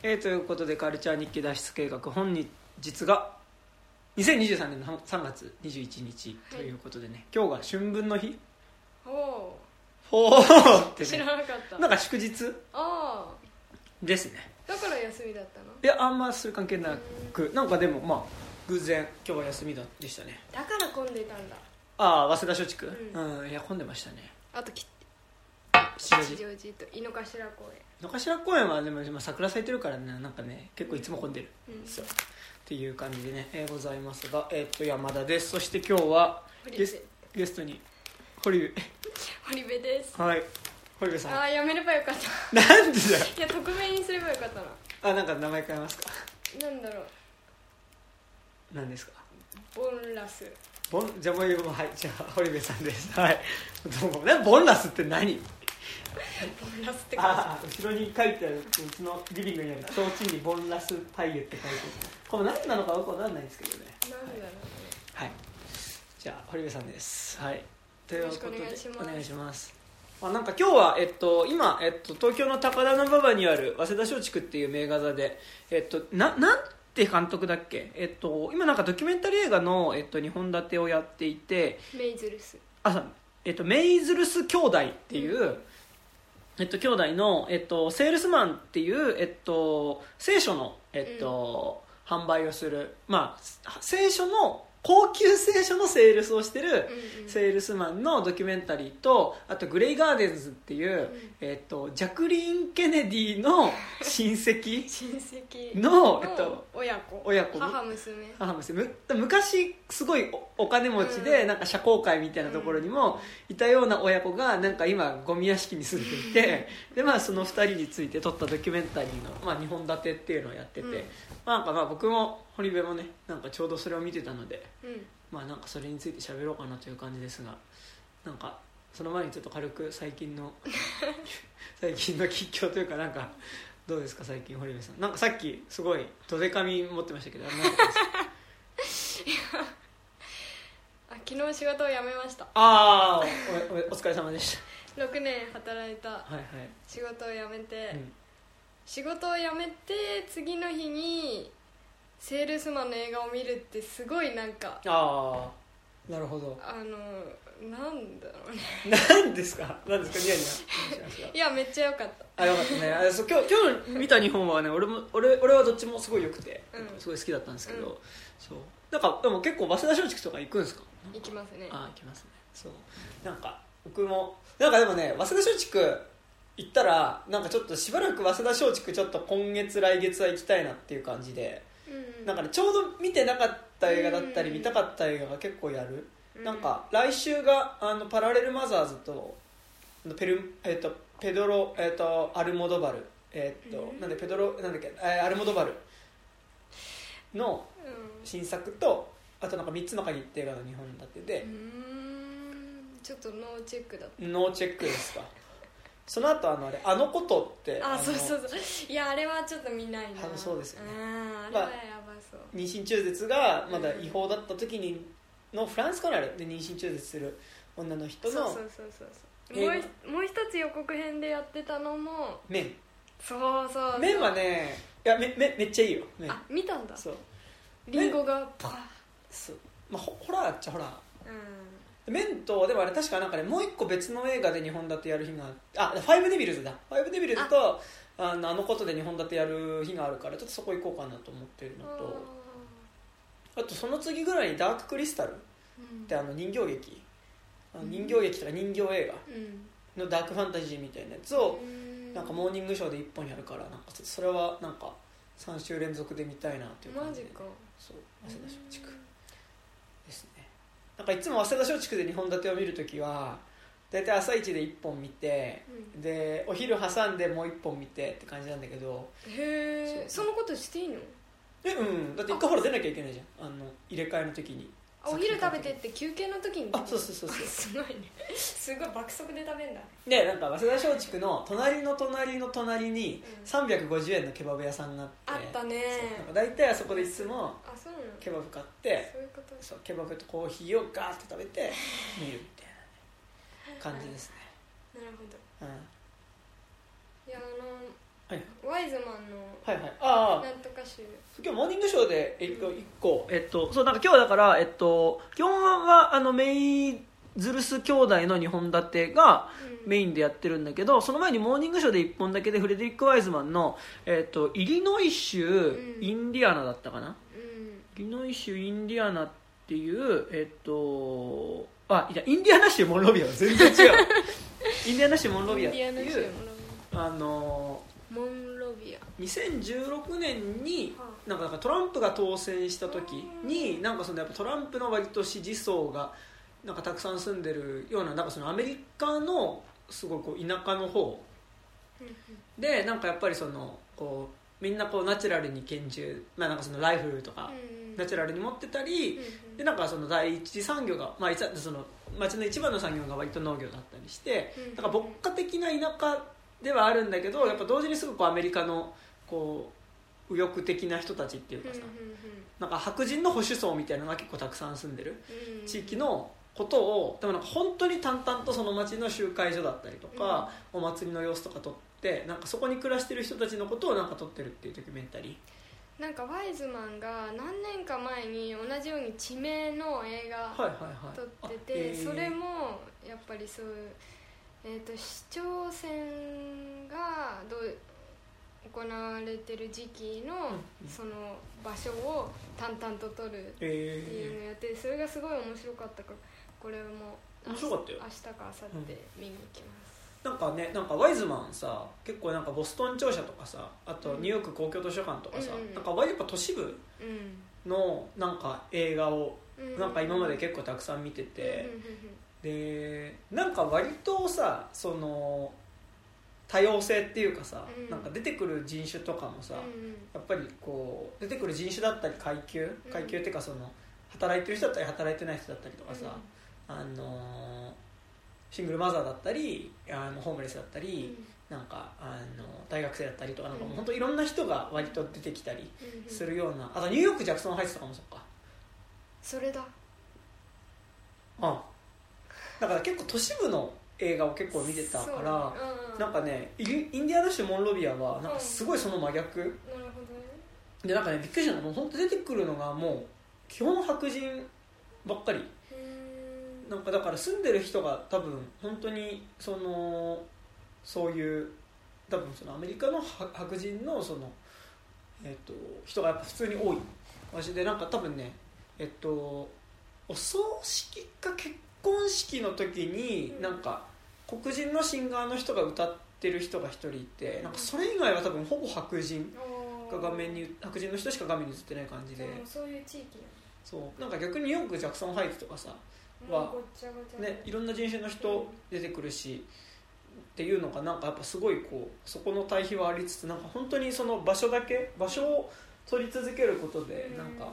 えーということでカルチャー日記脱出計画本日が2023年の3月21日ということでね、今日が春分の日。おおほー。って知らねなかった。なんか祝日ああですね。だから休みだったの？いやあんまそれ関係なくなんかでもまあ偶然今日は休みだでしたね。だから混んでたんだ。ああ早稲田松竹？ううん、いや混んでましたね。あとき吉祥寺と井の頭公園。野頭公園はでも今桜咲いてるからねなんかね結構いつも混んでる、うん。そう。っていう感じでね、えーございますが、えーっと山田です。そして今日はゲスゲストに堀部。堀部です。はい。堀部さん。ああやめればよかった。なんでだよ。いや匿名にすればよかったなあなんか名前変えますか？なんだろう。何ですか？ボンラス。ボンじゃあもうはいじゃあ堀部さんです。はい。どうも。ねボンラスって何？ボンラスって感ああ後ろに書いてあるうちのリビングにある提灯にボンラスパイユって書いてある。これ何なのかよくわかんないんですけどね。じなんだろうね。はい。じゃあ堀部さんです。はい。ということでお願いします。あなんか今日は、えっと、今、えっと、東京の高田馬場にある早稲田松竹っていう名画座で、えっと、ななんて監督だっけ、えっと、今なんかドキュメンタリー映画の、えっと、2本立てをやっていてメイズルス。あえっと、メイズルス兄弟っていう、えっと、兄弟の、えっと、セールスマンっていう、えっと、聖書の、えっと販売をする、まあ、聖書の高級聖書のセールスをしてる、うんうん。セールスマンのドキュメンタリーとあとグレイガーデンズっていう、ん。えっと、ジャクリーン・ケネディの 親戚親戚のえっと親子。親子。母娘。母娘。む昔すごいおお金持ちで、うん。なんか社交界みたいなところにもいたような親子がなんか今ゴミ屋敷に住んでいてで、まあ、その2人について撮ったドキュメンタリーの、まあ、2本立てっていうのをやってて、うん。まあ、なんかまあ僕も堀部もねなんかちょうどそれを見てたので、うん。まあ、なんかそれについて喋ろうかなという感じですがなんかその前にちょっと軽く最近の 最近の吉況というかなんかどうですか最近堀部さん。なんかさっきすごいどでかみ持ってましたけどあれ何ですか？あ 昨日仕事を辞めました。ああおおお疲れ様でし6年働いた。たはいはい、仕事を辞めて、うん。仕事を辞めて次の日にセールスマンの映画を見るってすごいなんかああなるほど。あのなんだろうね。何ですか？何ですか？ニヤニヤ。いやめっちゃ良かった。あよかったね。あそう今日今日見た2本はね俺も俺俺はどっちもすごい良くて、うん。すごい好きだったんですけど、うん。そう。なんかでも結構早稲田松竹とか行くんですか？行きますね。あ行きますね。そう。なんか僕もなんかでもね早稲田松竹行ったらなんかちょっとしばらく早稲田松竹ちょっと今月来月は行きたいなっていう感じでうんなんかねちょうど見てなかった映画だったりうん見たかった映画が結構やる。うんなんか来週があのパラレルマザーズとペル、えっとペドロ、えっとアルモドバル、えっとうん。なんでペドロなんだっけ、えーアルモドバルの新作とあとなんか3つの鍵って映画の日本だってうて、んちょっとノーチェックだっノーチェックですか。その後あのあれあのことってたあのそうそうそう。いやあれはちょっと見ないな。あそうですよね。あれはやばそう、妊娠中絶がまだ違法だった時にのフランスからあれで妊娠中絶する女の人のそうそうそうそうもう一もう一つ予告編でやってたのも麺。そうそうそう。麺はねいやめめめっちゃいいよ。麺。あ見たんだ。そう。リンゴがパそう、まあ、ホホラーっちゃホラー。ーうん。麺とでもあれ確かなんかねもう一個別の映画で2本立てやる日がああファイブデビルズだ。ファイブデビルズとあのあのことで2本立てやる日があるからちょっとそこ行こうかなと思ってるのとあとその次ぐらいにダーククリスタルっうん。てあの人形劇。あの人形劇とか人形映うん。画のダークファンタジーみたいなやつをうん。なんかモーニングショーで1本やるからなんかそれはなんか3週連続で見たいなっていう感じで。マジか。そう早稲田松竹なんかいつも早稲田松竹で2本立てを見るときは大体朝一で1本見てうん。でお昼挟んでもう1本見てって感じなんだけど。へえそそのことしていいの？えうん。だって1回ほら出なきゃいけないじゃん。あの入れ替えの時に。あお昼食べてって休憩の時にあそうそうそうそう。すごいね。すごい爆速で食べんだ。でなんか早稲田松竹の隣の隣の隣にうん。350円のケバブ屋さんがあって。あったね。大体あそこでいつもケバブ買ってそういうこと。そうケバブとコーヒーをガーッて食べて 見るみたいな、ね、感じですね。なるほど。うん。いやあのはい。ワイズマンのはいはい。ああ。なんとか集。今日モーニングショーでえっと一個えっとそうなんか今日だからえっと基本はあのメイズルス兄弟の2本立てがうん。メインでやってるんだけどその前にモーニングショーで1本だけでフレデリック・ワイズマンの、えっとイリノイ州うん。インディアナだったかな、リノイ州インディアナっていうえっとあいやインディアナ州モンロビアは全然違う。インディアナ州 モンロビアっていうあのモンロビア。2016年にはなんかなんかトランプが当選した時になんかそのやっぱトランプの割と支持層がなんかたくさん住んでるようななんかそのアメリカのすごいこう田舎の方。でなんかやっぱりそのこうみんなこうナチュラルに拳銃、まあ、なんかそのライフルとかうんナチュラルに持ってたりうんでなんかその第一次産業が、まあ、その町の一番の産業が割と農業だったりしてうん。なんか牧歌的な田舎ではあるんだけどやっぱ同時にすごくこうアメリカのこう右翼的な人たちっていうかさなんか白人の保守層みたいなのが結構たくさん住んでるうん地域のことをでもなんか本当に淡々とその町の集会所だったりとか、お祭りの様子とか撮ってなんかそこに暮らしてる人たちのことをなんか撮ってるっていうドキュメンタリなんかワイズマンが何年か前に同じように地名の映画ーはいはいはい。撮ってあて、えー。それもやっぱりそういう、えー、と市長選がどう行われてる時期のうんその場所を淡々と撮るっていうのやってそれがすごい面白かったからこれも明日か明後日見に行きます、ーなんかねなんかワイズマンさ結構なんかボストン庁舎とかさあとニューヨーク公共図書館とかさ、うんなんか割と都市部うん。のなんか映画をうん。なんか今まで結構たくさん見てて、うんうんうんでなんか割とさその多様性っていうかさ、うん。なんか出てくる人種とかもさ、うんやっぱりこう出てくる人種だったり階級うん。階級っていうかその働いてる人だったり働いてない人だったりとかさ、あのシングルマザーだったりあのホームレスだったり、なんかあの大学生だったりとかなんか本当いろんな人が割と出てきたりうんうんするようなあとニューヨークジャクソンハイツとかもそっか。それだ。うんだから結構都市部の映画を結構見てたから、そう。うんなんかねインディアナ州モンロビアはなんかすごいその真逆、なるほどね。でなんかねびっくりしたのがもう本当出てくるのがもう基本白人ばっかりなんかだから住んでる人が多分本当にそのそういう多分そのアメリカの白白人のその、えっと人がやっぱ普通に多い。場所でなんか多分ねえっとお葬式か結婚式の時にうん。なんか黒人のシンガーの人が歌ってる人が一人いてなんかそれ以外は多分ほぼ白人が画面に白人の人しか画面に映ってない感じで。そういう地域そう。なんか逆によくジャクソンハイツとかさはね、いろんな人種の人出てくるし、っていうのがなんかやっぱすごいこうそこの対比はありつつなんか本当にその場所だけ場所を取り続けることでなんか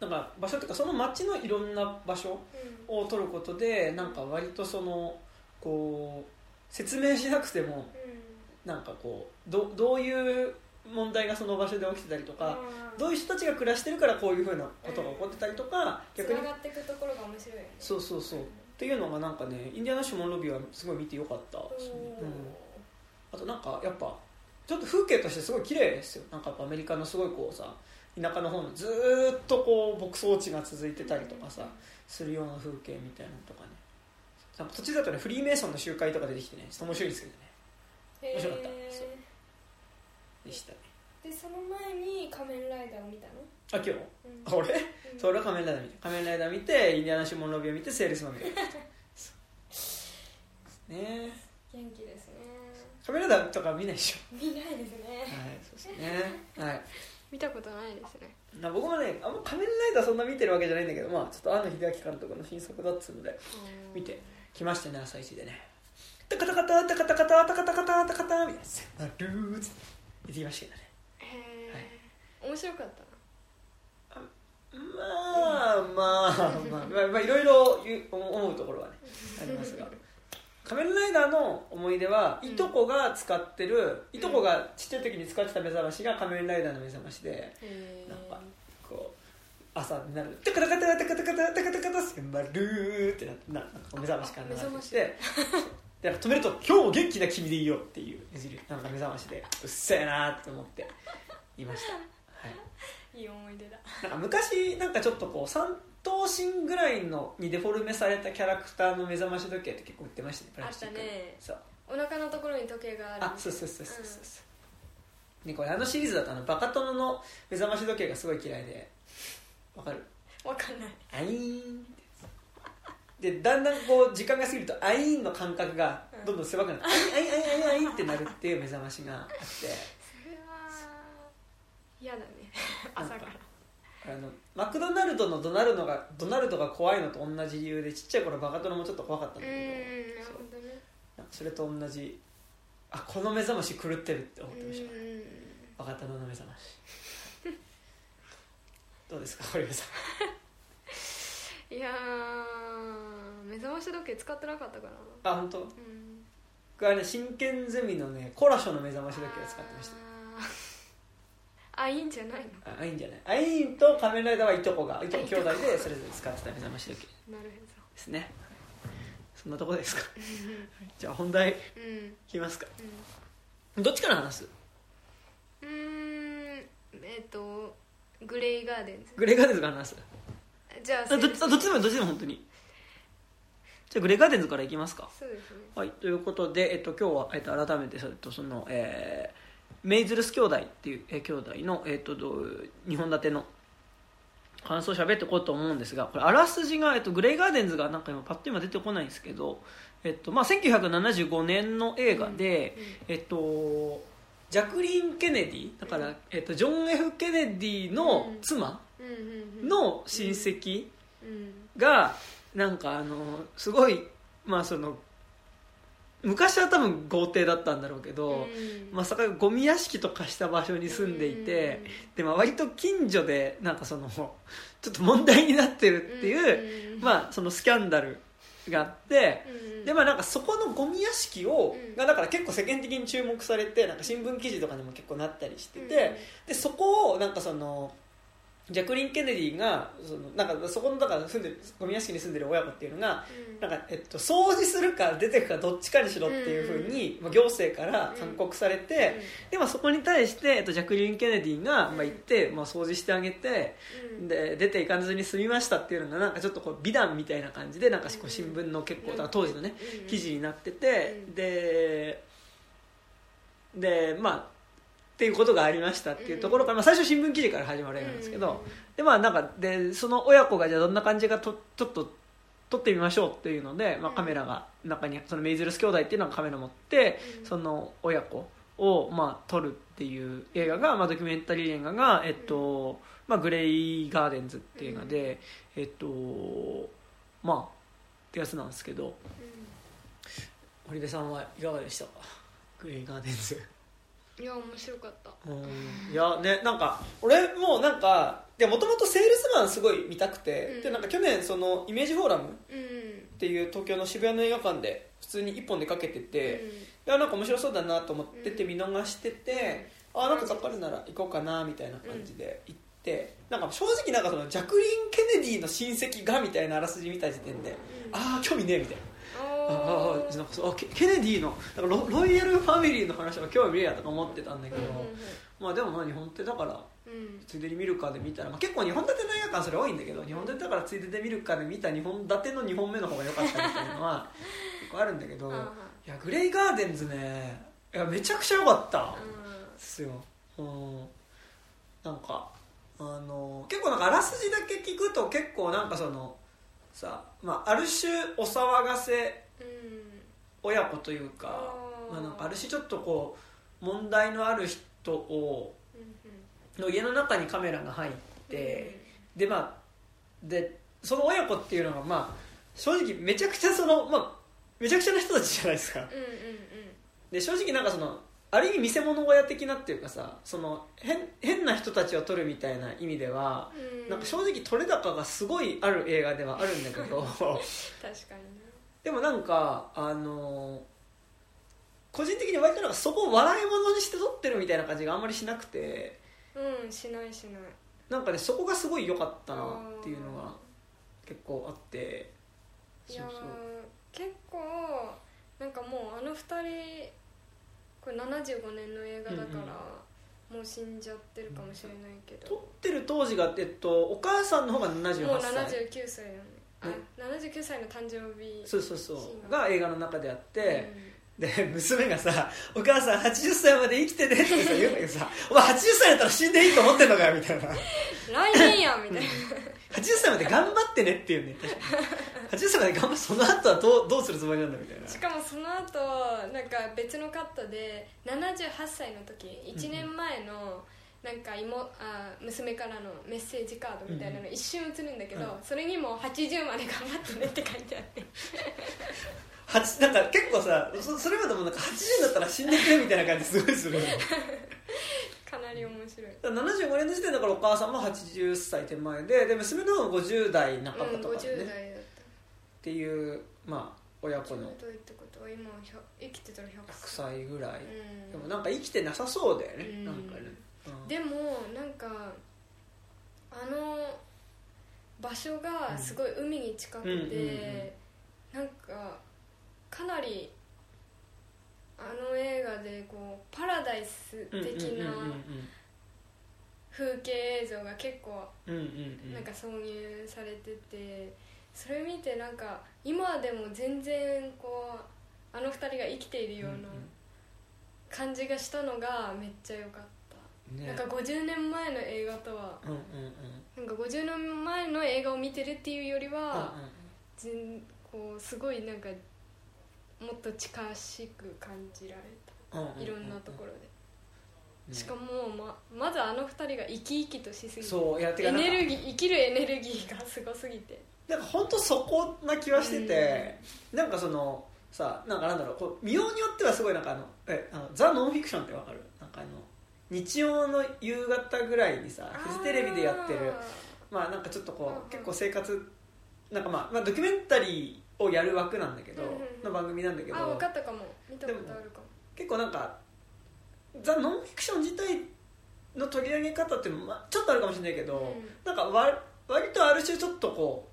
なんか場所っていうかその街のいろんな場所うん。を取ることでなんか割とそのこう説明しなくてもなんかこうどどういう問題がその場所で起きてたりとか、どういう人たちが暮らしてるからこういうふうなことが起こってたりとか、逆に。っていくところが面白いよね。そうそうそう。っていうのがなんかねインディアナ州モンロビーはすごい見てよかった。ですね、うん、あとなんかやっぱちょっと風景としてすごい綺麗ですよ。なんかやっぱアメリカのすごいこうさ田舎の方のずーっとこう牧草地が続いてたりとかさするような風景みたいなのとかね。なんか途中だとねフリーメイソンの集会とか出てきてねちょっと面白いんですけどね。面白かった。そうでした。ねでその前に仮面ライダーを見たの？あ今日？うん。あ俺？うん。それは仮面ライダー見て仮面ライダー見てインディアナ州モンロビーを見てセールスマン見てそうね。元気ですね。仮面ライダーとか見ないでしょ。見ないですね。はいそうですね。はい。見たことないですね。な僕もねあんま仮面ライダーそんな見てるわけじゃないんだけどまあちょっと庵野秀明監督の新作だっつうので見てきましたね朝一でね。タカタカタタカタカタタカタカタタカタみたいな。セナルーツ言ってきましたけどね。へえ面白かったまあまあまあ。まあまあいろいろ思うところはねありますが。仮面ライダーの思い出は、うん。いとこが使ってるいとこがちっちゃい時に使ってた目覚ましが仮面ライダーの目覚ましでなんかこう朝になる「タカタカタタカタカタタカタカタセンバルー」ってなってな目覚ましから流れてきてで止めると「今日も元気な君でいいよ」っていう目印なんか目覚ましでうっせえなって思っていました、はい、いい思い出だ。なんか昔なんかちょっとこう三頭身ぐらいのにデフォルメされたキャラクターの目覚まし時計って結構売ってましたねプラスチックあったね。そう。お腹のところに時計があるあそうそうそうそうそうそう、でこれあのシリーズだとあのバカ殿の目覚まし時計がすごい嫌いでわかる？わかんない。アイーンってでだんだんこう時間が過ぎるとアイーンの感覚がどんどん狭くなって、アイアイアイアイアイってなるっていう目覚ましがあって。それは嫌だね。朝から。あのマクドナルドのドナルドがドナルドが怖いのと同じ理由でちっちゃい頃バカ殿もちょっと怖かったんだけどね。それと同じあこの目覚まし狂ってるって思ってました。うん。バカ殿の目覚まし。どうですか堀部さん。いやー目覚まし時計使ってなかったかな。あ本当？うん。僕はね真剣ゼミのねコラショの目覚まし時計を使ってましたあー。あいいんじゃないの？あアインじゃない？アインと仮面ライダーはいとこがいとこ兄弟でそれぞれ使ってた目覚まし時計。なるですね。そんなとこですか？じゃあ本題いうん。きますか。どっちから話す？うんうーんえっとグレイガーデンズ。グレーガーデンズから話す？じゃああどっちあどっちでもいいどっちでも本当にじゃあグレーガーデンズからいきますか。そうですね。はいということで、えっと、今日は、えっと、改めてそれとその、えーメイズルス兄弟っていう、えー兄弟の、えっと、どう2本立ての感想を喋っていこうと思うんですがこれあらすじが、えっと、グレイガーデンズがなんか今パッと今出てこないんですけど、えっとまあ、1975年の映画で、えっと、ジャクリーン・ケネディだから、えっと、ジョン・ F・ ケネディの妻うんうんうん。の親戚うん。がなんかあのすごいまあその昔は多分豪邸だったんだろうけど、うん。まさかゴミ屋敷とかした場所に住んでいて、でまあ割と近所でなんかそのちょっと問題になってるっていう、うん。まあそのスキャンダルがあって、うん。でまあなんかそこのゴミ屋敷を、うん。がだから結構世間的に注目されてなんか新聞記事とかにも結構なったりしてて、うん。でそこをなんかそのジャクリン・ケネディがそのなんかそこのだから住んでるゴミ屋敷に住んでる親子っていうのがうん。なんか、えっと、掃除するか出てくかどっちかにしろっていうふうに、まあ、行政から勧告されて、でまあ、そこに対して、えっと、ジャクリーン・ケネディが、まあ、行って、まあ、掃除してあげて、うん。で出ていかずに済みましたっていうのがなんかちょっとこう美談みたいな感じでなんかこううん。新聞の結構、当時のねうん。記事になってて、うん。ででまあっていうことがありましたっていうところから、まあ、最初新聞記事から始まる映画なんですけど、でまあなんかでその親子がじゃあどんな感じかとちょっと撮ってみましょうっていうので、まあ、うん。カメラが中にそのメイズルス兄弟っていうのがカメラ持って、うん。その親子をまあ撮るっていう映画が、まあ、ドキュメンタリー映画が、えっとまあ、グレイ・ガーデンズっていう映画で、えっとまあってやつなんですけど。堀部さんはいかがでしたか？グレイ・ガーデンズいや面白かった。うん。いやねなんか俺もなんかもともとセールスマンすごい見たくて、うん。でなんか去年そのイメージフォーラムっうん。ていう東京の渋谷の映画館で普通に1本でかけてて、いやなんか面白そうだなと思ってて見逃してて、あなんかかかるなら行こうかなみたいな感じで行って、なんか正直なんかそのジャクリーン・ケネディの親戚がみたいなあらすじ見た時点で、ああ興味ねえみたいな。ああケケネディのロロイヤルファミリーの話は興味ねえやとか思ってたんだけど、まあでもまあ日本手だからうん。ついでに見るかで見たら、まあ、結構2本立ての映画館それ多いんだけど2本立てだからついでで見るかで見た2本立ての2本目の方が良かったみたいなのは 結構あるんだけどいやグレイガーデンズねいやめちゃくちゃ良かったですよ、うん、なんかあの結構なんかあらすじだけ聞くと結構なんかそのさ、まあ、ある種お騒がせ親子というかまあ、なんかある種ちょっとこう問題のある人をの家の中にカメラが入って、でまあでその親子っていうのがまあ正直めちゃくちゃそのまあめちゃくちゃな人たちじゃないですか。で正直なんかそのある意味見せ物小屋的なっていうかさその変変な人たちを撮るみたいな意味では、なんか正直撮れ高がすごいある映画ではあるんだけど。確かにでもなんかあの個人的に割となんかそこを笑い物にして撮ってるみたいな感じがあんまりしなくてうんしないしない。なんかねそこがすごい良かったなっていうのが結構あって。いや結構なんかもうあの二人これ75年の映画だから、もう死んじゃってるかもしれないけ撮ど、ってる当時が、えっと、お母さんの方がもう78歳79歳よねあ79歳の誕生日そうそうそう。が。映画の中であって、うん。で娘がさ「お母さん80歳まで生きてね」ってさ言うんだけどさ「お前80歳だったら死んでいいと思ってんのかよ」みたいな。来年やみたいな。80歳まで頑張ってねっていうね。確かに80歳まで頑張ってその後はどうどうするつもりなんだみたいな。しかもその後なんか別のカットで78歳の時1年前のなんか妹あ娘からのメッセージカードみたいなの一瞬映るんだけど、うん。それにも80まで頑張ってねって書いてあって。なんか結構さそそれまでもなんか80だったら死んでくれみたいな感じすごいする かなり面白い。75年の時点だからお母さんも80歳手前でで娘の方が50代半ばうんとかね、50代だっったていうまあ親子の今100生きてたら100 100歳歳ぐらい、うん。でもなんか生きてなさそうだよね、うん。なんかね、うんでもなんかあの場所がすごい海に近くて、うんうんうんうん。なんかかなりあの映画でこうパラダイス的な風景映像が結構なんか挿入されててそれ見てなんか今でも全然こうあの二人が生きているような感じがしたのがめっちゃ良かった。ね。なんか50年前の映画とはうんうんうん。なんか50年前の映画を見てるっていうよりうんうんこうすごいなんかもっと近しく感じられうんうんうんたいろんなところで、ね。しかもままずあの二人が生き生きとしすぎてそういやてかエネルギー生きるエネルギーがすごすぎて。なんか本当そこな気はしてて、なんかそのさなんかなんだろうこう見ようによってはすごいなんかあのえあのザ・ノンフィクションってわかる？なんかあの日曜の夕方ぐらいにさフジテレビでやってるまあなんかちょっとこう結構生活なんかまあ、まあ、ドキュメンタリーをやる枠なんだけど、の番組なんだけどあ分かったかも。見たことあるかも。結構なんかザ・ノンフィクション自体の取り上げ方って、まあ、ちょっとあるかもしれないけど、うん。なんかわ割とある種ちょっとこ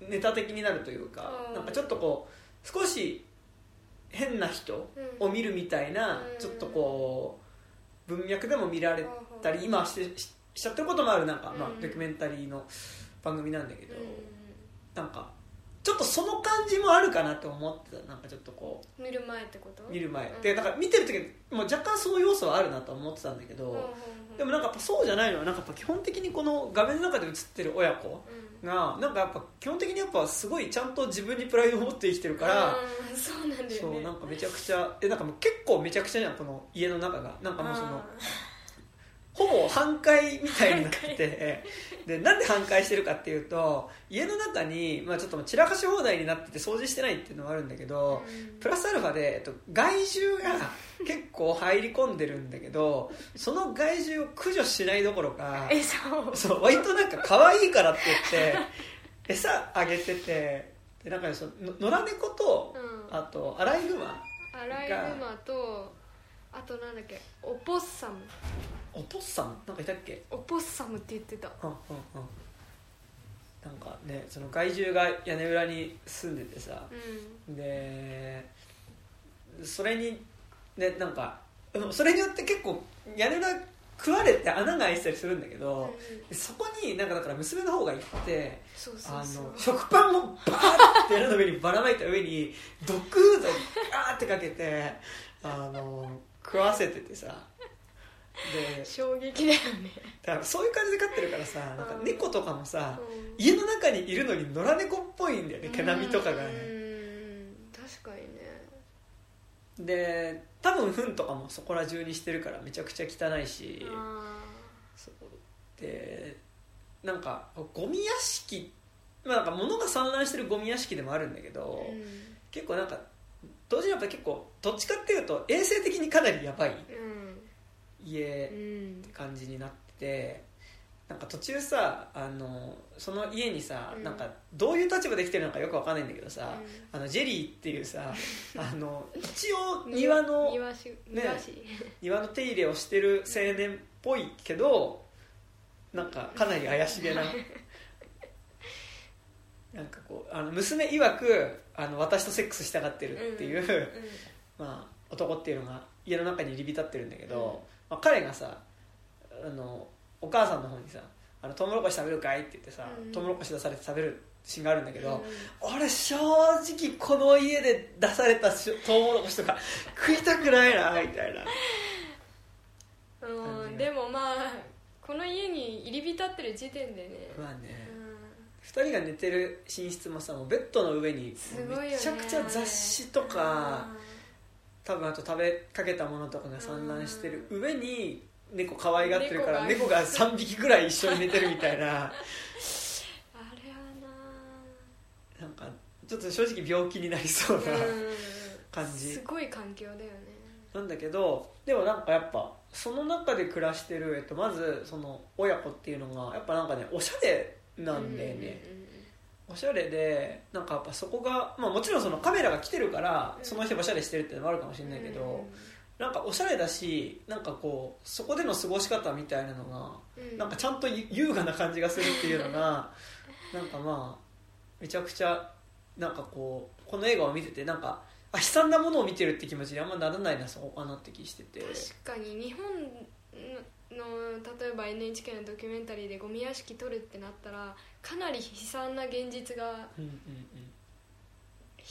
うネタ的になるというか、うん。なんかちょっとこう少し変な人を見るみたいな、うん。ちょっとこう文脈でも見られたり、うん今はしてししちゃってることもあるなんか、まあう、ん。ドキュメンタリーの番組なんだけど、うなんかちょっとその感じもあるかなと思ってた。なんかちょっとこう。ん見る前ってこと？見る前、うん。でだから見てる時もう若干その要素はあるなと思ってたんだけど、うんうんうん。でもなんかやっぱそうじゃないのはなんかやっぱ基本的にこの画面の中で映ってる親子うん。がなんかやっぱ基本的にやっぱすごいちゃんと自分にプライドを持って生きてるから、うんそうなんだよね。そうなんかめちゃくちゃえなんかもう結構めちゃくちゃじゃんこの家の中がなんかもうそのあほぼ半壊みたいになっててでなんで半壊してるかっていうと家の中に、まあ、ちょっと散らかし放題になってて掃除してないっていうのはあるんだけど、プラスアルファで、えっと、害獣が 結構入り込んでるんだけどその害獣を駆除しないどころかえそう。そう割となんか可愛いからって言って 餌あげててでなんかねそのの野良猫とうん。あとアライグマアライグマとあとなんだっけオポッサムお父さんなんかいたっけ？オポッサムって言ってた。うんうんうん。なんかねその害獣が屋根裏に住んでてさ。うん。でそれにねなんかうんそれによって結構屋根裏食われて穴が開いてたりするんだけど、うんでそこになんかだから娘の方が行ってあの食パンをバーって屋根の上にばらまいた上にドッグフードをガーってかけてあの食わせててさで衝撃だよね。だからそういう感じで飼ってるからさなんかうん。猫とかもさ、うん。家の中にいるのに野良猫っぽいんだよね毛並みとかがうねん。確かにね。で多分糞とかもそこら中にしてるからめちゃくちゃ汚いし。あそう。でなんかゴミ屋敷まあなんか物が散乱してるゴミ屋敷でもあるんだけど、ーうん。結構なんか同時にやっぱ結構どっちかっていうと衛生的にかなりやばい家うっん。て感じになっててなんか途中さあのその家にさ、うん。なんかどういう立場で来てるのかよくわかんないんだけどさ、うあのジェリーっていうさ あの一応庭の庭師。庭の手入れをしてる青年っぽいけどなんかかなり怪しげな なんかこうあの娘曰くあの私とセックスしたがってるっていう、うん。まあ、男っていうのが家の中に入り浸ってるんだけど、うんまあ、彼がさあのお母さんの方にさ「あのトウモロコシ食べるかい?」って言ってさ、うん。トウモロコシ出されて食べるシーンがあるんだけど、うん。俺正直この家で出されたしトウモロコシとか食いたくないなみたいな。うん、でもまあこの家に入り浸ってる時点でね、まあね。う2人が寝てる寝室もさもうベッドの上にめちゃくちゃ雑誌とか、多分あと食べかけたものとかが散乱してる上に猫可愛がってるから猫猫がが3匹ぐらい一緒に寝てるみたいな。あれはなんかちょっと正直病気になりそうななうん。感じ。すごい環境だよね。なんだけどでもなんかやっぱその中で暮らしてる、えっと、まずその親子っていうのがやっぱなんかねおしゃれなんだよね、おしゃれでなんかやっぱそこが、まあ、もちろんそのカメラが来てるからうんその人おしゃれしてるってのもあるかもしれないけど、なんかおしゃれだしなんかこうそこでの過ごし方みたいなのがうん。なんかちゃんとゆ優雅な感じがするっていうのが なんかまあめちゃくちゃなんかこうこの映画を見ててなんかあ悲惨なものを見てるって気持ちにあんまならないなそこかなって気してて。確かに日本の例えば NHK のドキュメンタリーでゴミ屋敷撮るってなったらかなり悲惨な現実がうんうん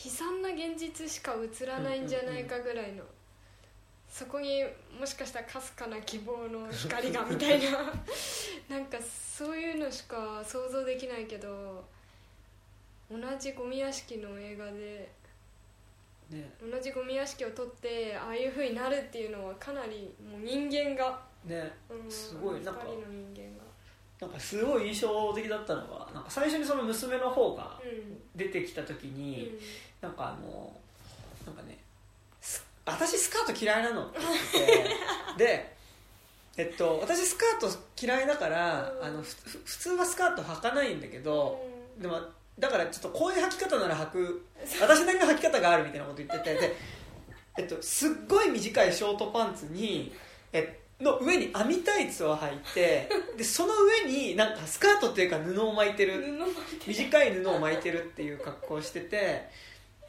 悲惨な現実しか映らないんじゃないかぐらいの、そこにもしかしたらかすかな希望の光がみたいな。なんかそういうのしか想像できないけど同じゴミ屋敷の映画でうんね。同じゴミ屋敷を撮ってああいう風になるっていうのはかなりもう人間が、ねうん、すごいなんか2人の人間が。なんかすごい印象的だったのがなんか最初にその娘の方がうん。出てきた時に、うん。なんかあのなんかねす私スカート嫌いなのって言って でえっと私スカート嫌いだから、うん。あの普通はスカート履かないんだけど、でもだからちょっとこういう履き方なら履く私なりの履き方があるみたいなこと言っててで、えっと、すっごい短いショートパンツにえの上に網タイツを履いてでその上になんかスカートっていうか布を巻いてる。短い布を巻いてるっていう格好をしてて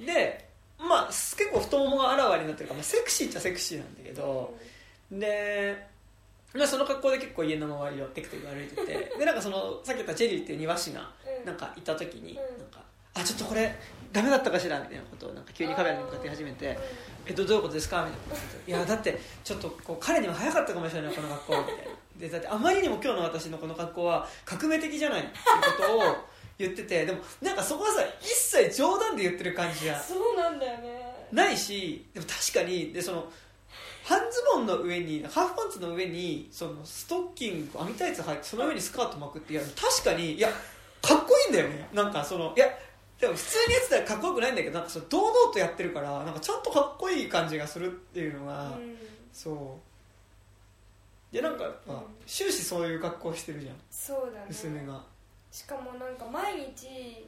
でまあ結構太ももがあらわになってるから、まあ、セクシーっちゃセクシーなんだけどで、まあ、その格好で結構家の周りをテクテク歩いててでなんかそのさっき言ったチェリーっていう庭師がうん。なんかいた時にうん。なんか「あちょっとこれダメだったかしら」みたいなことをなんか急にカメラに向かって始めて「えっとどういうことですか?」みたいなこと言って「いやだってちょっとこう彼には早かったかもしれないこの格好」みたいな。でだってあまりにも今日の私のこの格好は革命的じゃないっていうことを言ってて。でもなんかそこはさ一切冗談で言ってる感じがそうなんだよね。ないしでも確かにでその半ズボンの上にハーフパンツの上にそのストッキング網タイツ履いてその上にスカート巻くっていや確かにいやかっこいいんだよね。なんかそのいやでも普通にやってたらかっこよくないんだけどなんかその堂々とやってるからなんかちゃんとかっこいい感じがするっていうのが、うん。そう。でなんかやっぱ、うん。終始そういう格好してるじゃん。そうだね。娘が。しかもなんか毎日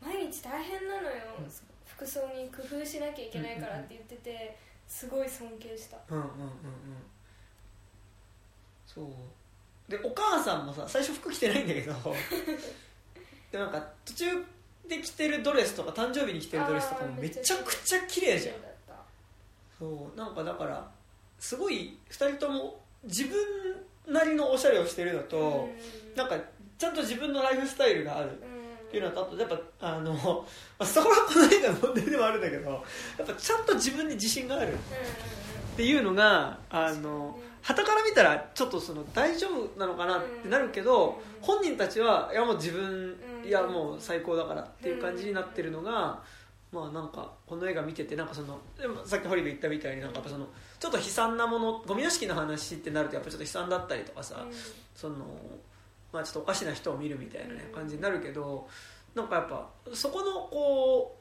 毎日大変なのよ、うん。服装に工夫しなきゃいけないからって言ってて、すごい尊敬した。うんうんうんうん。そう。でお母さんもさ最初服着てないんだけど。でなんか途中で着てるドレスとか誕生日に着てるドレスとかもめちゃくちゃ綺麗じゃん。そうなんかだからすごい2人とも自分なりのおしゃれをしてるのと、うん。なんかちゃんと自分のライフスタイルがあるっうんていうのとあとやっぱあの、まあ、そこはこの映画の問題でもあるんだけどやっぱちゃんと自分に自信があるっていうのがあの旗から見たらちょっとその大丈夫なのかなってなるけどうん。本人たちはいやもう自分うんいやもう最高だからっていう感じになってるのがまあなんかこの映画見ててなんかそのでもさっき堀部言ったみたいになんかやっぱそのちょっと悲惨なものゴミ屋敷の話ってなるとやっぱちょっと悲惨だったりとかさうん。そのまあちょっとおかしな人を見るみたいなねうん。感じになるけどなんかやっぱそこのこ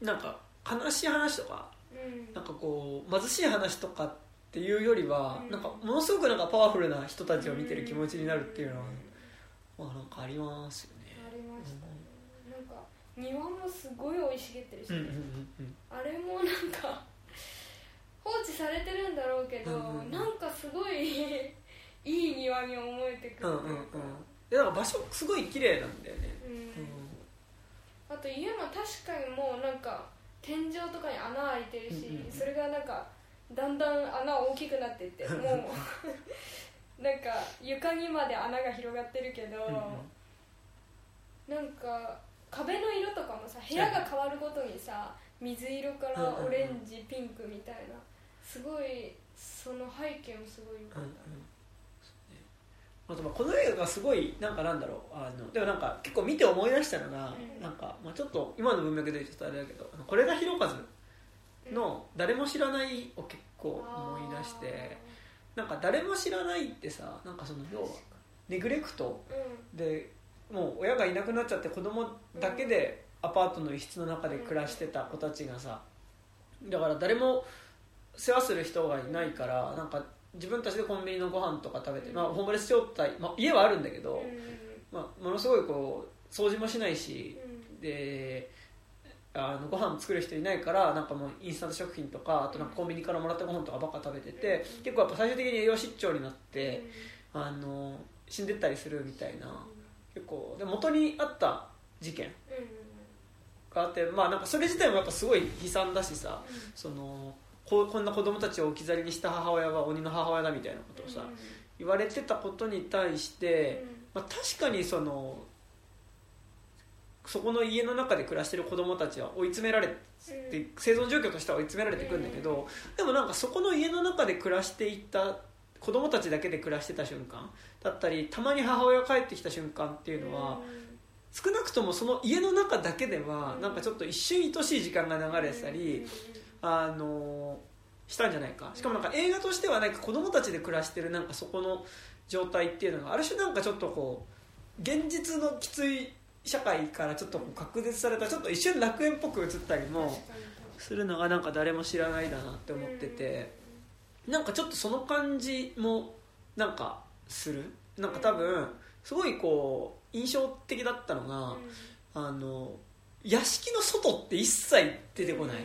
うなんか悲しい話とかうん。なんかこう貧しい話とかっていうよりは、うん。なんかものすごくなんかパワフルな人たちを見てる気持ちになるっていうのは、まあなんかありますよね。ありましたねなんか庭もすごい生い茂ってるし、うんうんうんうん。あれもなんか放置されてるんだろうけど、うんうんうん。なんかすごい いい庭に思えてくうんうんうん。かでなんか場所すごい綺麗なんだよね、うん。うんあと家も確かにもうなんか天井とかに穴開いてるし、うんうんうん。それがなんかだんだん穴大きくなってって もうなんか床にまで穴が広がってるけど、なんか壁の色とかもさ部屋が変わるごとにさ水色からオレンジ、ピンクみたいなすごいその背景もすごい良かうんうん。った、あとまあこの映画がすごいなんかなんだろうあのでもなんか結構見て思い出したのが、うん。なんか、まあ、ちょっと今の文脈で言うとあれだけどこれがひろかずの「誰も知らない」を結構思い出してなんか誰も知らないってさなんかその要はネグレクトでもう親がいなくなっちゃって子供だけでアパートの一室の中で暮らしてた子たちがさだから誰も世話する人がいないからなんか自分たちでコンビニのご飯とか食べて、まあ、ホームレス状態、まあ、家はあるんだけど、まあ、ものすごいこう掃除もしないしうん。であのご飯作る人いないからなんかもうインスタント食品とかあとなんかコンビニからもらったご飯とかばっか食べててうん。結構やっぱ最終的に栄養失調になっうん。てあの死んでったりするみたいな結構で元にあった事件うんがあってまあなんかそれ自体もやっぱすごい悲惨だしさそのこうこんな子供たちを置き去りにした母親は鬼の母親だみたいなことをさ言われてたことに対して、まあ、確かにそのそこの家の中で暮らしてる子供たちは追い詰められて生存状況としては追い詰められていくんだけどでもなんかそこの家の中で暮らしていた子供たちだけで暮らしてた瞬間だったりたまに母親が帰ってきた瞬間っていうのは少なくともその家の中だけではなんかちょっと一瞬愛しい時間が流れてたりあのしたんじゃないか。しかもなんか映画としてはなんか子供たちで暮らしてるなんかそこの状態っていうのがある種なんかちょっとこう現実のきつい社会からちょっとこう隔絶されたちょっと一瞬楽園っぽく映ったりもするのがなんか誰も知らないだなって思っててなんかちょっとその感じもなんかする？なんか多分すごいこう印象的だったのがあの屋敷の外って一切出てこない。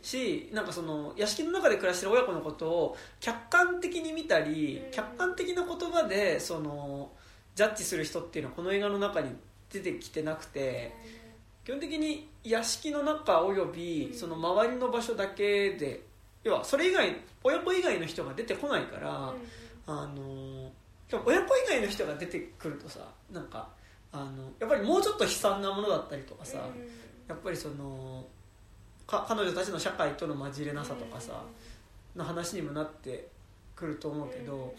しなんかその屋敷の中で暮らしてる親子のことを客観的に見たりうん。客観的な言葉でそのジャッジする人っていうのはこの映画の中に出てきてなくて基本的に屋敷の中およびうん。その周りの場所だけで要はそれ以外親子以外の人が出てこないからあのしかも親子以外の人が出てくるとさなんかあのやっぱりもうちょっと悲惨なものだったりとかさやっぱりそのか彼女たちの社会との混じれなさとかさの話にもなってくると思うけど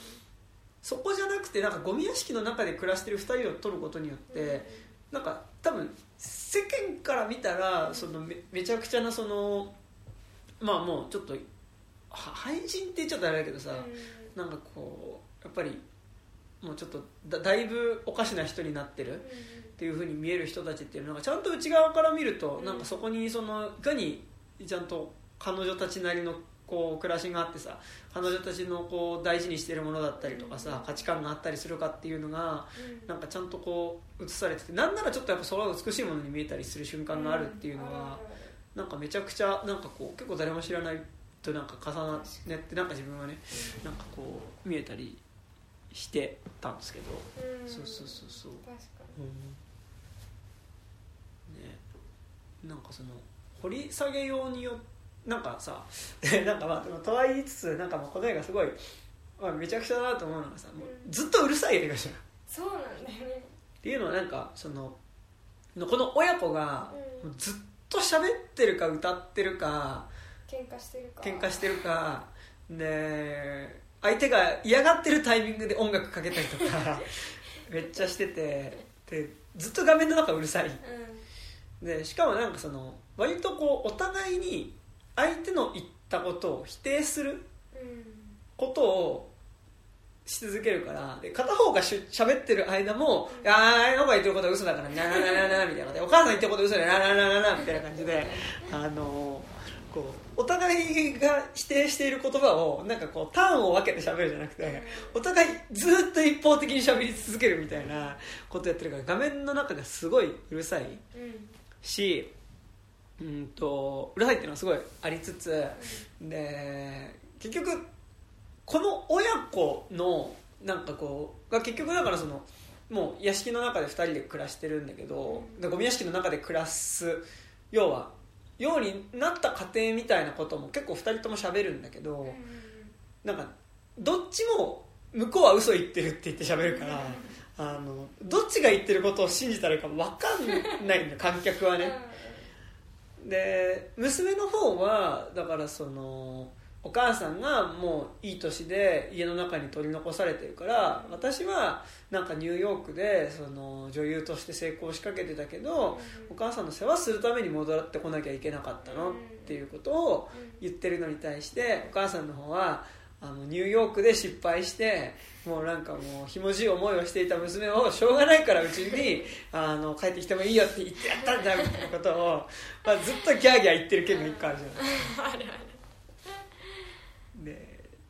そこじゃなくてなんかゴミ屋敷の中で暮らしてる2人を撮ることによってなんか多分世間から見たらそのめめちゃくちゃなそのまあもうちょっとは廃人って言っちゃったらあれだけどさなんかこうやっぱりもうちょっとだだいぶおかしな人になってるっていう風に見える人たちっていうのがちゃんと内側から見ると、うん。なんかそこにそのいかにちゃんと彼女たちなりのこう暮らしがあってさ彼女たちのこう大事にしてるものだったりとかさ、うん。価値観があったりするかっていうのがなんかちゃんとこう映されててなんならちょっとやっぱそれは美しいものに見えたりする瞬間があるっていうのは、なんかめちゃくちゃなんかこう結構誰も知らないとなんか重なってなんか自分はねなんかこう見えたりしてたんですけど、そうそうそうそう。確かね。なんかその掘り下げようによなんかさ なんかまあでもとは言いつつなんかまあこの映画すごい、まあ、めちゃくちゃだなと思うのがさもうずっとうるさい映画じゃんっそうなんだよね。ていうのはなんかそのこの親子がずっと喋ってるか歌ってるか喧嘩してるか。喧嘩してるかで相手が嫌がってるタイミングで音楽かけたりとか めっちゃしててでずっと画面の中うるさい。でしかもなんかその割とこうお互いに相手の言ったことを否定するうんうん。ことをし続けるからで片方がしゅ喋ってる間も「あああの子が言ってることは嘘だからななななな」みたいなで「お母さん言ってることは嘘だよななななな」みたいな感じで あのこうお互いが否定している言葉をなんかこうターンを分けて喋るじゃなくてお互いずっと一方的に喋り続けるみたいなことやってるから画面の中がすごいうるさいうんしうんとうるさいっていうのはすごいありつつで結局この親子のなんかこうが結局だからそのもう屋敷の中で2人で暮らしてるんだけど、でゴミ屋敷の中で暮らす要はようになった家庭みたいなことも結構2人とも喋るんだけど、なんかどっちも向こうは嘘言ってるって言って喋るから、あのどっちが言ってることを信じたらいいか分かんないの 観客はね、で娘の方はだからそのお母さんがもういい年で家の中に取り残されてるから私はなんかニューヨークでその女優として成功しかけてたけどお母さんの世話するために戻ってこなきゃいけなかったのっていうことを言ってるのに対してお母さんの方はあのニューヨークで失敗してもうなんかもうひもじい思いをしていた娘をしょうがないからうちにあの帰ってきてもいいよって言ってやったんだみたいなことを、まあ、ずっとギャーギャー言ってる件が一個 あるじゃないある。で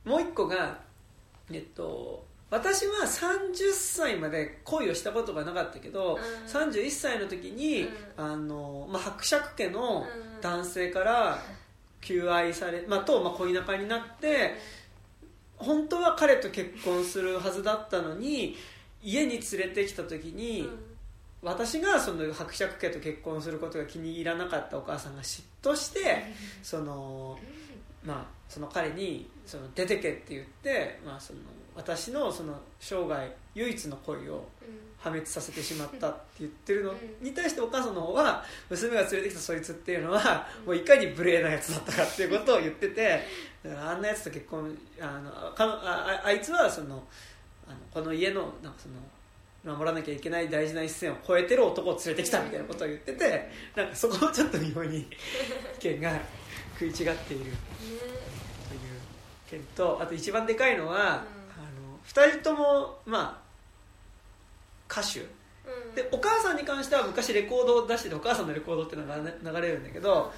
もう一個がえっと私は30歳まで恋をしたことがなかったけど、うん。31歳の時に、うん。あのまあ、伯爵家の男性から求愛され、まあ、と、まあ、恋仲になって本当は彼と結婚するはずだったのに家に連れてきた時に、私がその伯爵家と結婚することが気に入らなかったお母さんが嫉妬してそのまあその彼にその出てけって言って、まあ、その私のその生涯唯一の恋を破滅させてしまったって言ってるのに対してお母さんの方は娘が連れてきたそいつっていうのはもういかに無礼なやつだったかっていうことを言っててあんなやつと結婚あのかあああいつはそのあのこの家のなんかその守らなきゃいけない大事な一線を越えてる男を連れてきたみたいなことを言っててなんかそこをちょっと妙に意見が食い違っている。という件とあと一番でかいのは、あの2人ともまあ歌手。でお母さんに関しては昔レコードを出しててお母さんのレコードっていうのがね流れるんだけど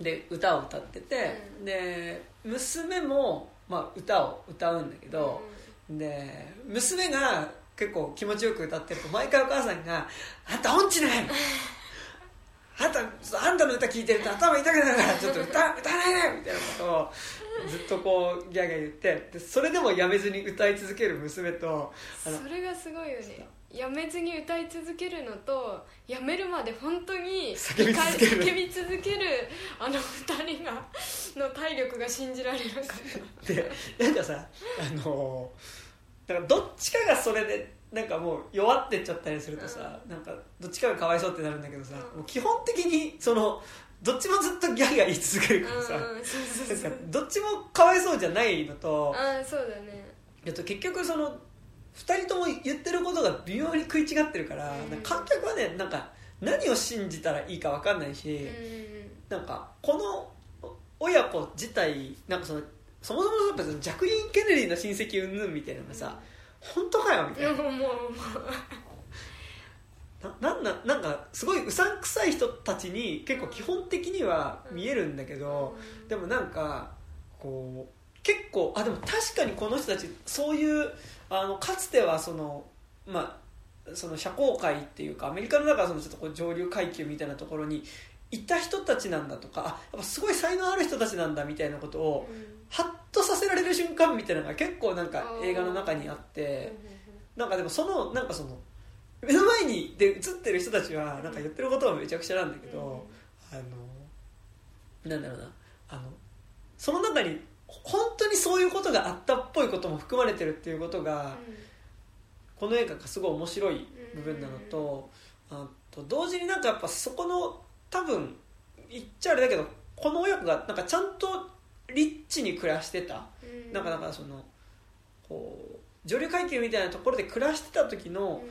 で歌を歌ってて、で娘も、まあ、歌を歌うんだけど、で娘が結構気持ちよく歌ってると毎回お母さんが「あんた音痴ねあんたあんたの歌聞いてると頭痛くなるからちょっと歌歌わないで!」みたいなことをずっとこうギャーギャー言ってでそれでもやめずに歌い続ける娘とそれがすごいよねやめずに歌い続けるのとやめるまで本当に叫び続ける叫び続けるあの二人がの体力が信じられなかっでなんかさあのだからどっちかがそれでなんかもう弱ってっちゃったりするとさ、なんかどっちかがかわいそうってなるんだけどさ、うん。もう基本的にそのどっちもずっとギャーギャー言い続けるたからさ、どっちもかわいそうじゃないのとああそうだね。えっと結局その2人とも言ってることが微妙に食い違ってるから、うん。か観客はねなんか何を信じたらいいか分かんないし、うん。うんなんかこの親子自体なんかそのそもそもやっぱそのジャクリーン・ケネディの親戚云々みたいなのがさ、本当かよみたいな。うんもうもう。もななんななんかすごいうさんくさい人たちに結構基本的には見えるんだけど、うでもなんかこう結構あでも確かにこの人たちそういうあのかつてはそのまあその社交界っていうかアメリカの中はそのちょっとこう上流階級みたいなところにいた人たちなんだとかあやっぱすごい才能ある人たちなんだみたいなことをうん。ハッとさせられる瞬間みたいなのが結構なんか映画の中にあっうんて。なんかでもそのなんかその目の前にで映ってる人たちはなんか言ってることはめちゃくちゃなんだけど、あのなんだろうなあのその中に本当にそういうことがあったっぽいことも含まれてるっていうことが、この映画がすごい面白い部分なのと、あと同時になんかやっぱそこの多分言っちゃあれだけどこの親子がなんかちゃんとリッチに暮らしてた、うん。なんかだからそのこう上流階級みたいなところで暮らしてた時の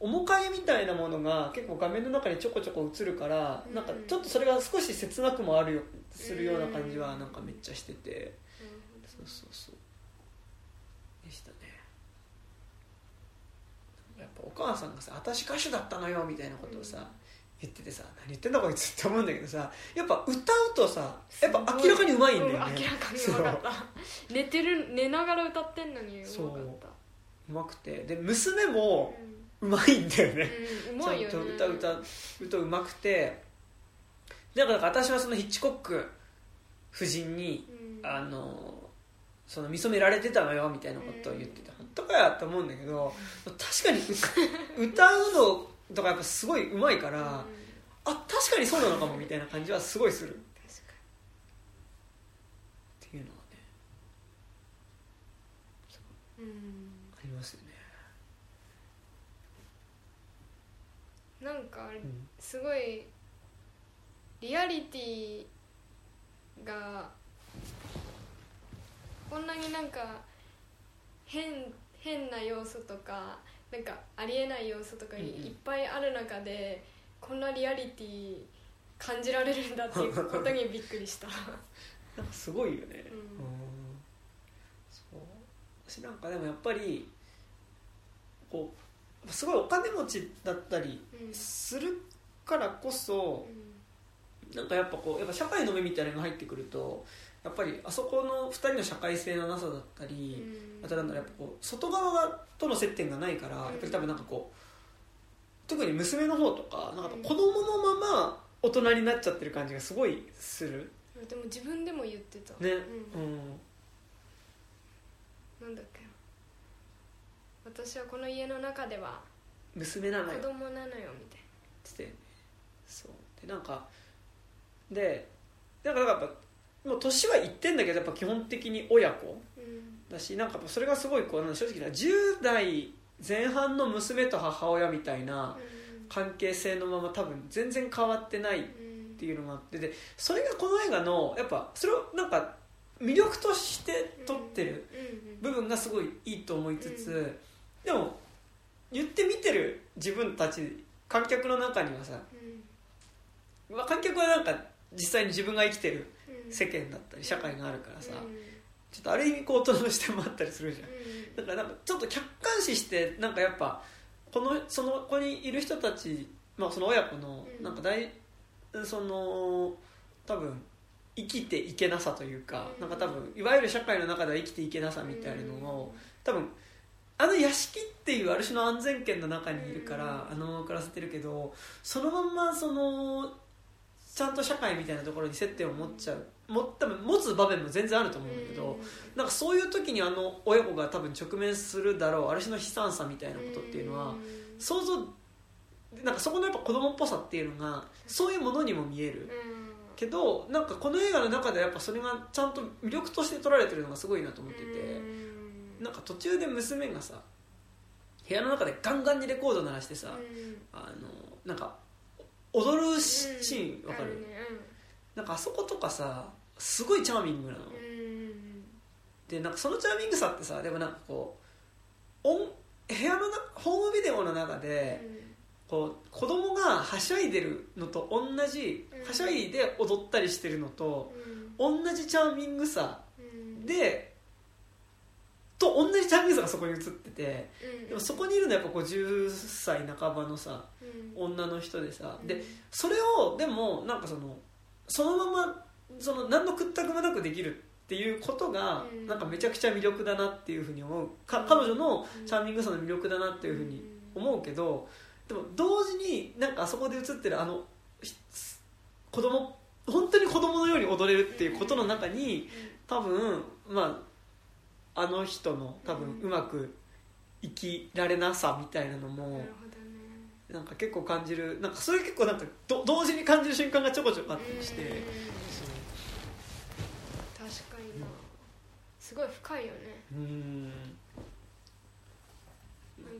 面影みたいなものが結構画面の中にちょこちょこ映るから、うんなんかちょっとそれが少し切なくもあるよするような感じはなんかめっちゃしてて、そうそうそう。でしたね。やっぱお母さんがさ「私歌手だったのよ」みたいなことをさ、言っててさ何言ってんだこいつって思うんだけどさやっぱ歌うとさやっぱ明らかにうまいんだよね、うん明らかにうまかった。寝てる寝ながら歌ってんのにう。まかった。うまくて。で娘もううまいんだよね、んうんうまいよね。ちゃんと歌歌うとうまくて。だから私はそのヒッチコック夫人にうん。あのその見初められてたのよみたいなことを言ってた、本とかやと思うんだけど確かに歌うのとかやっぱすごい上手いから、うん。あ確かにそうなのかもみたいな感じはすごいする。っていうのはねありますよね、なんかうん。すごいリアリティがこんなになんか変変な要素とかなんかありえない要素とかいっぱいある中でこんなリアリティ感じられるんだっていうことにびっくりした。なんかすごいよね。うん。そう。私なんかでもやっぱりこうすごいお金持ちだったりうん。するからこそなんかやっぱこうやっぱ社会の目みたいなのが入ってくるとやっぱりあそこの2人の社会性のなさだったり、うん。あとなんだろうやっぱこう外側との接点がないから、うん。やっぱり多分なんかこう特に娘の方とかなんかうん。子供のまま大人になっちゃってる感じがすごいする。でも自分でも言ってた。ね、ううん。んなんだっけ。私はこの家の中では娘なのよ。子供なのよみたいつって。そう。でなんかでなんかやっぱもう年はいってんだけどやっぱ基本的に親子だしなんかそれがすごいこう正直な10代前半の娘と母親みたいな関係性のまま多分全然変わってないっうん。ていうのがあってでそれがこの映画のやっぱそれをなんか魅力として撮ってるうん部分がすごいいいと思いつつ、でも言って見てる自分たち観客の中にはさ観客はなんか実際に自分が生きてるうん世間だったり社会があるからさ、うん。ちょっとある意味こう大人の視点もあったりするじゃん。うん。だからなんかちょっと客観視してなんかやっぱこのそのここにいる人たち、まあ、その親子のうん。なんか大その多分生きていけなさというか、うん。なんか多分いわゆる社会の中では生きていけなさみたいなのを、多分あの屋敷っていうある種の安全圏の中にいるから、あのまま暮らせてるけどそのまんまそのちゃんと社会みたいなところに接点を持っちゃう。も多分持つ場面も全然あると思うんだけど、なんかそういう時にあの親子が多分直面するだろうある種の悲惨さみたいなことっていうのは想像なんかそこのやっぱ子供っぽさっていうのがそういうものにも見える。けどなんかこの映画の中でやっぱそれがちゃんと魅力として撮られてるのがすごいなと思っててなんか途中で娘がさ部屋の中でガンガンにレコード鳴らしてさあのなんか踊るシーンわかる？なんかあそことかさすごいチャーミングなの。でなんかそのチャーミングさってさでもなんかこう音部屋のなホームビデオの中でこう子供がはしゃいでるのと同じうん。はしゃいで踊ったりしてるのと同じチャーミングさでと同じチャーミングさがそこに映っててでもそこにいるのはやっぱこう10歳半ばのさ女の人でさでそれをでもなんかそのそのままその何の屈託もなくできるっていうことがうん。なんかめちゃくちゃ魅力だなっていうふうに思う。か彼女のチャーミングさの魅力だなっていうふうに思うけどでも同時になんかあそこで映ってるあのひ子供本当に子供のように踊れるっていうことの中に多分まああの人の多分うまく生きられなさみたいなのもね。なんか結構感じる。なんかそれ結構なんかど同時に感じる瞬間がちょこちょこあったりして。うん。確かにな。すごい深いよね。うん。なん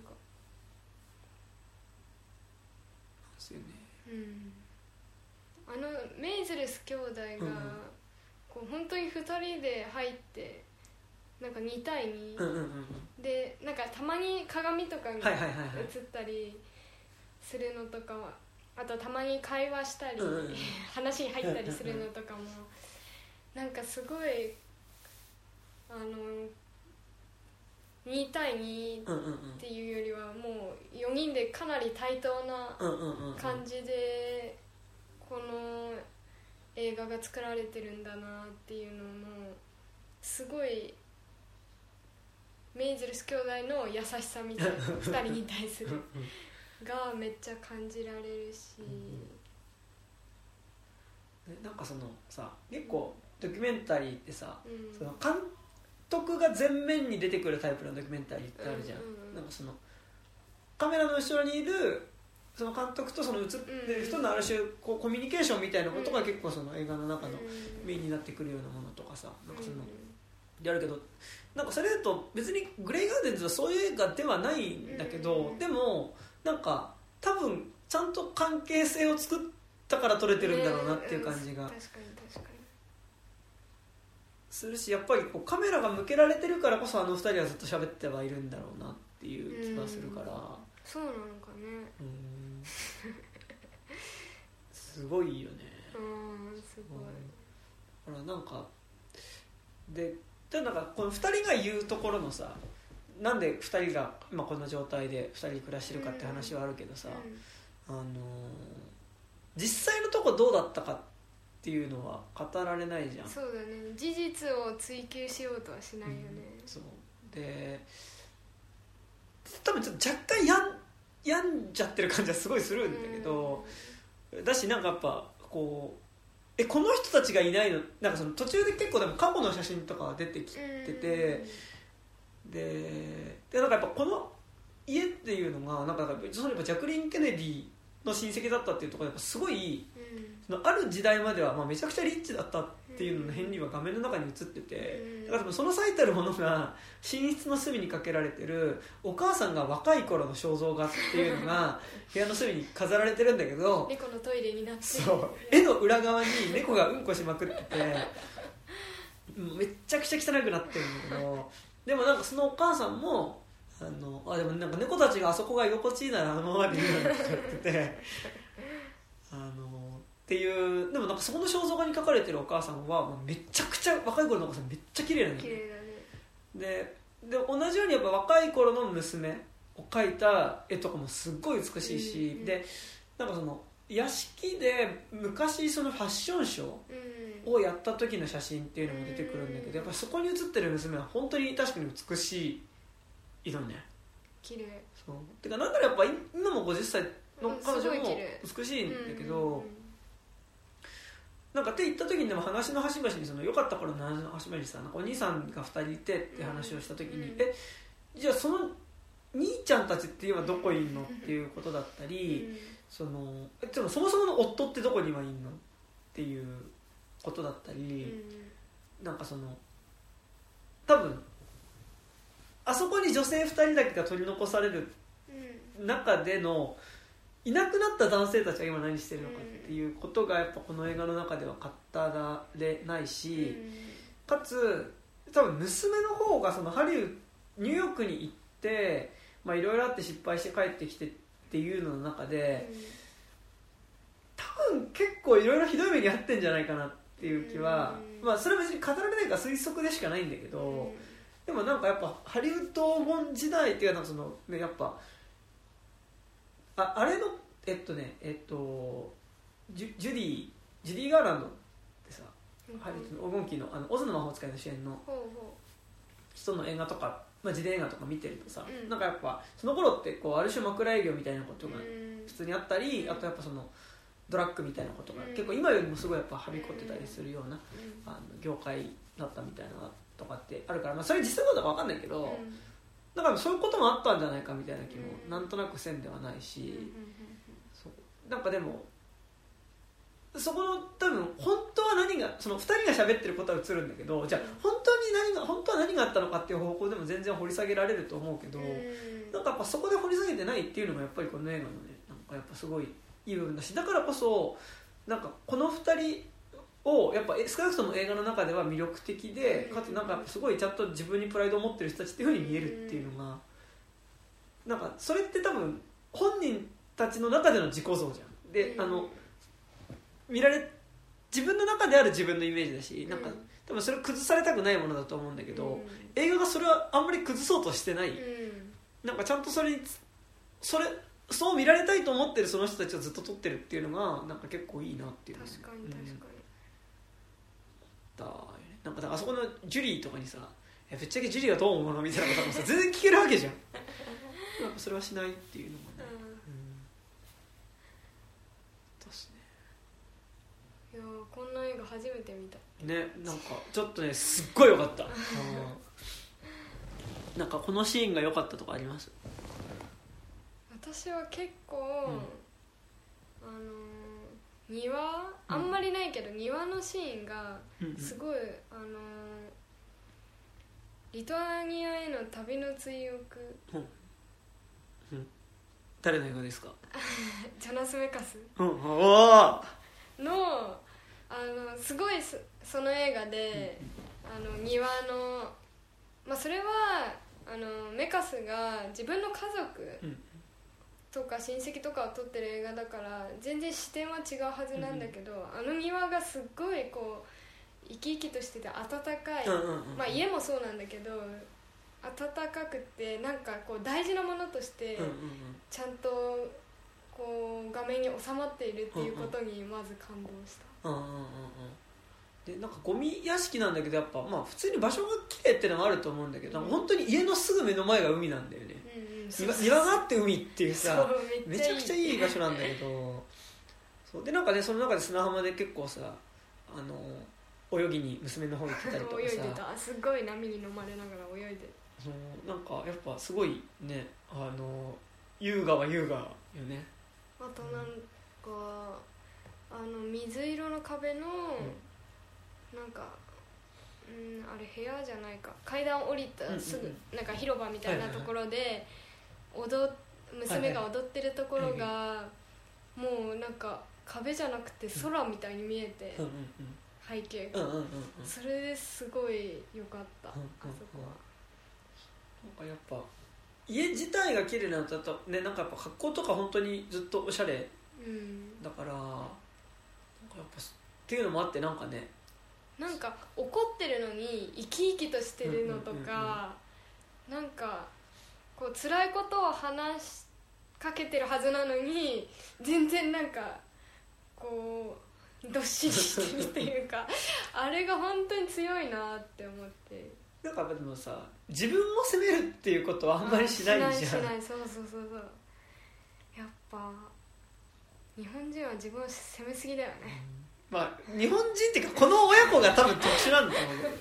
か。ですよね。うん。あのメイズレス兄弟が、うん。こう本当に2人で入ってなんか2対2、うんうんうんうん。でなんかたまに鏡とかに映ったりするのとかはあとたまに会話したり、うんうんうん。話に入ったりするのとかもなんかすごいあの2対2っていうよりはもう4人でかなり対等な感じでこの映画が作られてるんだなっていうのもすごいメイズルス兄弟の優しさみたいな2人に対する。がめっちゃ感じられるし。ねなんかそのさ結構ドキュメンタリーってさうん。そのかん督が前面に出てくるタイプのドキュメンタリーってあるじゃん,、うんうんうん。なんかそのカメラの後ろにいるその監督とその映ってる人のある種こうコミュニケーションみたいなことが結構その映画の中のメインになってくるようなものとかさなんかそのやるけどなんかそれだと別にグレイガーデンズはそういう映画ではないんだけど、うん。でもなんか多分ちゃんと関係性を作ったから撮れてるんだろうなっていう感じがするしやっぱりこうカメラが向けられてるからこそあの二人はずっと喋ってはいるんだろうなっていう気がするから。にそうなのかね。うん。すごいよね。うんすごい。ほらなんかででなんかこの2人が言うところのさなんで2人が今この状態で2人暮らしてるかって話はあるけどさ、あのー実際のとこどうだったかっていうのは語られないじゃん。そうだね。事実を追求しようとはしないよね。そう。で多分ちょっと若干やん病んじゃってる感じはすごいするんだけど、だしなんかやっぱこうえこの人たちがいないのなんかその途中で結構でも過去の写真とかが出てきてて、ででなんかやっぱこの家っていうのがなんかそのやっぱジャクリン・ケネディの親戚だったっていうところでやっぱすごいうん。そのある時代まではまあめちゃくちゃリッチだったっていうのの片鱗は画面の中に映ってて、うん。だからその最たるものが寝室の隅にかけられてるお母さんが若い頃の肖像画っていうのが 部屋の隅に飾られてるんだけど猫のトイレになって。そう絵の裏側に猫がうんこしまくっててめっちゃくちゃ汚くなってるんだけどでもなんかそのお母さんもあのあでもなんか猫たちがあそこが居心地いいならあのままでいいなって言っててあのっていうでもなんかそこの肖像画に描かれてるお母さんはもうめちゃくちゃ若い頃のお母さんめっちゃ綺麗なんだよね。でで同じようにやっぱ若い頃の娘を描いた絵とかもすっごい美しいし、うんでなんかその屋敷で昔そのファッションショうんーをやった時の写真っていうのも出てくるんだけどやっぱそこに写ってる娘は本当に確かに美しいのね。綺麗。そう。てかなんならやっぱ今も50歳のうん彼女も美しいんだけど、うんなんかって言った時にでも話の端々にその良かった頃の話の端々にさお兄さんが2人いてって話をした時に、うん。えじゃあその兄ちゃんたちって今どこいんのっていうことだったり、そのえでもそもそもの夫ってどこにはいんのっていうことだったうん。り、なんかその多分あそこに女性2人だけが取り残されるうん。中でのいなくなった男性たちが今何してるのかっていうことがやっぱこの映画の中では語られないし、かつ多分娘の方がそのハリウッドニューヨークに行ってまあいろいろあって失敗して帰ってきてっていうのの中で多分結構いろいろひどい目に遭ってんじゃないかなっていう気は、うん。まあそれは別に語られないから推測でしかないんだけど、でもなんかやっぱハリウッド本時代っていうのはその、ね、やっぱああれのえっとねえっとジュジュディジュディ・ガーランドってさうん。ハリウッドの黄金期のあのオズの魔法使いの主演の人の映画とか、まあ、自伝映画とか見てるとさ、うん。なんかやっぱその頃ってこうある種枕営業みたいなことうがうん。普通にあったり、あとやっぱそのドラッグみたいなことが、うん。結構今よりもすごいやっぱはびこってたりするような、うん。あの業界だったみたいなのとかってあるから、まあ、それ実際どうだか分かんないけど、うんだからそういうこともあったんじゃないかみたいな気もうん。なんとなくせんではないし、なんかでもそこの多分本当は何がその2人が喋ってることは映るんだけどじゃあ本当に何が本当は何があったのかっていう方向でも全然掘り下げられると思うけど、うん。なんかやっぱそこで掘り下げてないっていうのがやっぱりこの映画のねなんかやっぱすごいいい部分だしだからこそなんかこの2人をやっぱえ少なくとも映画の中では魅力的でかつなんかすごいちゃんと自分にプライドを持ってる人たちっていうふうに見えるっていうのがなんかそれって多分本人たちの中での自己像じゃん。で、うん。あの見られ自分の中である自分のイメージだしなんかうん多分それを崩されたくないものだと思うんだけど、うん。映画がそれはあんまり崩そうとしてない、うん。なんかちゃんとそれにそれそう見られたいと思ってるその人たちをずっと撮ってるっていうのがなんか結構いいなっていう確かにうん確かにだよねなんかあそこのジュリーとかにさ「えぶっちゃけジュリーはどう思うの?」みたいなこともさ全然聞けるわけじゃん。それはしないっていうのもね、ううん。いやーこんな映画初めて見た。ねねなんかちょっとねすっごいよかった、うん。なんかこのシーンが良かったとかあります？私は結構、あのー庭？あんまりないけど、庭のシーンがうんうん。すごい、あのーリトアニアへの旅の追憶。誰の映画ですか？ジョナス・メカス。うん。のあのすごいそその映画で、あの庭の、まあ、それはあのメカスが自分の家族うんとか親戚とかを撮ってる映画だから全然視点は違うはずなんだけど、あの庭がすっごいこう生き生きとしてて温かい、まあ、家もそうなんだけど温かくてなんかこう大事なものとしてちゃんとこう画面に収まっているっていうことにまず感動した。うんうんうんうんうんでなんかゴミ屋敷なんだけどやっぱまあ普通に場所が綺麗ってのもあると思うんだけど、うん。本当に家のすぐ目の前が海なんだよね。うんうん。庭庭があって海っていうさめちゃくちゃいい場所なんだけど。そう。でなんかねその中で砂浜で結構さあの泳ぎに娘の方行ってたりとか 泳いでさた。すっごい波に飲まれながら泳いで。そう。なんかやっぱすごいねあの優雅は優雅よね。あとなんかあの水色の壁の、なんかうんあれ部屋じゃないか。階段降りたすぐ、なんか広場みたいなところで踊っ娘が踊ってるところが、もうなんか壁じゃなくて空みたいに見えて、背景が、それですごい良かった、あそこは。なんかやっぱ家自体が綺麗なのとあとねなんかやっぱ格好とか本当にずっとおしゃれうん。だからなんかやっぱっていうのもあってなんかねなんか怒ってるのに生き生きとしてるのとか、なんかこう辛いことを話しかけてるはずなのに全然なんかこうどっしりしてるっていうか あれが本当に強いなって思って。なんかでもさ自分を責めるっていうことはあんまりしないじゃん。しないしない。そうそうそうそう。やっぱ日本人は自分を責めすぎだよねまあ日本人っていうかこの親子が多分特殊なんだと思うんだよね。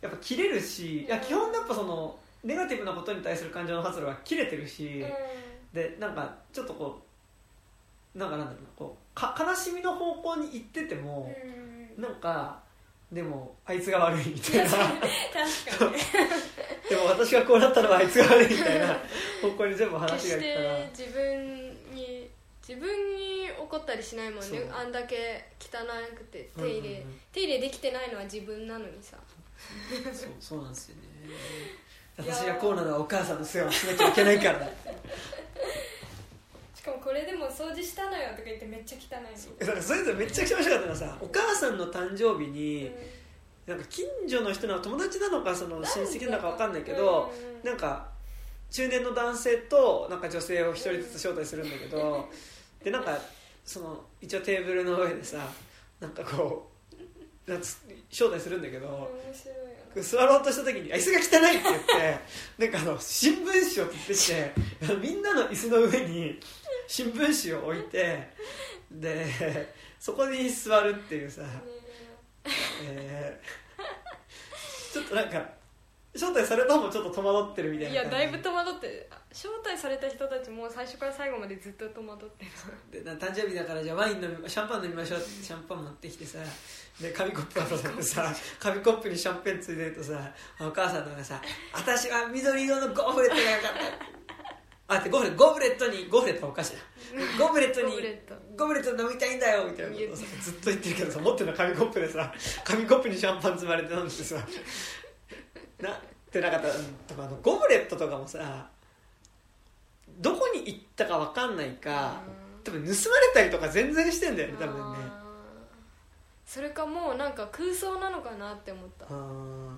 やっぱ切れるしいや基本やっぱそのネガティブなことに対する感情の発露は切れてるし、でなんかちょっとこうなんかなんだろうなこうか悲しみの方向に行ってても、うん。なんかでもあいつが悪いみたいな。確かに。でも私がこうなったのはあいつが悪いみたいな方向に全部話がいったら。て自分に自分に怒ったりしないもんね。そう。あんだけ汚くて手入れ、うんうんうん。手入れできてないのは自分なのにさ。そうそうなんですよね。私がこうなのはお母さんの世話をしなきゃいけないから。しかもこれでも掃除したのよとか言ってめっちゃ汚いの。だからそれぞれめっちゃくちゃ面白かったのはさお母さんの誕生日に、なんか近所の人の友達なのかその親戚なのか分かんないけど、うん。なんか中年の男性となんか女性を一人ずつ招待するんだけど、でなんかその一応テーブルの上でさなんかこうなんつ招待するんだけど、面白いよね。座ろうとした時に「あ椅子が汚い」って言ってなんかあの新聞紙を取ってきてみんなの椅子の上に新聞紙を置いてでそこに座るっていうさ、えーちょっとなんか招待された方もちょっと戸惑ってるみたいいなやだいぶ戸惑って招待された人たちも最初から最後までずっと戸惑ってる。でな誕生日だからじゃあワイン飲みシャンパン飲みましょうってシャンパン持ってきてさで紙コップ渡されてさ紙コップにシャンペンついてるとさお母さんのがさ「私は緑色のゴーフレットがよかった」あってゴーフレットゴブレットにゴーフレットはお菓子だゴブレットにゴブレット。飲みたいんだよみたいなことをさずっと言ってるけどさ持ってるの紙コップでさ紙コップにシャンパン注がれて飲んでてさなってなかった。うん。とかあのゴブレットとかもさどこに行ったか分かんないか多分盗まれたりとか全然してんだよね多分ね。それかもうなんか空想なのかなって思った。あ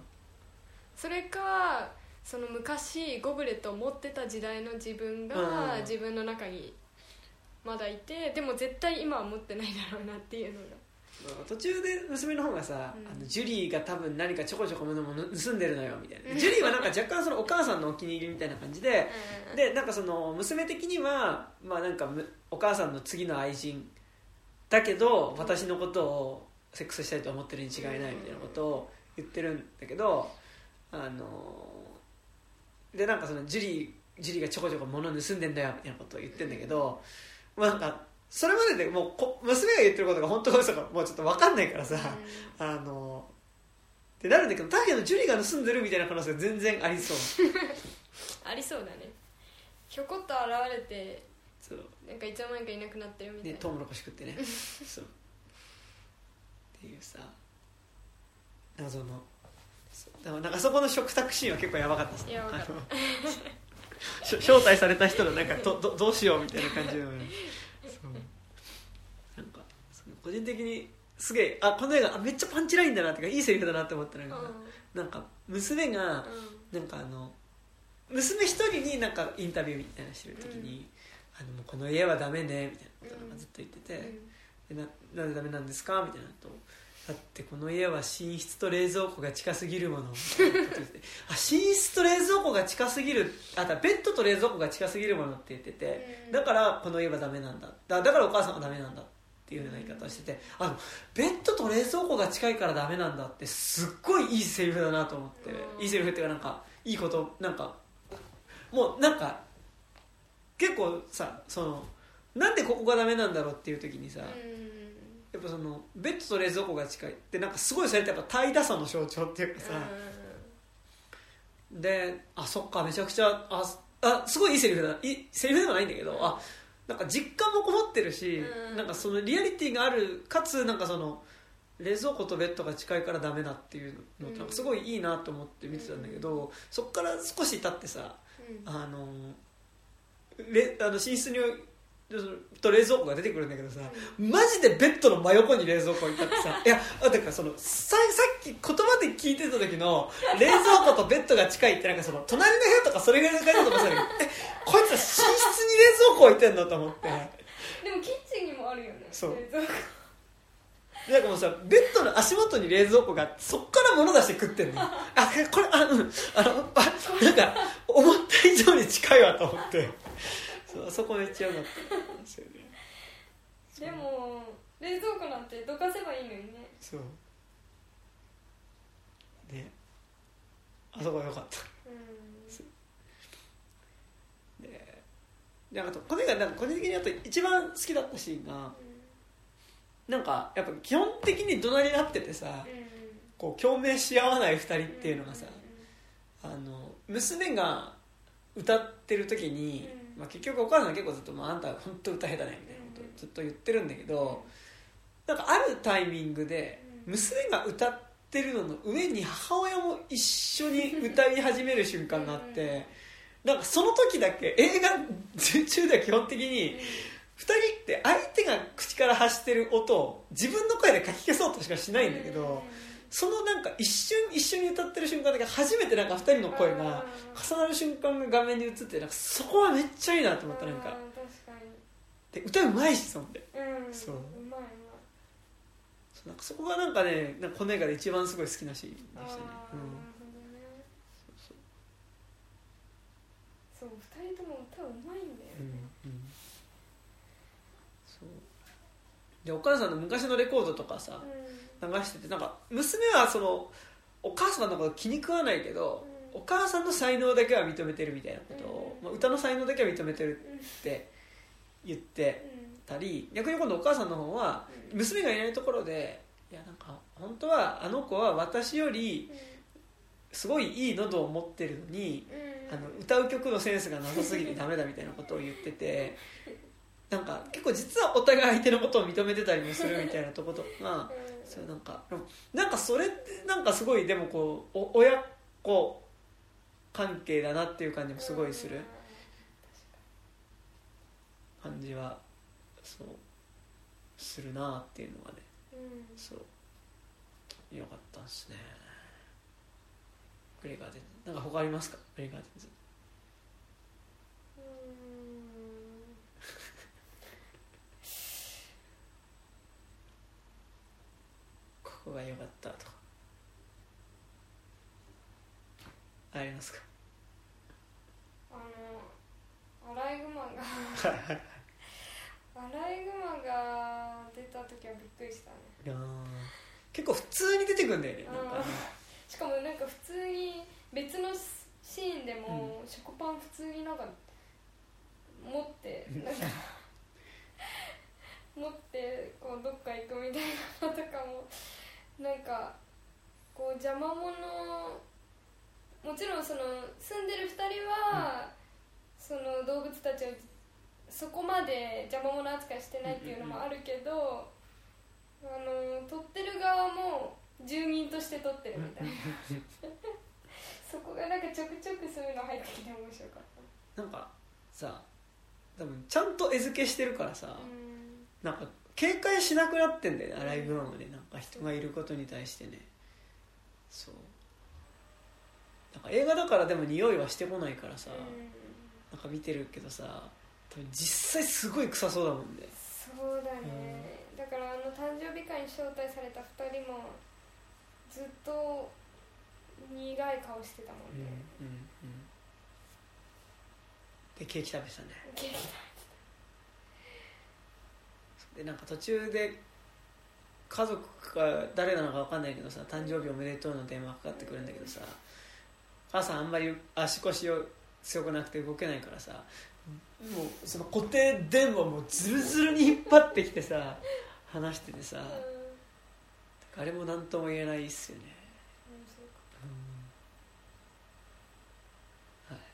それかその昔ゴブレットを持ってた時代の自分うん。が自分の中にまだいてでも絶対今は持ってないだろうなっていうのが。ー途中で娘の方がさ、うん。あのジュリーが多分何かちょこちょこものも盗んでるのよみたいな。ジュリーはなんか若干そのお母さんのお気に入りみたいな感じででなんかその娘的にはまあなんかむお母さんの次の愛人だけど私のことをセックスしたいと思ってるに違いないみたいなことを言ってるんだけどあのでなんかそのジュリージュリーがちょこちょこ物盗んでんだよみたいなことを言ってんだけど、まあなんかそれまででもうこ娘が言ってることが本当か嘘かもうちょっと分かんないからさ、あのってなるんだけどだけどジュリーが盗んでるみたいな可能性が全然ありそう。ありそうだね。ひょこっと現れてそう。なんかいつの間にかいなくなってるみたいな、ねトウモロコシ食ってね。そう。っていうさ。謎の。なんかそこの食卓シーンは結構やばかったですね。やばかった。あのし 招待された人のなんかどどどうしようみたいな感じの個人的にすげえあこの映画あめっちゃパンチラインだなっていうかいいセリフだなって思ったのが、なんか娘がうん。なんかあの娘一人になんかインタビューみたいなのしてる時に、あのもうこの家はダメねみたいなことずっと言ってて、でななんでダメなんですかみたいなとだってこの家は寝室と冷蔵庫が近すぎるもの あ寝室と冷蔵庫が近すぎるあだベッドと冷蔵庫が近すぎるものって言ってて、うん。だからこの家はダメなんだ。だだからお母さんはダメなんだっていうような言い方をしててあのベッドと冷蔵庫が近いからダメなんだってすっごいいいセリフだなと思って、うん。いいセリフっていうかなんかいいことなんかもうなんか結構さそのなんでここがダメなんだろうっていう時にさ、やっぱそのベッドと冷蔵庫が近いってなんかすごいそれってやっぱ怠惰さの象徴っていうかさ、であそっかめちゃくちゃああすごいいいセリフだいいセリフではないんだけど、あなんか実感もこもってるし、うん。なんかそのリアリティがあるかつなんかその冷蔵庫とベッドが近いからダメだっていうのってなんかすごいいいなと思って見てたんだけど、そこから少し経ってさあのれあの寝室にと冷蔵庫が出てくるんだけどさ、マジでベッドの真横に冷蔵庫置いてあってさ いやだからそのささっき言葉で聞いてた時の冷蔵庫とベッドが近いってなんかその隣の部屋とかそれぐらいの感じだと思ってたんだけど えこいつは寝室に冷蔵庫置いてんのと思って。でもキッチンにもあるよねそう。冷蔵庫。でなんかもうさベッドの足元に冷蔵庫があってそっから物出して食ってんのよ。あこれあうん。あのあなんか思った以上に近いわと思ってそうあそこめっちゃ良かった。んですよね。でも冷蔵庫なんてどかせばいいのにね。そう。ねあそこは良かった。うん。でであとこれがなんか個人的にあと一番好きだったシーンがなんかやっぱ基本的に怒鳴り合っててさこう共鳴し合わない2人っていうのがさあの娘が歌ってる時に、うんまあ、結局お母さんは結構ずっと、まあ「あんた本当歌下手ね」みたいなことをずっと言ってるんだけどなんかあるタイミングでうん娘が歌ってるのの上に母親も一緒に歌い始める瞬間があってなんかその時だけ映画中では基本的に2人って相手が口から発してる音を自分の声でかき消そうとしかしないんだけどそのなんか一瞬一緒に歌ってる瞬間だけ初めてなんか2人の声が重なる瞬間が画面に映ってなんかそこはめっちゃいいなと思ったなんか。確かで歌うまいしそんでそうなんかそこがなんかねなんかこの映画で一番すごい好きなシーンでしたね。そう二人とも歌うまいんだようんうんねうん。そう。でお母さんの昔のレコードとかさ流しててなんか娘はそのお母さんのこと気に食わないけど、うん。お母さんの才能だけは認めてるみたいなことを、うん。まあ、歌の才能だけは認めてるうんって言ってたり逆に今度お母さんの方はうん。娘がいないところでいやなんか本当はあの子は私よりすごいいい喉を持ってるのにあの歌う曲のセンスがなさすぎてダメだみたいなことを言ってて なんか結構実はお互い相手のことを認めてたりもするみたいなとこと。かそうなんかなんかそれってなんかすごいでもこうお親子関係だなっていう感じもすごいする。感じはそう。するなっていうのがね。そう。よかったですね。グレーガーデンズ。なんか他ありますか？グレーガーデンズここが良かったとか。ありますか？あのアライグマがアライグマが出た時はびっくりしたね。いやー。結構普通に出てくるんだよねなんかね。しかもなんか普通に別のシシーンでも食パン普通になんか持ってなんか持ってこうどっか行くみたいなのとかもなんかこう邪魔者もちろんその住んでる2人は、その動物たちをそこまで邪魔者扱いしてないっていうのもあるけど、あの撮ってる側も住民として撮ってるみたいな。そこがなんかちょくちょくそういうの入ってきて面白かった。なんかさ多分ちゃんと餌付けしてるからさ、うん。なんか警戒しなくなってんだよねアライグマもねなんか人がいることに対してね。そう。なんか映画だからでも匂いはしてこないからさ、なんか見てるけどさ多分実際すごい臭そうだもんね。そうだね、だからあの誕生日会に招待された2人もずっと苦い顔してたもうんんね、うんうんでケーキ食べてたね。ケーキでなんか途中で家族か誰なのか分かんないけどさ誕生日おめでとうの電話かかってくるんだけどさ母さんあんまり足腰を強くなくて動けないからさもうその固定電話もずるずるに引っ張ってきてさ話しててさうんあれも何とも言えないっすよね、うん。はい。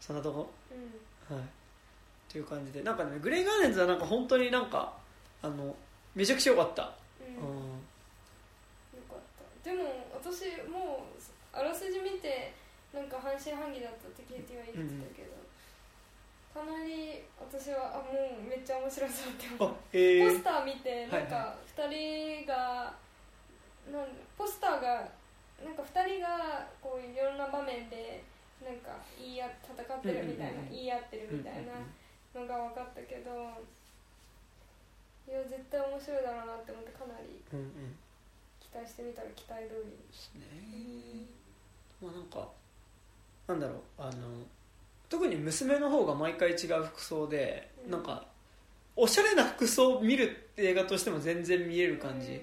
そんなとこ？うん。はいっていう感じでなんかねグレイガーデンズはなんか本当になんかあのめちゃくちゃ良かった。うん。うん。よかった。でも私もうあらすじ見てなんか半信半疑だったってケイティは言ってたけど、かなり私はあもうめっちゃ面白そうって思あうえ。ーポス、ター見てはいなんか2人がなんポスターがなんか2人がこういろんな場面でなんか言い合戦ってるみたいな、うんうんうん言い合ってるみたいなのが分かったけどいや絶対面白いだろうなって思ってかなりうんうん。期待してみたら期待通り。ですね。まあなんかなんだろうあの特に娘の方が毎回違う服装で、うん。なんかおしゃれな服装を見る映画としても全然見える感じ、うん。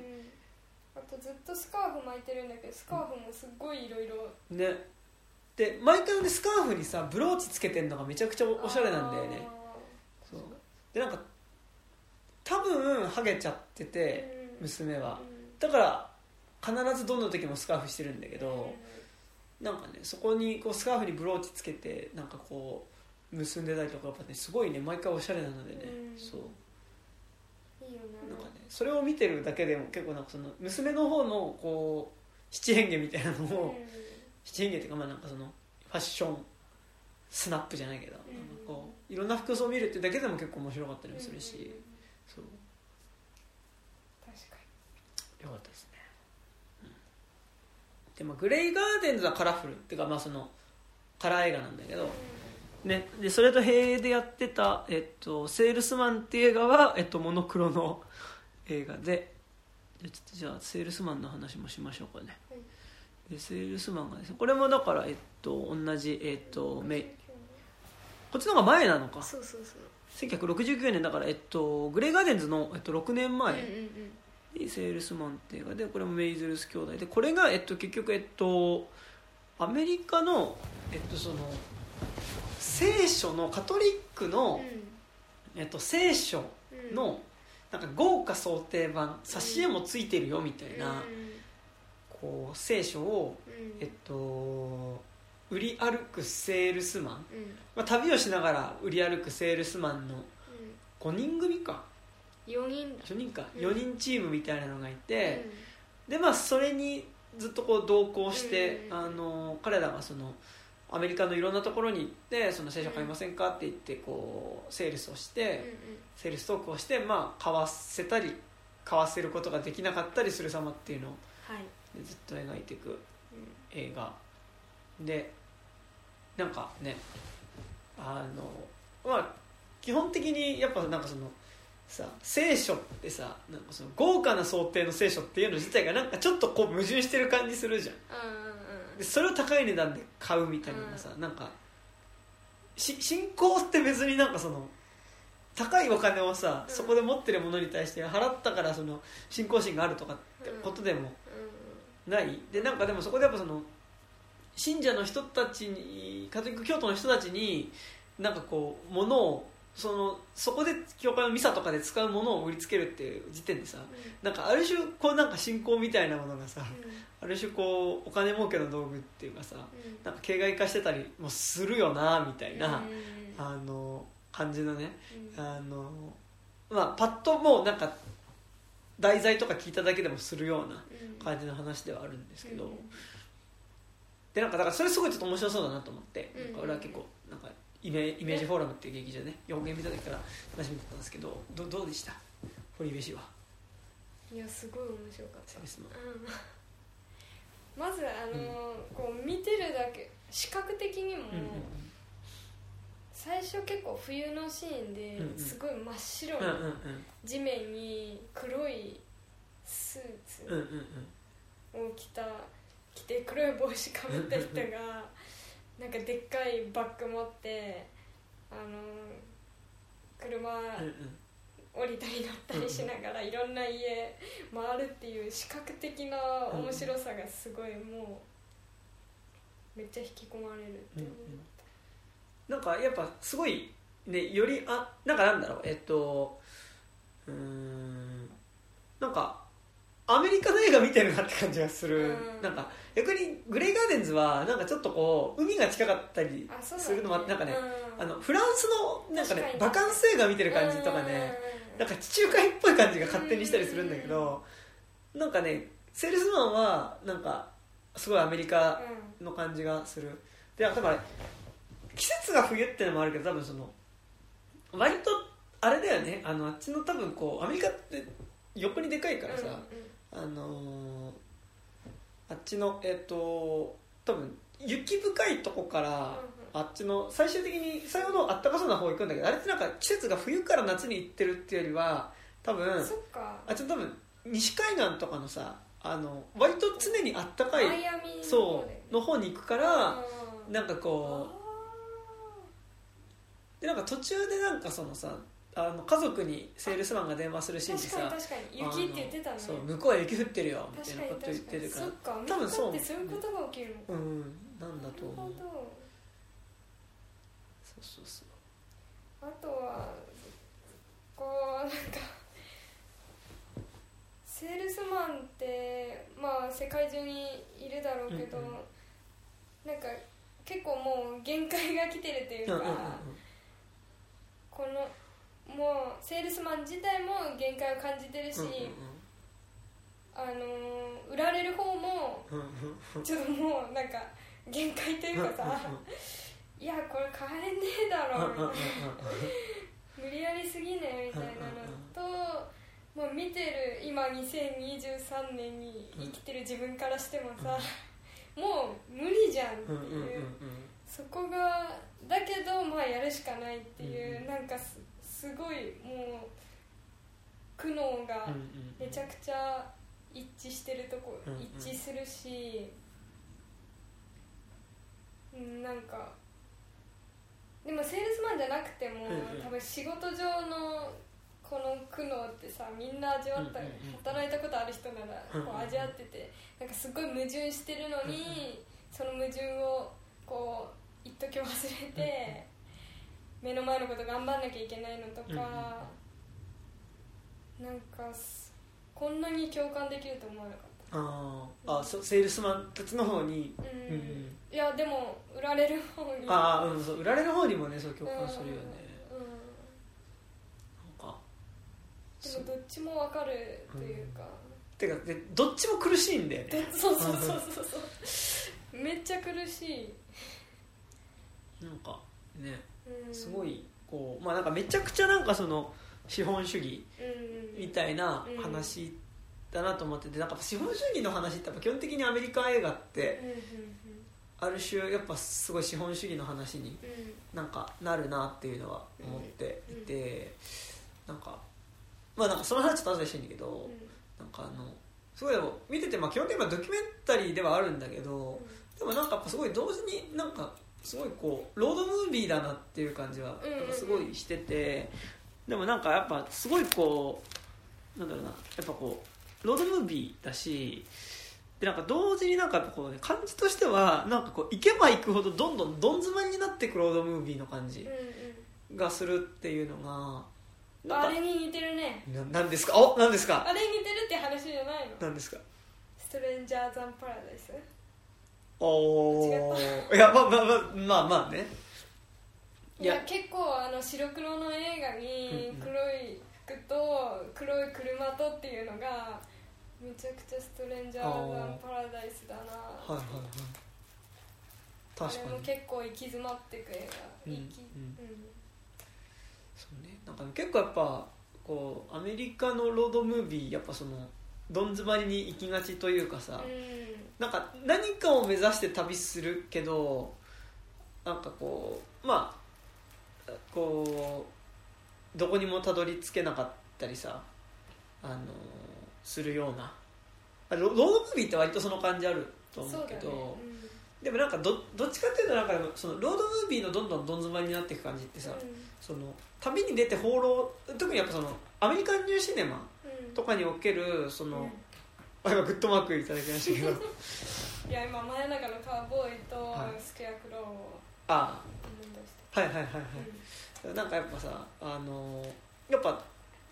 あとずっとスカーフ巻いてるんだけどスカーフもすっごいいろいろね。で毎回ねスカーフにさブローチつけてんのがめちゃくちゃおしゃれなんだよねでなんか多分ハゲちゃってて娘は。だから必ずどの時もスカーフしてるんだけど、なんかねそこにこうスカーフにブローチつけてなんかこう結んでたりとかやっぱねすごいね毎回おしゃれなのでね、うん。そう。いいよなんかねそれを見てるだけでも結構なんかその娘の方のこう七変化みたいなのを、七変化っていうかまあなんかそのファッションスナップじゃないけど、うん。なんかこういろんな服装を見るってだけでも結構面白かったりもするし、うん。そう。確かよかったですね、でまあグレイガーデンズはカラフルっていうかまあそのカラー映画なんだけど、ね、でそれと並映でやってた、えっと「セールスマン」っていう映画は、えっと、モノクロの映画でじゃあちょっとじゃあセールスマンの話もしましょうかね。はい。でセールスマンがですねこれもだから、えっと、同じ、えっと、にメイこっちの方が前なのか。そうそうそう。1969年だから、えっと、グレイガーデンズの、えっと、6年前、うんうんにセールスマンっていう映画でこれもメイズルス兄弟。でこれが、えっと、結局、えっと、アメリカの、えっと、その聖書のカトリックの、えっと、聖書うん。のなんか豪華想定版挿絵もついてるよみたいな、うん。こう聖書を、うん。えっと、売り歩くセールスマン、うん。まあ、旅をしながら売り歩くセールスマンの5人組か。4人。だ4人か。うん。4人チームみたいなのがいて、でまあそれにずっとこう同行して、うんあの彼らがそのアメリカのいろんなところに行ってその聖書買いませんか？って言ってこうセールスをして、うんうん。セールストークをしてまあ買わせたり買わせることができなかったりする様っていうのをはい。ずっと描いていくうん。映画でなんかねあのまあ基本的にやっぱなんかそのさ聖書ってさなんかその豪華な想定の聖書っていうの自体がなんかちょっとこう矛盾してる感じするじゃん。うんでそれを高い値段で買うみたいなのがさ、なんかし信仰って別になんかその高いお金をさ、うん。そこで持ってるものに対して払ったからその信仰心があるとかってことでもうん。ない。でなんかでもそこでやっぱその信者の人たちにカトリック教徒の人たちになんかこう物をそのそこで教会のミサとかで使うものを売りつけるっていう時点でさなんかある種こうなんか信仰みたいなものがさある種こうお金儲けの道具っていうかさなんか形骸化してたりもするよなみたいな、あの感じのね、あのまあパッともうなんか題材とか聞いただけでもするような感じの話ではあるんですけど、でなんかだからそれすごいちょっと面白そうだなと思って、なんか俺は結構なんかイメイメージフォーラムっていう劇場でね4軒見た時から話見てたんですけどどどうでした？堀部氏は。いやすごい面白かった。まずあの、こう見てるだけ視覚的にも、うんうん最初結構冬のシーンでうんうん。すごい真っ白なうんうんうん。地面に黒いスーうんうんツを着た着て黒い帽子かぶった人が なんかでっかいバッグ持ってあの車降りたり乗ったりしながらいろんな家回るっていう視覚的な面白さがすごいもうめっちゃ引き込まれるって思なんかやっぱすごいねよりあなんかなんだろうえっとうーんなんかアメリカの映画見てるなって感じがする、うん。なんか逆にグレイガーデンズはなんかちょっとこう海が近かったりあそうだするのもあってなんかね、うん。あのフランスのなんかね確かに。バカンス映画見てる感じとかね、なんか地中海っぽい感じが勝手にしたりするんだけど、なんかねセールスマンはなんかすごいアメリカの感じがする。で多分あれ季節が冬ってのもあるけど多分その割とあれだよね。あのあっちの多分こうアメリカって横にでかいからさ、あのーあっちのえっ、と多分雪深いとこから、あっちの最終的に最後のあったかそうな方行くんだけどあれってなんか季節が冬から夏に行ってるっていうよりは多分そっか。あっちの多分西海岸とかのさあの割と常にあったかいそうの方に行くからうん。なんかこうでなんか途中でなんかそのさあの家族にセールスマンが電話するシーンで確かにさ確かに。雪って言ってたね。そう向こうは雪降ってるよみたいなこと言ってるから。そっか多分そうってそういうことが起きるのかうんなんだと思う。なるほそうそうそう。どあとはこうなんかセールスマンってまあ世界中にいるだろうけど、うんうん。なんか結構もう限界が来てるというか、うんうんうん。このもうセールスマン自体も限界を感じてるし、うんうんあのー売られる方もちょっともうなんか限界というかさいやこれ買えねえだろみたいな。無理やりすぎねみたいなのと、まあ、見てる今2023年に生きてる自分からしてもさ、もう無理じゃんっていう、そこがだけどまあやるしかないっていう、うん。なんかすすごいもう苦悩がめちゃくちゃ一致してるとこ、うんうん。一致するしうんなんかでもセールスマンじゃなくても、うんうん。多分仕事上のこの苦悩ってさみんな味わった、働いたことある人ならこう味わっててなんかすごい矛盾してるのに、その矛盾をこう一時忘れて、目の前のこと頑張んなきゃいけないのとか、なんかすこんなに共感できると思わなかっあー。あそセールスマンたちの方に？た、うんうん。いやでも売られる方に。ああうんそう売られる方にもねそう共感するよね。うん。うんなんか。でもどっちも分かるというか、てかでどっちも苦しいんだよね。どそうそうそうそう。そうめっちゃ苦しい、なんかね。うん、すごいこうまあなんかめちゃくちゃなんかその資本主義うんみたいな話だなと思っててなんか資本主義の話ってやっぱ基本的にアメリカ映画ってある種やっぱすごい資本主義の話になんかなるなっていうのは思っていてなんかまあなんかその話ちょっと後でしてんだけどなんかあのすごい見ててまあ基本的にはドキュメンタリーではあるんだけどでもなんかやっぱすごい同時になんかすごいこうロードムービーだなっていう感じはすごいしててでもなんかやっぱすごいこうなんだろうなやっぱこうロードムービーだしでなんか同時になんかこう、ね、感じとしてはなんかこう行けば行くほどどんどんどん詰まりになってくロードムービーの感じうんがするっていうのがうんなんかあれに似てるね。ななんですか？おなんですか？あれに似てるって話じゃないの？なんですか？ストレンジャーザンパラダイスおいやまあまあまあまあまあね。いや。結構あの白黒の映画に黒い服と黒い車とっていうのがめちゃくちゃストレンジャーザンパラダイスだな。はいはいはい。あ確かに。れも結構行き詰まってく映画。うんうん。そうね。なんか結構やっぱこうアメリカのロードムービーやっぱそのどん詰まりに行きがちというかさ、なんか何かを目指して旅するけどなんかこうまあこうどこにもたどり着けなかったりさあのするような。あロロードムービーって割とその感じあるとうん、思うけどそうだね、でもなんかどどっちかっていうとなんかそのロードムービーのどんどんどん詰まりになっていく感じってさ、うん。その旅に出て放浪特にやっぱそのアメリカンニューシネマうんとかにおけるその、うん。あ今グッドマークいただきましたけど。いや今真夜中のカーボーイとはい。スケアクローをああ。はいはいはいはい、なんかやっぱさあのやっぱ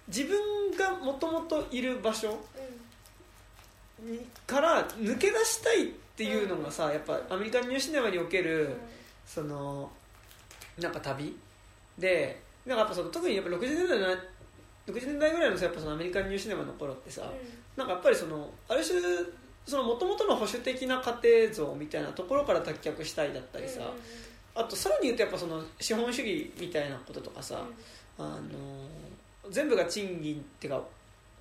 自分がもともといる場所から抜け出したいっていうのがさやっぱアメリカンニューシネマにおける、うん。そのなんか旅でなんかやっぱその特にやっぱ60年代の60年代ぐらいのさやっぱそのアメリカンニューシネマの頃ってさ、なんかやっぱりそのある種その元々の保守的な家庭像みたいなところから脱却したいだったりさ、あとさらに言うとやっぱその資本主義みたいなこととかさ、あの全部が賃金っていうか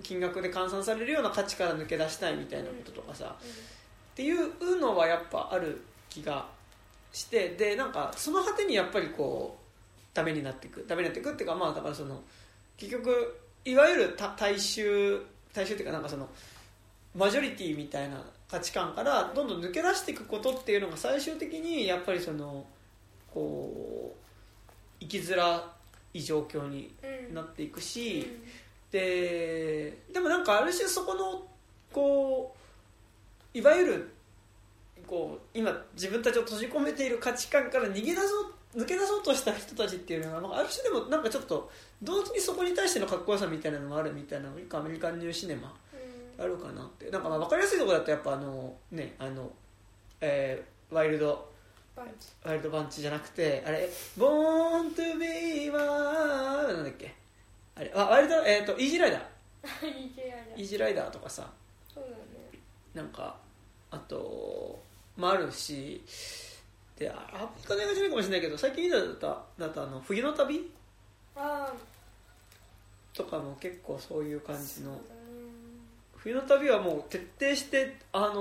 金額で換算されるような価値から抜け出したいみたいなこととかさ、っていうのはやっぱある気がしてでなんかその果てにやっぱりこうダメになっていく。ダメになっていくっていうかまあだからその結局いわゆるた大衆大衆っていうかなんかそのマジョリティみたいな価値観からどんどん抜け出していくことっていうのが最終的にやっぱりそのこう生きづらい状況になっていくし、ででもなんかある種そこのこういわゆるこう今自分たちを閉じ込めている価値観から逃げ出そう抜け出そうとした人たちっていうのはある種でもなんかちょっと同時にそこに対してのかっこよさみたいなのもあるみたいなのがアメリカンニューシネマあるかなって。なんかまあ分かりやすいところだとやっぱあのねあの、えーワイルドバンチ。ワイルドバンチじゃなくてあれ「Born to be w なんだっけ？あれあワイルドえっ、と イージーライダー。イージーライダーとかさ。そうだね。なんかあともあるしであアメリカの映画じゃないかもしれないけど最近見ただっただとあの冬の旅？ああとかも結構そういう感じの。ね。冬の旅はもう徹底してあの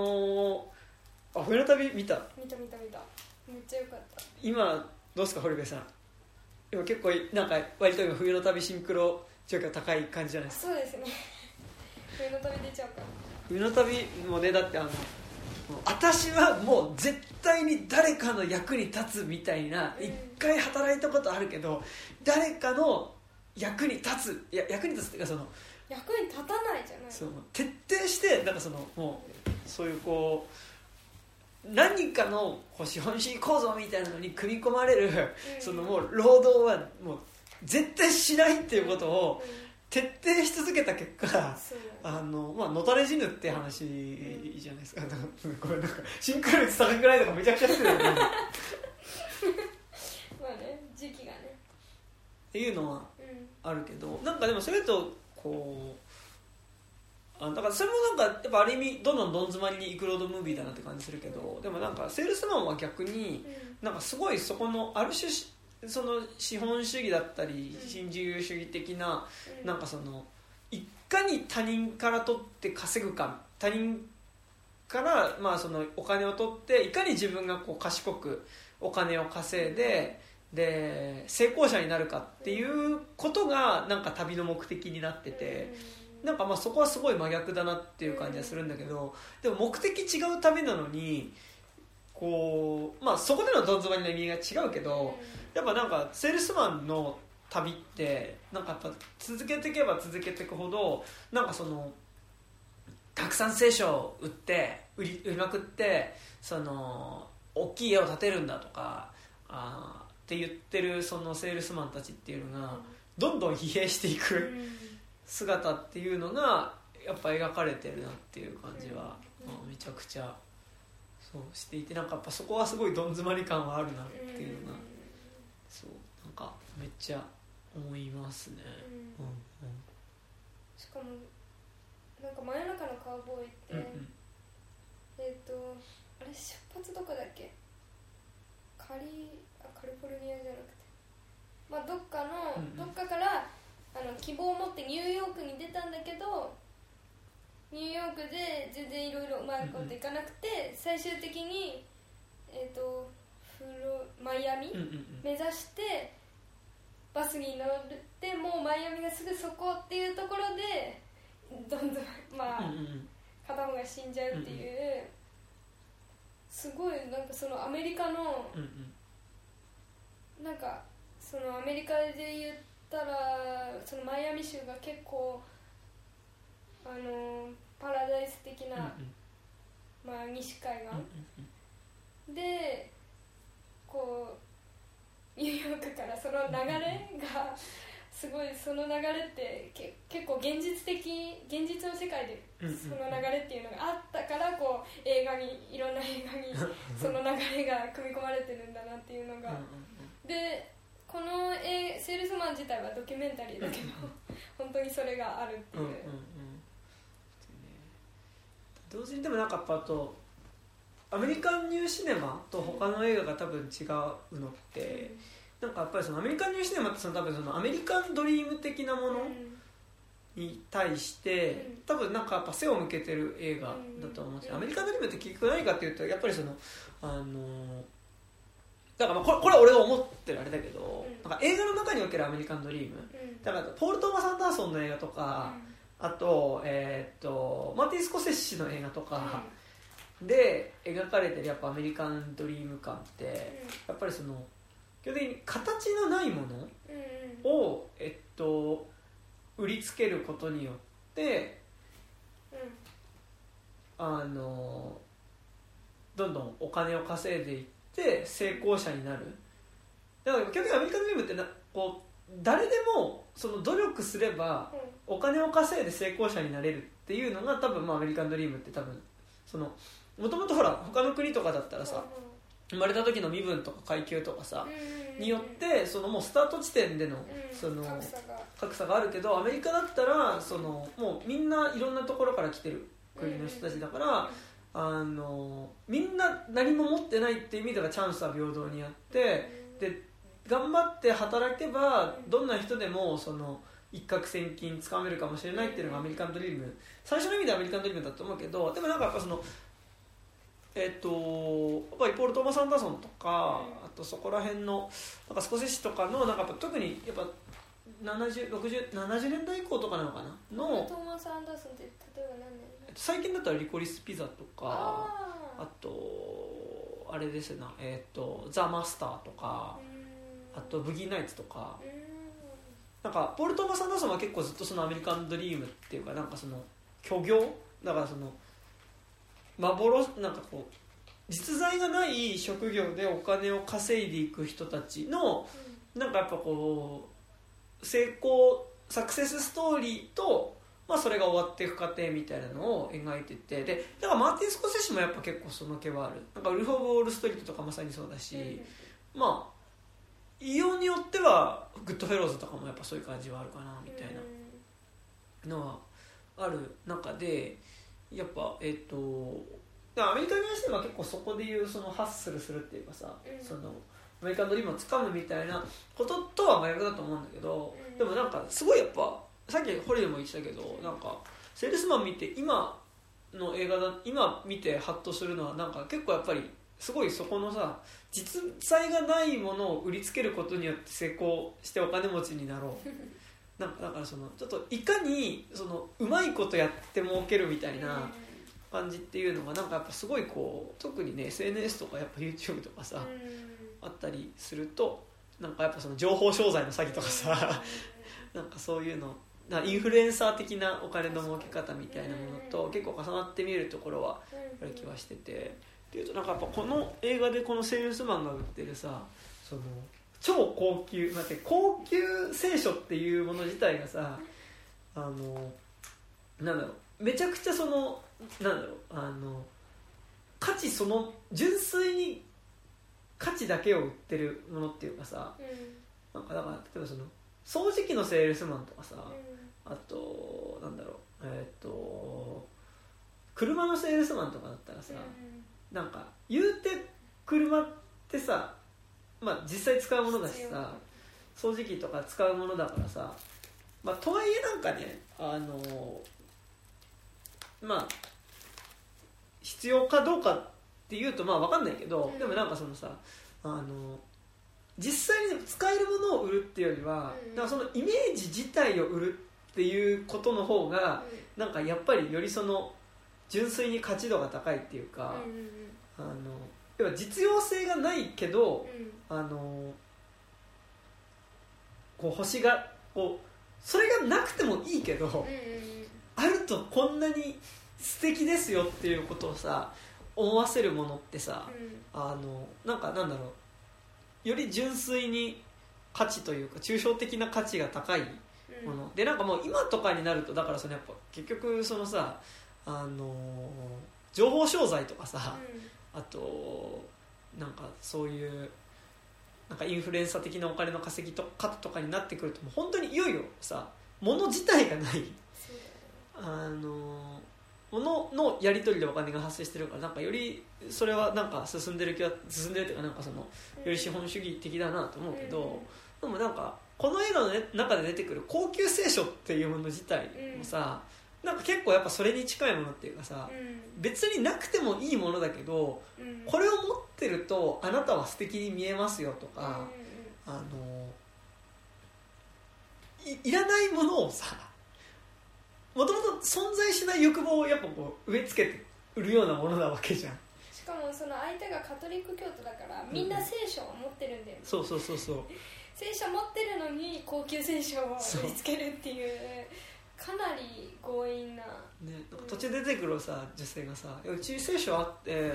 ーあ冬の旅見た？見た見た見た。めっちゃよかった。今どうですか堀部さん？今結構なんか割と今冬の旅シンクロ状況が高い感じじゃないですか？そうですね。冬の旅出ちゃうから冬の旅もねだってあの私はもう絶対に誰かの役に立つみたいなうん。一回働いたことあるけど誰かの役に立ついや役に立つっていうかその役に立たないじゃない。その徹底してなんかそのもうそういうこう何かのこう資本主義構造みたいなのに組み込まれる、うん。そのもう労働はもう絶対しないっていうことをうん徹底し続けた結果あのまあのたれ死ぬって話じゃないですか、これなんかシンクロ率高くないとかめちゃくちゃしてるよね。っ まあね時期がね。ていうのはうん。あるけどなんかでもそれとこうあだからそれもなんかやっぱある意味どんどんどん詰まりに行くロードムービーだなって感じするけどでもなんかセールスマンは逆になんかすごいそこのある種しその資本主義だったりうん。新自由主義的なうん。なんかそのいかに他人から取って稼ぐか他人からまあそのお金を取っていかに自分がこう賢くお金を稼いでで成功者になるかっていうことがなんか旅の目的になっててなんかまあそこはすごい真逆だなっていう感じはするんだけどでも目的違うためなのにこうまあそこでのどん詰まりの意味が違うけどやっぱなんかセールスマンの旅ってなんかやっぱ続けていけば続けていくほどなんかそのたくさん聖書を売って売り売りまくってその大きい家を建てるんだとかあって言ってるそのセールスマンたちっていうのがどんどん疲弊していく姿っていうのがやっぱ描かれてるなっていう感じは、うん、めちゃくちゃそうしていてなんかやっぱそこはすごいどん詰まり感はあるなっていうのが、そうなんかめっちゃ思いますね。うん。うんしかもなんか真夜中のカウボーイって、うんうん、えっ、ー、とあれ出発どこだっけ？カリあカリフォルニアじゃなくて。まあどっかの、うんうん、どっかからあの希望を持ってニューヨークに出たんだけどニューヨークで全然いろいろうまいこといかなくて、最終的にえっ、ー、とフロマイアミ、目指してバスに乗ってもうマイアミがすぐそこっていうところでどんどんまあ、片方が死んじゃうっていう、すごいなんかそのアメリカの、なんかそのアメリカで言ったらそのマイアミ州が結構あのパラダイス的な、まあ、西海岸、でこうニューヨークからその流れがすごいその流れってけ結構現実的現実の世界でその流れっていうのがあったからこう映画にいろんな映画に その流れが組み込まれてるんだなっていうのが。でこのえセールスマン自体はドキュメンタリーだけど 本当にそれがあるっていう。うんうんうん同時にでもなんかやっぱとアメリカンニューシネマと他の映画が多分違うのって、なんかやっぱりそのアメリカンニューシネマってその多分そのアメリカンドリーム的なものに対して多分なんかやっぱ背を向けてる映画だと思うしアメリカンドリームって結局何かっていうとやっぱりそのあのだからまあこれこれは俺が思ってるあれだけど、なんか映画の中におけるアメリカンドリーム、だからポール・トーマス・アンダーソンの映画とか、あと,、えー、とマーティン・スコセッシの映画とかで描かれてるやっぱアメリカンドリーム感って、やっぱりその基本的に形のないものを、えっと、売りつけることによって、あのどんどんお金を稼いでいって成功者になる。だから基本的にアメリカンドリームってなこう誰でもその努力すればお金を稼いで成功者になれるっていうのが多分まあアメリカンドリームって多分そのもともとほら他の国とかだったらさ生まれた時の身分とか階級とかさによってそのもうスタート地点でのその格差が。あるけどアメリカだったらそのもうみんないろんなところから来てる国の人たちだからあのみんな何も持ってないっていう意味ではチャンスは平等にあってで頑張って働けばどんな人でもその一攫千金つかめるかもしれないっていうのがアメリカンドリーム。最初の意味でアメリカンドリームだと思うけどでもなんかやっぱそのえっ、ー、とやっぱりポール・トーマス・アンダーソンとかあとそこら辺のなんかスコセッシとかのなんか特にやっぱ7060年代以降とかなのかな？のトーマス・アンダーソンって例えば何年？最近だったらリコリス・ピザとかあとあれですな、えっ、ー、とザ・マスターとか。あとブギーナイツとか。なんかポール・トーマス・アンダーソンは結構ずっとそのアメリカンドリームっていうかなんかその虚業。だからその幻なんかこう実在がない職業でお金を稼いでいく人たちのなんかやっぱこう成功サクセスストーリーと、まあ、それが終わっていく過程みたいなのを描いててでだからマーティン・スコセッシもやっぱ結構その気はある。なんかウルフ・オブ・ウォール・ストリートとかまさにそうだし、まあ異様によってはグッドフェローズとかもやっぱそういう感じはあるかなみたいな。のはある中でやっぱえっ、ー、とアメリカにしては結構そこでいうそのハッスルするっていうかさ、うん、そのアメリカンドリームをつかむみたいなこととは真逆だと思うんだけど、うん、でもなんかすごいやっぱさっきホリデーも言ってたけどなんかセールスマン見て今の映画だ今見てハッとするのはなんか結構やっぱりすごいそこのさ実在がないものを売りつけることによって成功してお金持ちになろう。なんかだからそのちょっといかにそのうまいことやって儲けるみたいな感じっていうのがなんかやっぱすごいこう特にね SNS とかやっぱ YouTube とかさあったりするとなんかやっぱその情報商材の詐欺とかさ なんかそういうのなインフルエンサー的なお金の儲け方みたいなものと結構重なって見えるところはある気はしててっていうとなんかやっぱこの映画でこのセールスマンが売ってるさその超高級待って高級聖書っていうもの自体がさあのなんだろうめちゃくちゃそのなんだろうあの価値その純粋に価値だけを売ってるものっていうかさなんかだから例えばその掃除機のセールスマンとかさあとなんだろうえっ、と車のセールスマンとかだったらさなんか言うて車ってさまあ実際使うものだしさ掃除機とか使うものだからさまあとはいえなんかねあのまあ必要かどうかっていうとまあ分かんないけど、うん。でもなんかそのさあの実際に使えるものを売るっていうよりは、うん。なんかそのイメージ自体を売るっていうことの方が、なんかやっぱりよりその純粋に価値度が高いっていうか、あの要は実用性がないけどあのこう星がこうそれがなくてもいいけど、あるとこんなに素敵ですよっていうことをさ思わせるものってさ、あのなんかなんだろう。より純粋に価値というか抽象的な価値が高いもの、でなんかもう今とかになるとだからそのやっぱ結局そのさあの情報商材とかさ、あとなんかそういうなんかインフルエンサー的なお金の稼ぎとかとかになってくるともう本当にいよいよさ物自体がない。あのもののやり取りでお金が発生してるからなんかよりそれはなんか進んでる気は進んでるっていうかなんかそのより資本主義的だなと思うけど、でもなんかこの映画の、ね、中で出てくる高級聖書っていうもの自体もさ、なんか結構やっぱそれに近いものっていうかさ、別になくてもいいものだけどこれを持ってるとあなたは素敵に見えますよとか、あのいいらないものをさもともと存在しない欲望をやっぱこう植え付けて売るようなものなわけじゃん。しかもその相手がカトリック教徒だからみんな聖書を持ってるんだよね、そうそうそうそう。聖書持ってるのに高級聖書を売りつけるっていうかなり強引な。ね、途中で出てくるさ女性がさ「いやうち聖書あって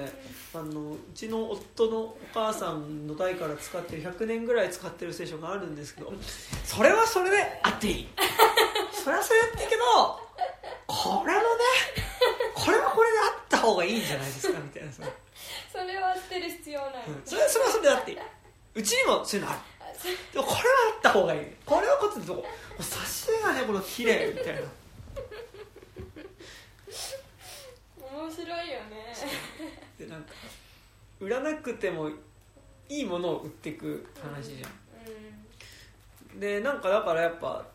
あのうちの夫のお母さんの代から使ってる100年ぐらい使ってる聖書があるんですけどそれはそれであっていい。それはそれやっていいけどこれもねこれはこれであった方がいいんじゃないですかみたいなさ、それは捨てる必要ない、うん。それはそれはそれであっていい。うちにもそういうのあるでもこれはあった方がいい。これはこっちでどこ挿絵がねこの綺麗。みたいな。面白いよね。でなんか売らなくてもいいものを売っていく話じゃん、でなんかだからやっぱ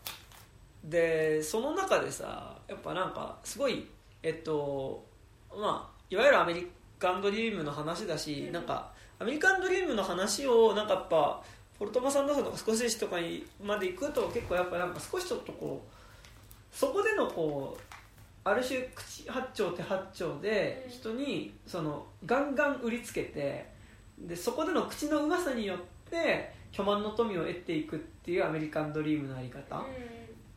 でその中でさやっぱなんかすごいえっとまあいわゆるアメリカンドリームの話だし、うん。なんかアメリカンドリームの話をなんかやっぱポルトマさんだとか少しとかにまで行くと結構やっぱなんか少しちょっとこうそこでのこうある種口八丁手八丁でうん。人にそのガンガン売りつけてでそこでの口のうまさによって巨万の富を得ていくっていうアメリカンドリームのあり方っ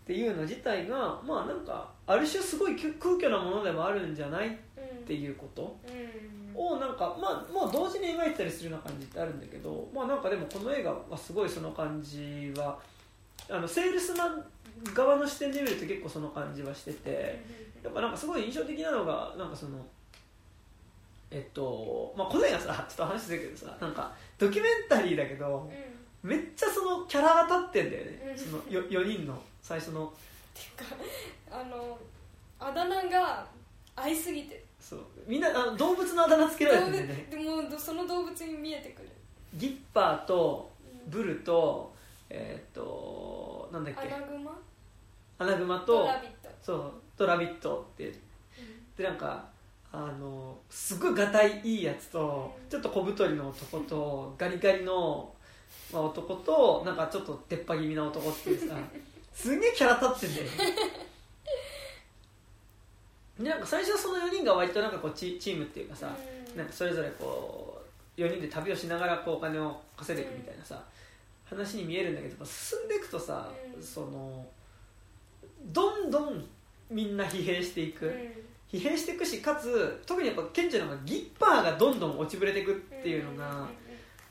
ていうの自体がまあなんかある種すごい空虚なものでもあるんじゃないっていうことをなんかまあもう同時に描いてたりするような感じってあるんだけどまあなんかでもこの映画はすごいその感じはあのセールスマン側の視点で見ると結構その感じはしててやっぱなんかすごい印象的なのがなんかそのえっとまあこの映画さちょっと話するけどさなんかドキュメンタリーだけどめっちゃそのキャラが立ってんだよね。うん。そのよ4人の。最初の。あのあだ名が合いすぎてそう。みんなあの動物のあだ名つけられて動るんだよね。物でもその動物に見えてくる。ギッパーとブルとえーっとなんだっアけナグマ？アナグマととラビット。そうとラビットって。でなんかあのすごいがたいいいやつとちょっと小太りの男と ガリガリの、まあ、男となんかちょっと出っ歯気味な男っていうさ すげえキャラ立ってんだよねでなんか最初はその4人が割となんかこうチチームっていうかさ、うんなんかそれぞれこう4人で旅をしながらこうお金を稼いでいくみたいなさ、話に見えるんだけど進んでいくとさ、うんそのどんどんみんな疲弊していく、疲弊していくしかつ特にやっぱ顕著なのがギッパーがどんどん落ちぶれていくっていうのが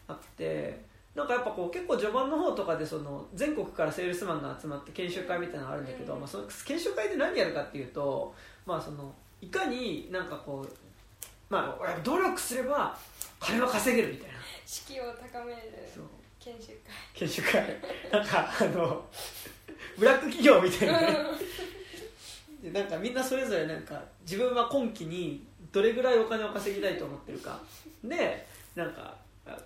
あってなんかやっぱこう結構序盤の方とかでその全国からセールスマンが集まって研修会みたいなのがあるんだけど、まあ、その研修会で何やるかっていうと、まあ、そのいかになんかこう、まあ、努力すれば金は稼げるみたいな。士気を高めるそう研修会。研修会。なんかあのブラック企業みたいなね。でなんかみんなそれぞれなんか自分は今期にどれぐらいお金を稼ぎたいと思ってるか。でなんか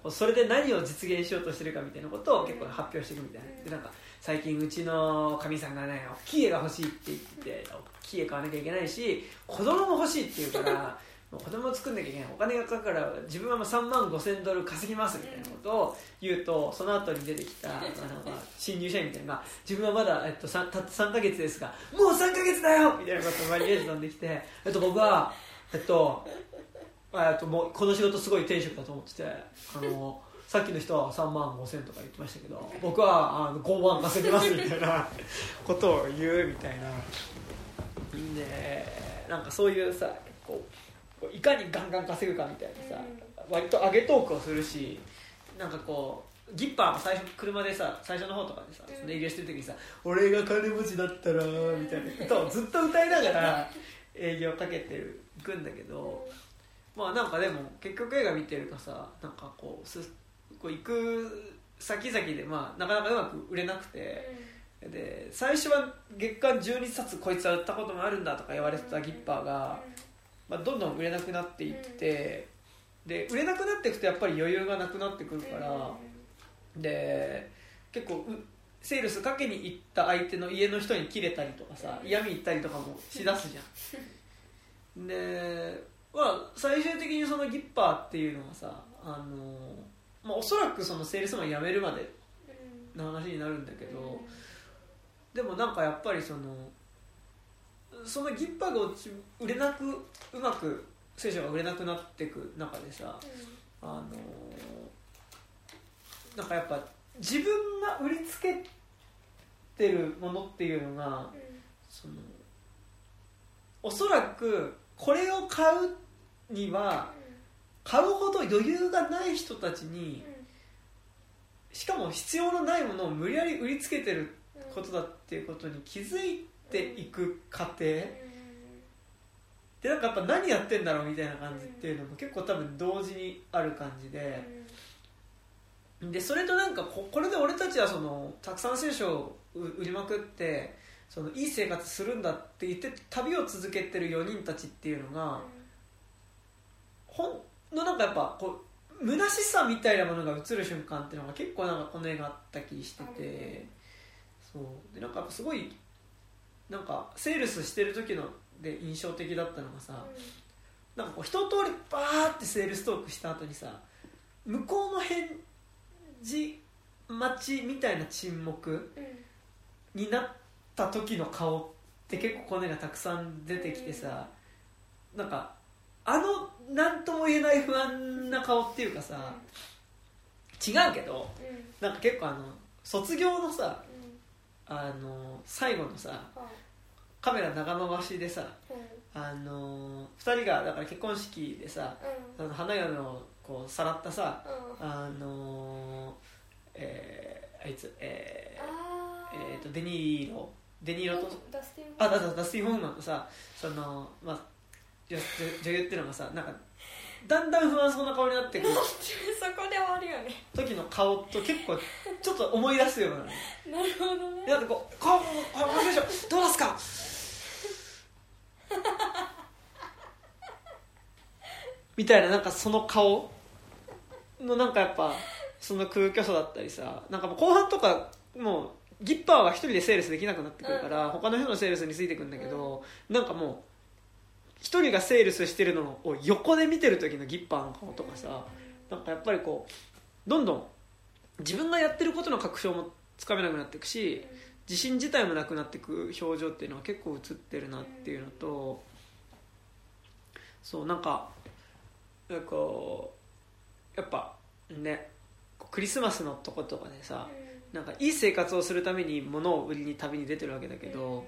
それで何を実現しようとしてるかみたいなことを結構発表していくみたいな。でなんか最近うちのかみさんがね大きい家が欲しいって言ってて大きい家買わなきゃいけないし子供も欲しいって言うから もう子供を作んなきゃいけない。お金がかかるから自分はもう3万5千ドル稼ぎますみたいなことを言うとその後に出てきたなんか新入社員みたいな。のが自分はまだ、えっと、3, たった3ヶ月ですがもう3ヶ月だよみたいなことをマリエージ飛んできて、えっと、僕はえっとえっともうこの仕事すごい転職だと思っててあのさっきの人は3万5千とか言ってましたけど僕はあの5万稼ぎますみたいなことを言うみたいな。でなんかそういうさこういかにガンガン稼ぐかみたいなさ、割と上げトークをするしなんかこうギッパーも最初車でさ最初の方とかでさその営業してる時にさ「俺が金持ちだったら」みたいなことをずっと歌いながら営業かけてるいくんだけどまあなんかでも結局映画見てるとさなんかこうすこう行く先々でまあなかなかうまく売れなくて。で最初は月間12冊こいつは売ったこともあるんだとか言われてたギッパーが、まあ、どんどん売れなくなっていって、で売れなくなっていくとやっぱり余裕がなくなってくるから、で結構うセールスかけに行った相手の家の人に切れたりとかさ嫌味言ったりとかもしだすじゃん。で、まあ、最終的にそのギッパーっていうのはさあの、まあ、おそらくそのセールスマン辞めるまでの話になるんだけど、でもなんかやっぱりそのそのギッパーが落ち売れなくうまく聖書が売れなくなっていく中でさあのなんかやっぱ自分が売りつけてるものっていうのがそのおそらくこれを買うには買うほど余裕がない人たちにしかも必要のないものを無理やり売りつけてることだっていうことに気づいていく過程。でなんかやっぱ何やってんだろうみたいな感じっていうのも結構多分同時にある感じで。でそれとなんかここれで俺たちはそのたくさん聖書を売りまくってそのいい生活するんだって言って旅を続けてる4人たちっていうのがほんのなんかやっぱこう虚しさみたいなものが映る瞬間っていうのが結構なんかこの映画あった気しててそう。でなんかすごいなんかセールスしてる時ので印象的だったのがさなんかこう一通りバーってセールストークした後にさ向こうの返事待ちみたいな沈黙になった時の顔って結構この絵がたくさん出てきてさなんかあの何とも言えない不安な顔っていうかさ違うけどなんか結構あの卒業のさあの最後のさカメラ長回しでさあの2人がだから結婚式でさその花嫁をこうさらったさあのえーあいつえーえーとデニーロ。デニーロとあだだダスティン・ホーマンとさそのまあ女女優っていうのがさなんかだんだん不安そうな顔になってくる。そこで終わるよね。時の顔と結構ちょっと思い出すようななるほどね。なんかこう「顔顔どうしようどうですか?」みたいななんかその顔のなんかやっぱその空虚さだったりさなんかもう後半とかもうギッパーは一人でセールスできなくなってくるから、他の人のセールスについてくんだけど、なんかもう一人がセールスしてるのを横で見てる時のギッパーの顔とかさなんかやっぱりこうどんどん自分がやってることの確証もつかめなくなっていくし自信自体もなくなっていく表情っていうのは結構映ってるなっていうのとそうなんかなんかやっぱねクリスマスのとことかでさなんかいい生活をするために物を売りに旅に出てるわけだけど、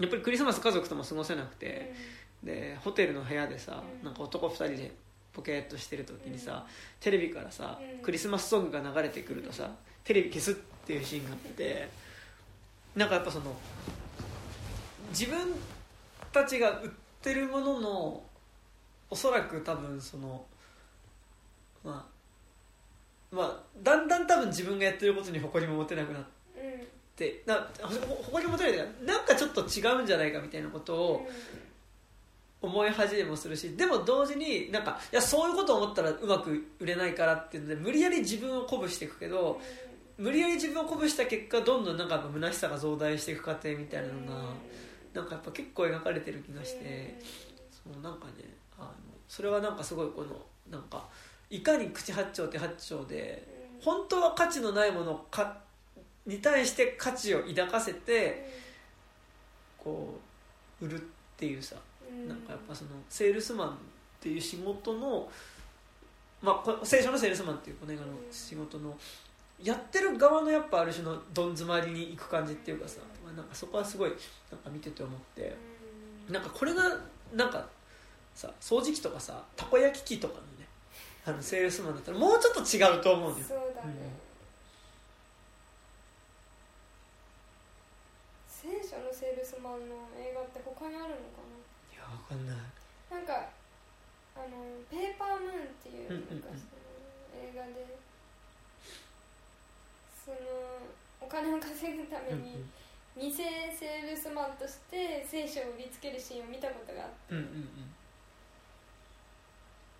やっぱりクリスマス家族とも過ごせなくて、でホテルの部屋でさ、うん。なんか男2人でポケーっとしてる時にさ、テレビからさ、うん。クリスマスソングが流れてくるとさテレビ消すっていうシーンがあってなんかやっぱその自分たちが売ってるもののおそらく多分そのまあまあだんだん多分自分がやってることに誇りも持てなくなってなほ誇り持てないというかなんかちょっと違うんじゃないかみたいなことを、思い始めもするしでも同時になんかいやそういうことを思ったらうまく売れないからっていうので無理やり自分を鼓舞していくけど無理やり自分を鼓舞した結果どんどんなんか虚しさが増大していく過程みたいなのがなんかやっぱ結構描かれてる気がしてそうなんかねあのそれはなんかすごいこのなんかいかに口八丁手八丁で本当は価値のないものかに対して価値を抱かせてこう売るっていうさなんかやっぱそのセールスマンっていう仕事のまあこ聖書のセールスマンっていうこの映画の仕事のやってる側のやっぱある種のどん詰まりに行く感じっていうかさ、まあ、なんかそこはすごいなんか見てて思ってなんかこれがなんかさ掃除機とかさたこ焼き器とかのねあのセールスマンだったらもうちょっと違うと思うのよ。そうだね、聖書のセールスマンの映画って他にあるのかいやわかんない。ななんかあのペーパームーンっていううんうんうん昔の映画でそのお金を稼ぐために偽セールスマンとして聖書を売りつけるシーンを見たことがあって。うんうん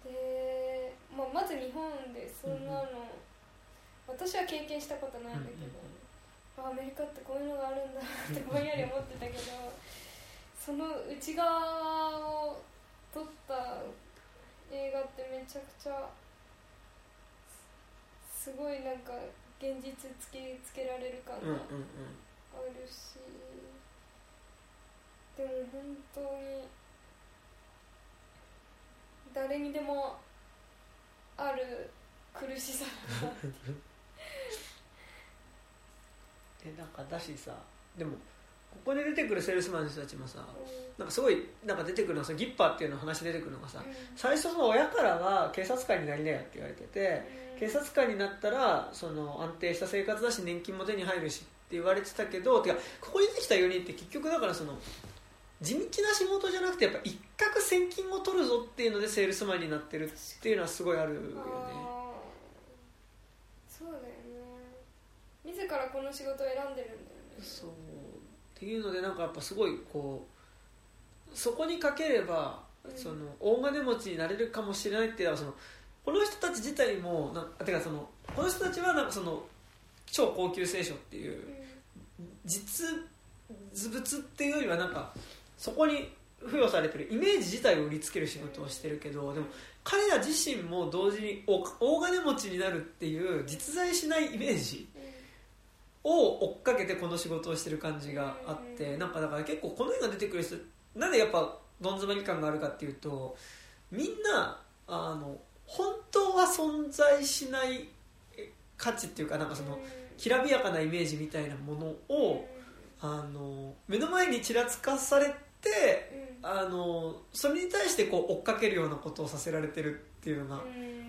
うん。で、まあ、まず日本でそんなの、私は経験したことないんだけど、あアメリカってこういうのがあるんだってぼんやり思ってたけどその内側を撮った映画ってめちゃくちゃすごいなんか現実突きつけられる感があるし、でも本当に誰にでもある苦しさだなってでなんかだしさでもここで出てくるセールスマンの人たちもさうなんかすごいなんか出てくるのはさギッパーっていうの話出てくるのがさん。最初その親からは警察官になりなよって言われててうん。警察官になったらその安定した生活だし年金も手に入るしって言われてたけどてかここに出てきた4人って結局だからその地道な仕事じゃなくてやっぱ一攫千金を取るぞっていうのでセールスマンになってるっていうのはすごいあるよねあーそうだよね自らこの仕事を選んでるんだよね。そう。っていうのでなんかやっぱすごいこうそこにかければうん。その大金持ちになれるかもしれないっていうのはそのこの人たち自体もなんかてかそのこの人たちはなんかその超高級聖書っていう実物っていうよりはなんかそこに付与されてるイメージ自体を売りつける仕事をしてるけどでも彼ら自身も同時にお大金持ちになるっていう実在しないイメージを追っかけてこの仕事をしてる感じがあってなんかだから結構この映画出てくる人なんでやっぱどん詰まり感があるかっていうとみんなあの本当は存在しないえ価値っていうかなんかそのきらびやかなイメージみたいなものをあの目の前にちらつかされてあのそれに対してこう追っかけるようなことをさせられてるっていうのが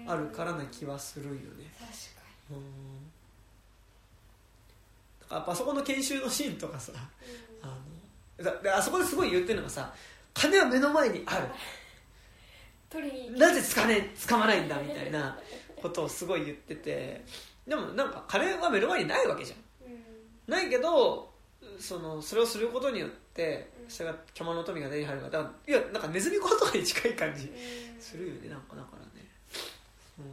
あるからな気はするよね。確かうん。だからやっぱあそこの研修のシーンとかさ。にあのだであそこですごい言ってるのがさ金は目の前にある。取りになぜつかねつかまないんだみたいなことをすごい言ってて。でもなんか金は目の前にないわけじゃん。うん。ないけどそのそれをすることによってうん。それが巨万の富が手に入るから。いやなんかネズミ講とかに近い感じうん。するよね。なんかだからね。う。ん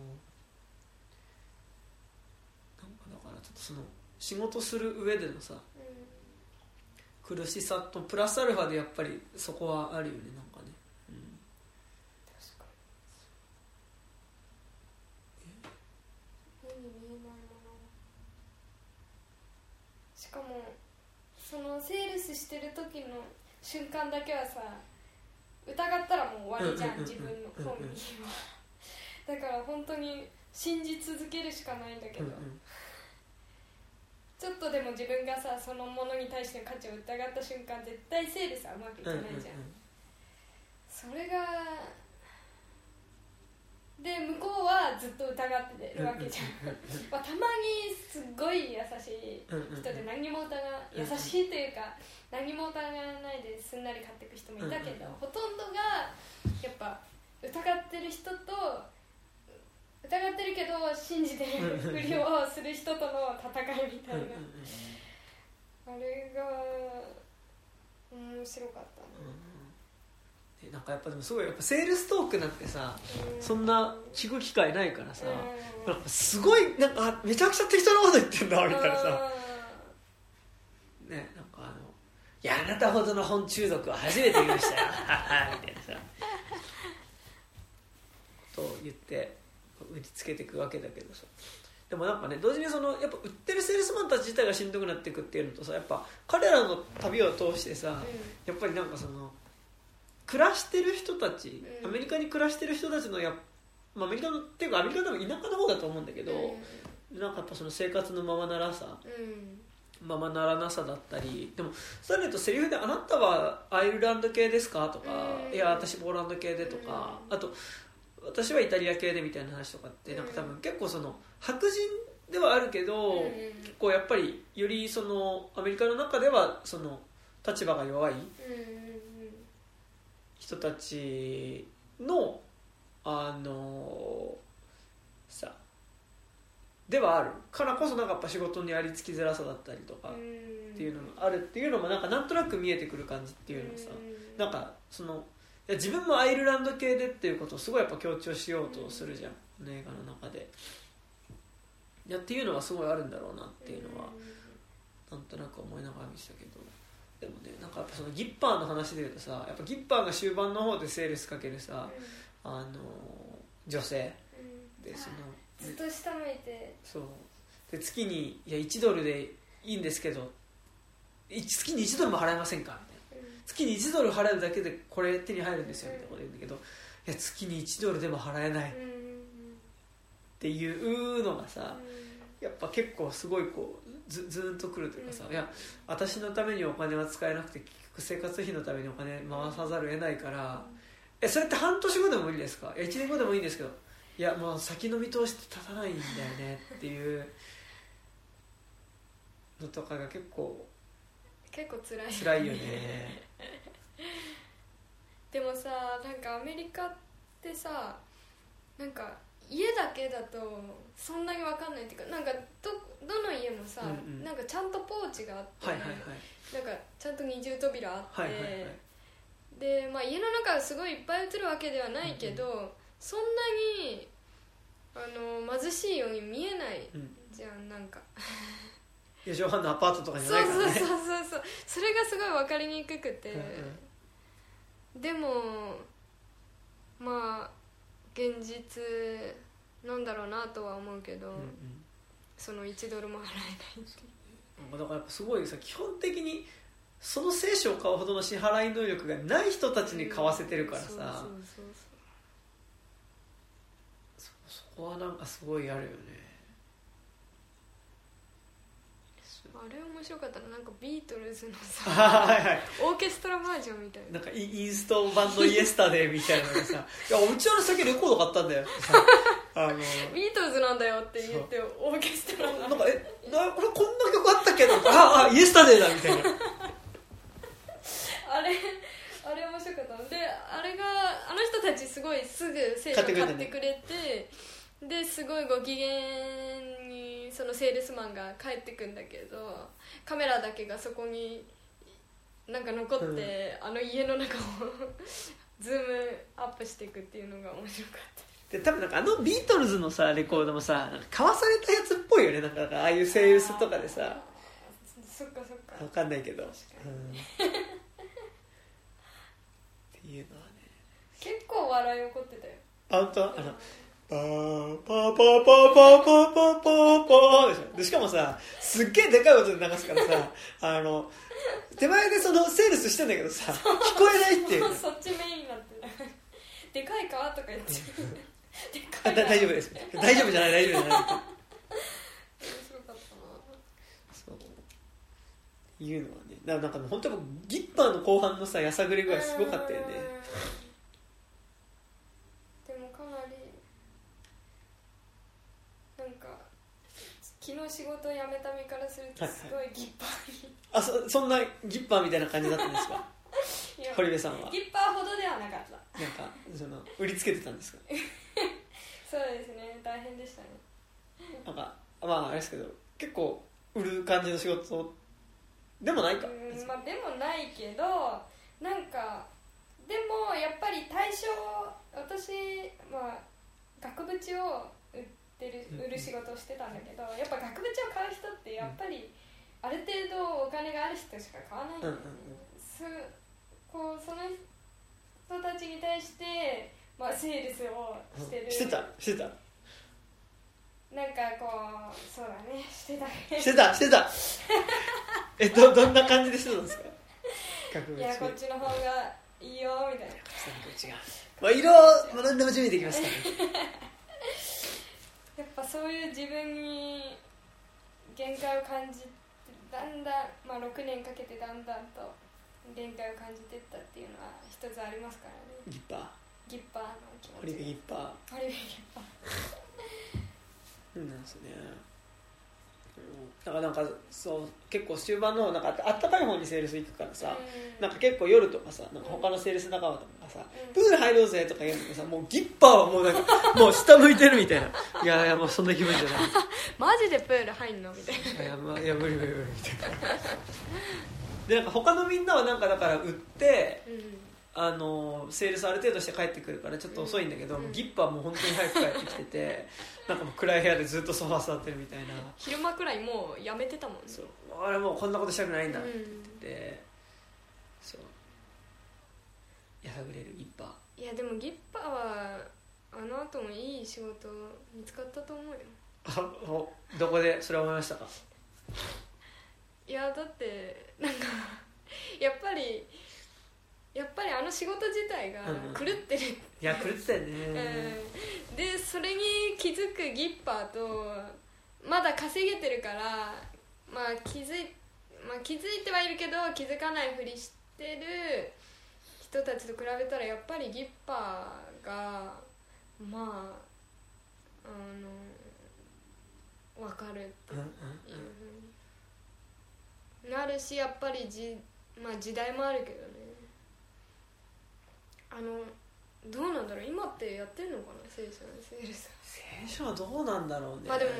なんかだからちょっとその仕事する上でのさうん苦しさとプラスアルファでやっぱりそこはあるよねなんかね、うん、確かに。目に見えないもの。しかもそのセールスしてる時の瞬間だけはさ疑ったらもう終わりじゃん。自分の本人は。だから本当に信じ続けるしかないんだけど、うんうんっとでも自分がさそのものに対しての価値を疑った瞬間絶対セールスはうまくいかうん。うんないじゃん、それがで向こうはずっと疑ってるわけじゃん、まあ、たまにすっごい優しいうんうんうん人で何も疑わ優しいというか何も疑わないですんなり買っていく人もいたけど、うんうんうん。ほとんどがやっぱ疑ってる人と疑ってるけど信じてるふりをする人との戦いみたいな、あれが面白かったな。うんなんかやっぱでもすごいやっぱセールストークなんてさうん。そんな聞く機会ないからさうん。なんかすごいなんかあめちゃくちゃ適当なこと言ってんだみたいなさ。ねなんかあの「いやあなたほどの本中毒は初めて見ましたよ」みたいなさ。ことを言ってつけていくわけだけどさ。でもなんかね同時にそのやっぱ売ってるセールスマンたち自体がしんどくなっていくっていうのとさやっぱ彼らの旅を通してさ、やっぱりなんかその暮らしてる人たち、うん。アメリカに暮らしてる人たちのやっまあアメリカのっていうかアメリカの多分田舎の方だと思うんだけど、なんかやっぱその生活のままならさままならなさだったりでもさらに言うとセリフで「あなたはアイルランド系ですか?」とか「うん。いや私ポーランド系で」とか、あと「私はイタリア系で」みたいな話とかってなんか多分結構その白人ではあるけど、うん。結構やっぱりよりそのアメリカの中ではその立場が弱い人たちのあのさではあるからこそなんかやっぱ仕事にありつきづらさだったりとかっっていうのがあるっていうのもなんかなんとなく見えてくる感じっていうのをさなんかその自分もアイルランド系でっていうことをすごいやっぱ強調しようとするじゃん、映画の中で。いやっていうのはすごいあるんだろうなっていうのはなんとなく思いながら見てたけど。でもねなんかやっぱそのギッパーの話でいうとさやっぱギッパーが終盤の方でセールスかけるさあの女性。でそのずっと下向いて。そう。で月にいや1ドルでいいんですけどい月に1ドルも払えませんかみたいな月に1ドル払うだけでこれ手に入るんですよみたいなこと言うんだけどいや月に1ドルでも払えない。っていうのがさやっぱ結構すごいこうずずーんとくるというかさ、うん。いや私のためにお金は使えなくて結局生活費のためにお金回さざるを得ないから、えそれって半年後でもいいですかいや1年後でもいいんですけどいやもう先の見通しって立たないんだよねっていうのとかが結構結構辛い。辛いよね。でもさなんかアメリカってさなんか家だけだとそんなに分かんないっていうかなんかどどの家もさ、うんうん。なんかちゃんとポーチがあって、はいはいはい。なんかちゃんと二重扉あって、はいはいはい。で、まあ、家の中はすごいいっぱい映るわけではないけど、そんなにあの貧しいように見えないうん。じゃんなんか4畳半のアパートとかじそうそうゃないからね。そうそうそうそれがすごい分かりにくくて、うんでもまあ現実なんだろうなとは思うけど、うんうん。その1ドルも払えない。ってう。んだからやっぱすごいさ基本的にその聖書を買うほどの支払い能力がない人たちに買わせてるからさ、そうそうそう。そそこはなんかすごいあるよねそうあれ面白かったななんかビートルズのさ はいはい。オーケストラバージョンみたいな。なんかイインスト版のイエスタデーみたいなのがさ「いやうちは先レコード買ったんだよ」あのビートルズなんだよって言ってオーケストラなんか「えなこれこんな曲あったっけ?」とか「ああイエスタデーだ」みたいな。あれあれ面白かったの。であれがあの人たちすごいすぐ聖書買ってくれてくれてですごいご機嫌にそのセールスマンが帰ってくんだけどカメラだけがそこになんか残って、あの家の中を ズームアップしていくっていうのが面白かった。で多分なんかあのビートルズのさレコードもさ買わされたやつっぽいよね。なんかああいうセールスとかでさ。そっかそっか。わかんないけど、うん、っていうのはね。結構笑い起こってたよ。あ本当？あのパーパーパーパーパーパーパーパーパーでしょでしかもさすっげえでかい音で流すからさあの手前でそのセールスしてんだけどさ聞こえないっていうそっちメインになってでかいかとか言ってでかいかだ大丈夫です大丈夫じゃない大丈夫じゃない面白かったなそういうのはねなんか本当にギッパーの後半のさやさぐれ具合すごかったよねうんでもかなりなんか昨日仕事を辞めた身からするとすごいギッパーに、あそそんなギッパーみたいな感じだったんですか？いや。堀部さんは？ギッパーほどではなかった。なんかその売りつけてたんですか？そうですね。大変でしたね。なんかまああれですけど結構売る感じの仕事でもないか？うんまあでもないけどなんかでもやっぱり対象私まあ額縁を売ってるうん売る仕事をしてたんだけどやっぱ額縁を買う人ってやっぱりある程度お金がある人しか買わない。んだよね、すこうその人たちに対して、まあ、セールスをしてる。してたしてた。なんかこうそうだね。してた。ねしてたしてた。えどどんな感じでしてたんですか？いやこっちの方がいいよみたいな。こっちが まあ色も何でも準備できますからねやっぱそういう自分に限界を感じてだんだん、まあ、6年かけてだんだんと限界を感じていったっていうのは一つありますからね。ギッパー。ギッパーの気持ちギッパー。ホリベギッパー。うんなんですね。うんだからなんかそう結構終盤のなんかあったかい方にセールス行くからさ、うん。なんか結構夜とかさなんか他のセールス仲間とかがさ、うん。プール入ろうぜとか言うんだけどさもうギッパーはもうなんか もう下向いてるみたいな。いやいやもうそんな気分じゃない。マジでプール入んのみたいな。いや,、まあ、いや無理無理無理みたいな。でなんか他のみんなはなんかだから売ってうんあのセールスある程度して帰ってくるからちょっと遅いんだけど、うん。ギッパーはもう本当に早く帰ってきてて なんかもう暗い部屋でずっとソファ座ってるみたいな。昼間くらいもうやめてたもんね。そう。俺もうこんなことしたくないんだってう言って、そう。やさぐれるギッパいやでもギッパーはあの後もいい仕事見つかったと思うよ。あおどこでそれ思いましたか？いやだってなんかやっぱりやっぱりあの仕事自体が狂ってる、いや狂ってたよね、うん。でそれに気づくギッパーとまだ稼げてるからまあ気づい,、まあ、気づいてはいるけど気づかないふりしてる人たちと比べたらやっぱりギッパーがまああの分かるっていうふうになるしやっぱりじ、まあ、時代もあるけどねあのどうなんだろう？今ってやってるのかな？聖書のセールス聖書はどうなんだろうね。まあでも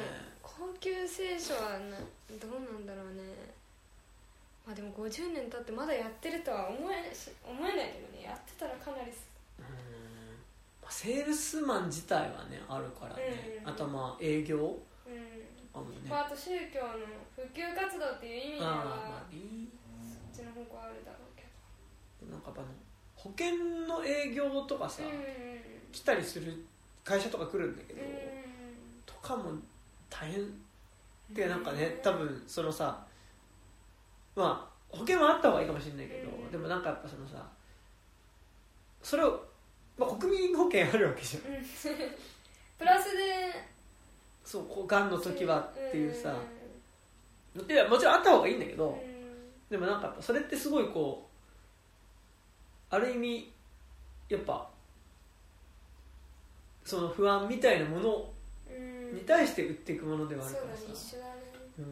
高級聖書はなどうなんだろうね。まあでも50年経ってまだやってるとは思えし思えないけどね。やってたらかなりすうん。まあセールスマン自体はねあるからね、うん。うんうんあとはまあ営業。うん。とかもね、まあ、あと宗教の普及活動っていう意味でああはまあいい。そっちの方向あるだろうけなんかやっぱあの保険の営業とかさ、来たりする会社とか来るんだけど、うん。とかも大変。でなんかね多分そのさまあ保険はあった方がいいかもしれないけど、うん。でもなんかやっぱそのさそれを、まあ、国民保険あるわけじゃん。うん。プラスでそうこうがんの時はっていうさ。ういやもちろんあった方がいいんだけど、でもなんかやっぱそれってすごいこうある意味やっぱその不安みたいなものうん。に対して売っていくものではあそうだねるからさ、一緒だね。うん。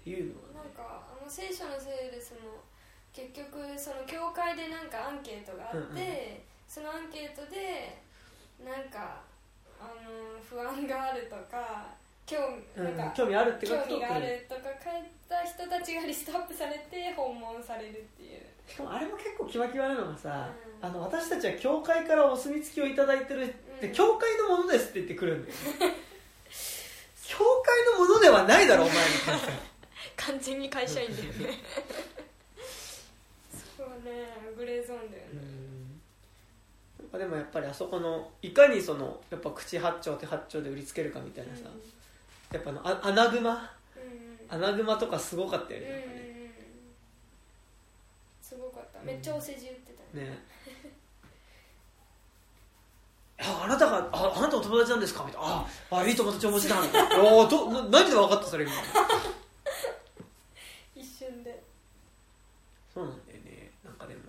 っていうのはね。なんかあの聖書のセールスも結局その教会でなんかアンケートがあって、うんうん。そのアンケートでなんかあの不安があるとか興味うんなんか、興味あるって書くと？興味があるとか書いた人たちがリストアップされて訪問されるっていうしかもあれも結構キワキワなのがさ、うん。あの私たちは教会からお墨付きをいただいてるって、うん。教会のものですって言ってくるんだよ 教会のものではないだろお前みたいな完全に会社員だよね。そこはねグレーゾーンだよね、でもやっぱりあそこのいかにそのやっぱ口八丁手八丁で売りつけるかみたいなさ、やっぱあのあアナグマうん。うんアナグマとかすごかったよね,、うんうんうんすごかっためっちゃお世辞言ってた。ね。ああなたがああなたお友達なんですか？みたいな。ああいい友達お持ちだおーどな何で分かったそれみたいな一瞬で。そうなんだよね。なんかでも。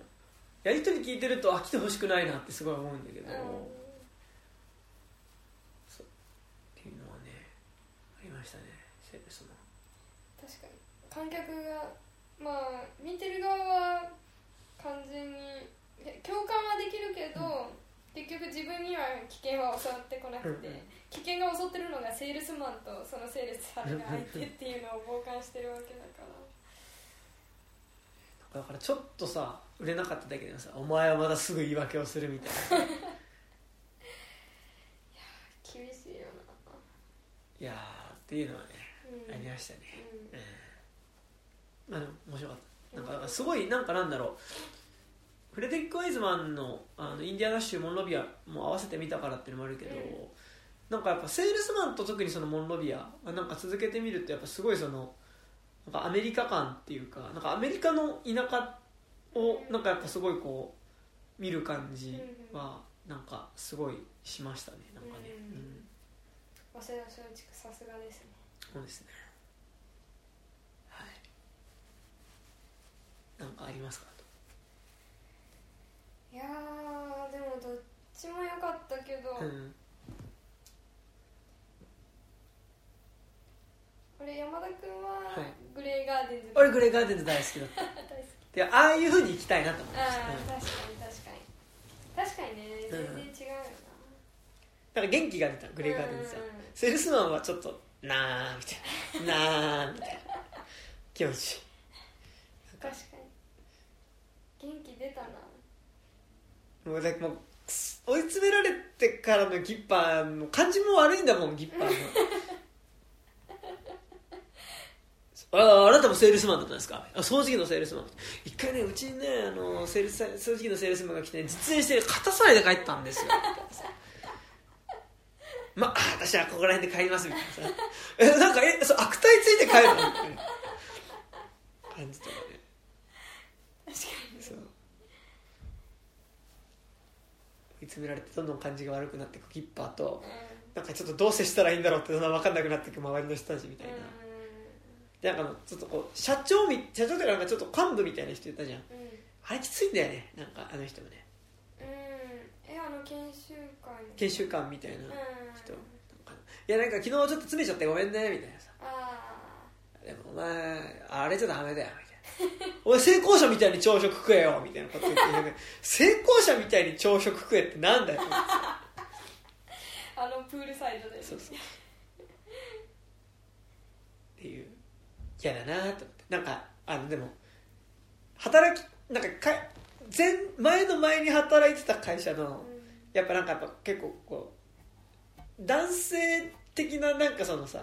やり取り聞いてるとあ来てほしくないなってすごい思うんだけど、っていうのはねありましたね。セールスの確かに。観客がまあ見てる側は完全にえ共感はできるけど、結局自分には危険は襲ってこなくて、危険が襲ってるのがセールスマンとそのセールスさんが相手っていうのを傍観してるわけだから。だからちょっとさ売れなかっただけでもさお前はまだすぐ言い訳をするみたいな。厳しいよいやーっていうのはねな、うん。ありましたね。うん。うん。まあでも面白かったなんかすごいなんかなんだろう。フレデリック・ワイズマンのあのインディアナッシュモンロビアも合わせて見たからっていうのもあるけど、うん。なんかやっぱセールスマンと特にそのモンロビアなんか続けてみるとやっぱすごいそのなんかアメリカ感っていうかなんかアメリカの田舎をなんかやっぱすごいこう見る感じはなんかすごいしましたねなんかね、うんうん早稲田松竹さすがですね。そうですねはいなんかありますか？いやーでもどっちも良かったけど、うん。これ山田君ははい。グレーガーデンズ俺グレーガーデンズ大好きだった。大好き。でああいうふうに行きたいなと思いまあした、あうん。確かに。確かに。確かにね。うん全然違うよだから元気が出たグなレーガーデンズさうんうんセールスマンはちょっとなーみたいな。なーみたいな。気持ちいい。確かに元気出たな。もうだもう追い詰められてからのギッパーの感じも悪いんだもんギッパーの。ああなたもセールスマンだったんですか？あ掃除機のセールスマン。一回ねうちにねあのセールス掃除機のセールスマンが来て、ね、実演して片さないで帰ったんですよ。まあ私はここら辺で帰りますみたいなさ。えなんかえそう悪態ついて帰るの？みたいな感じとかね。確かにそう追い詰められてどんどん感じが悪くなっていくギッパーとなんかちょっとどう接したらいいんだろうってそんな分かんなくなっていく周りの人たちみたいな、でなんかちょっとこう社長み社長というかなんかちょっと幹部みたいな人いたじゃん。あれきついんだよねなんかあの人もね。うん。えあの研修会の。研修官みたいなうん。人、いやなんか昨日ちょっと詰めちゃってごめんねみたいなさ。あでもお前あれじゃダメだよみたいな お前成功者みたいに朝食食えよみたいなこと言ってなんか成功者みたいに朝食食えってなんだよああのプールサイドで。そうそう。っていう。嫌だなと思って。なんかあのでも働きなんかか前前の前に働いてた会社のうん。やっぱなんかやっぱ結構こう男性的ななんかそのさ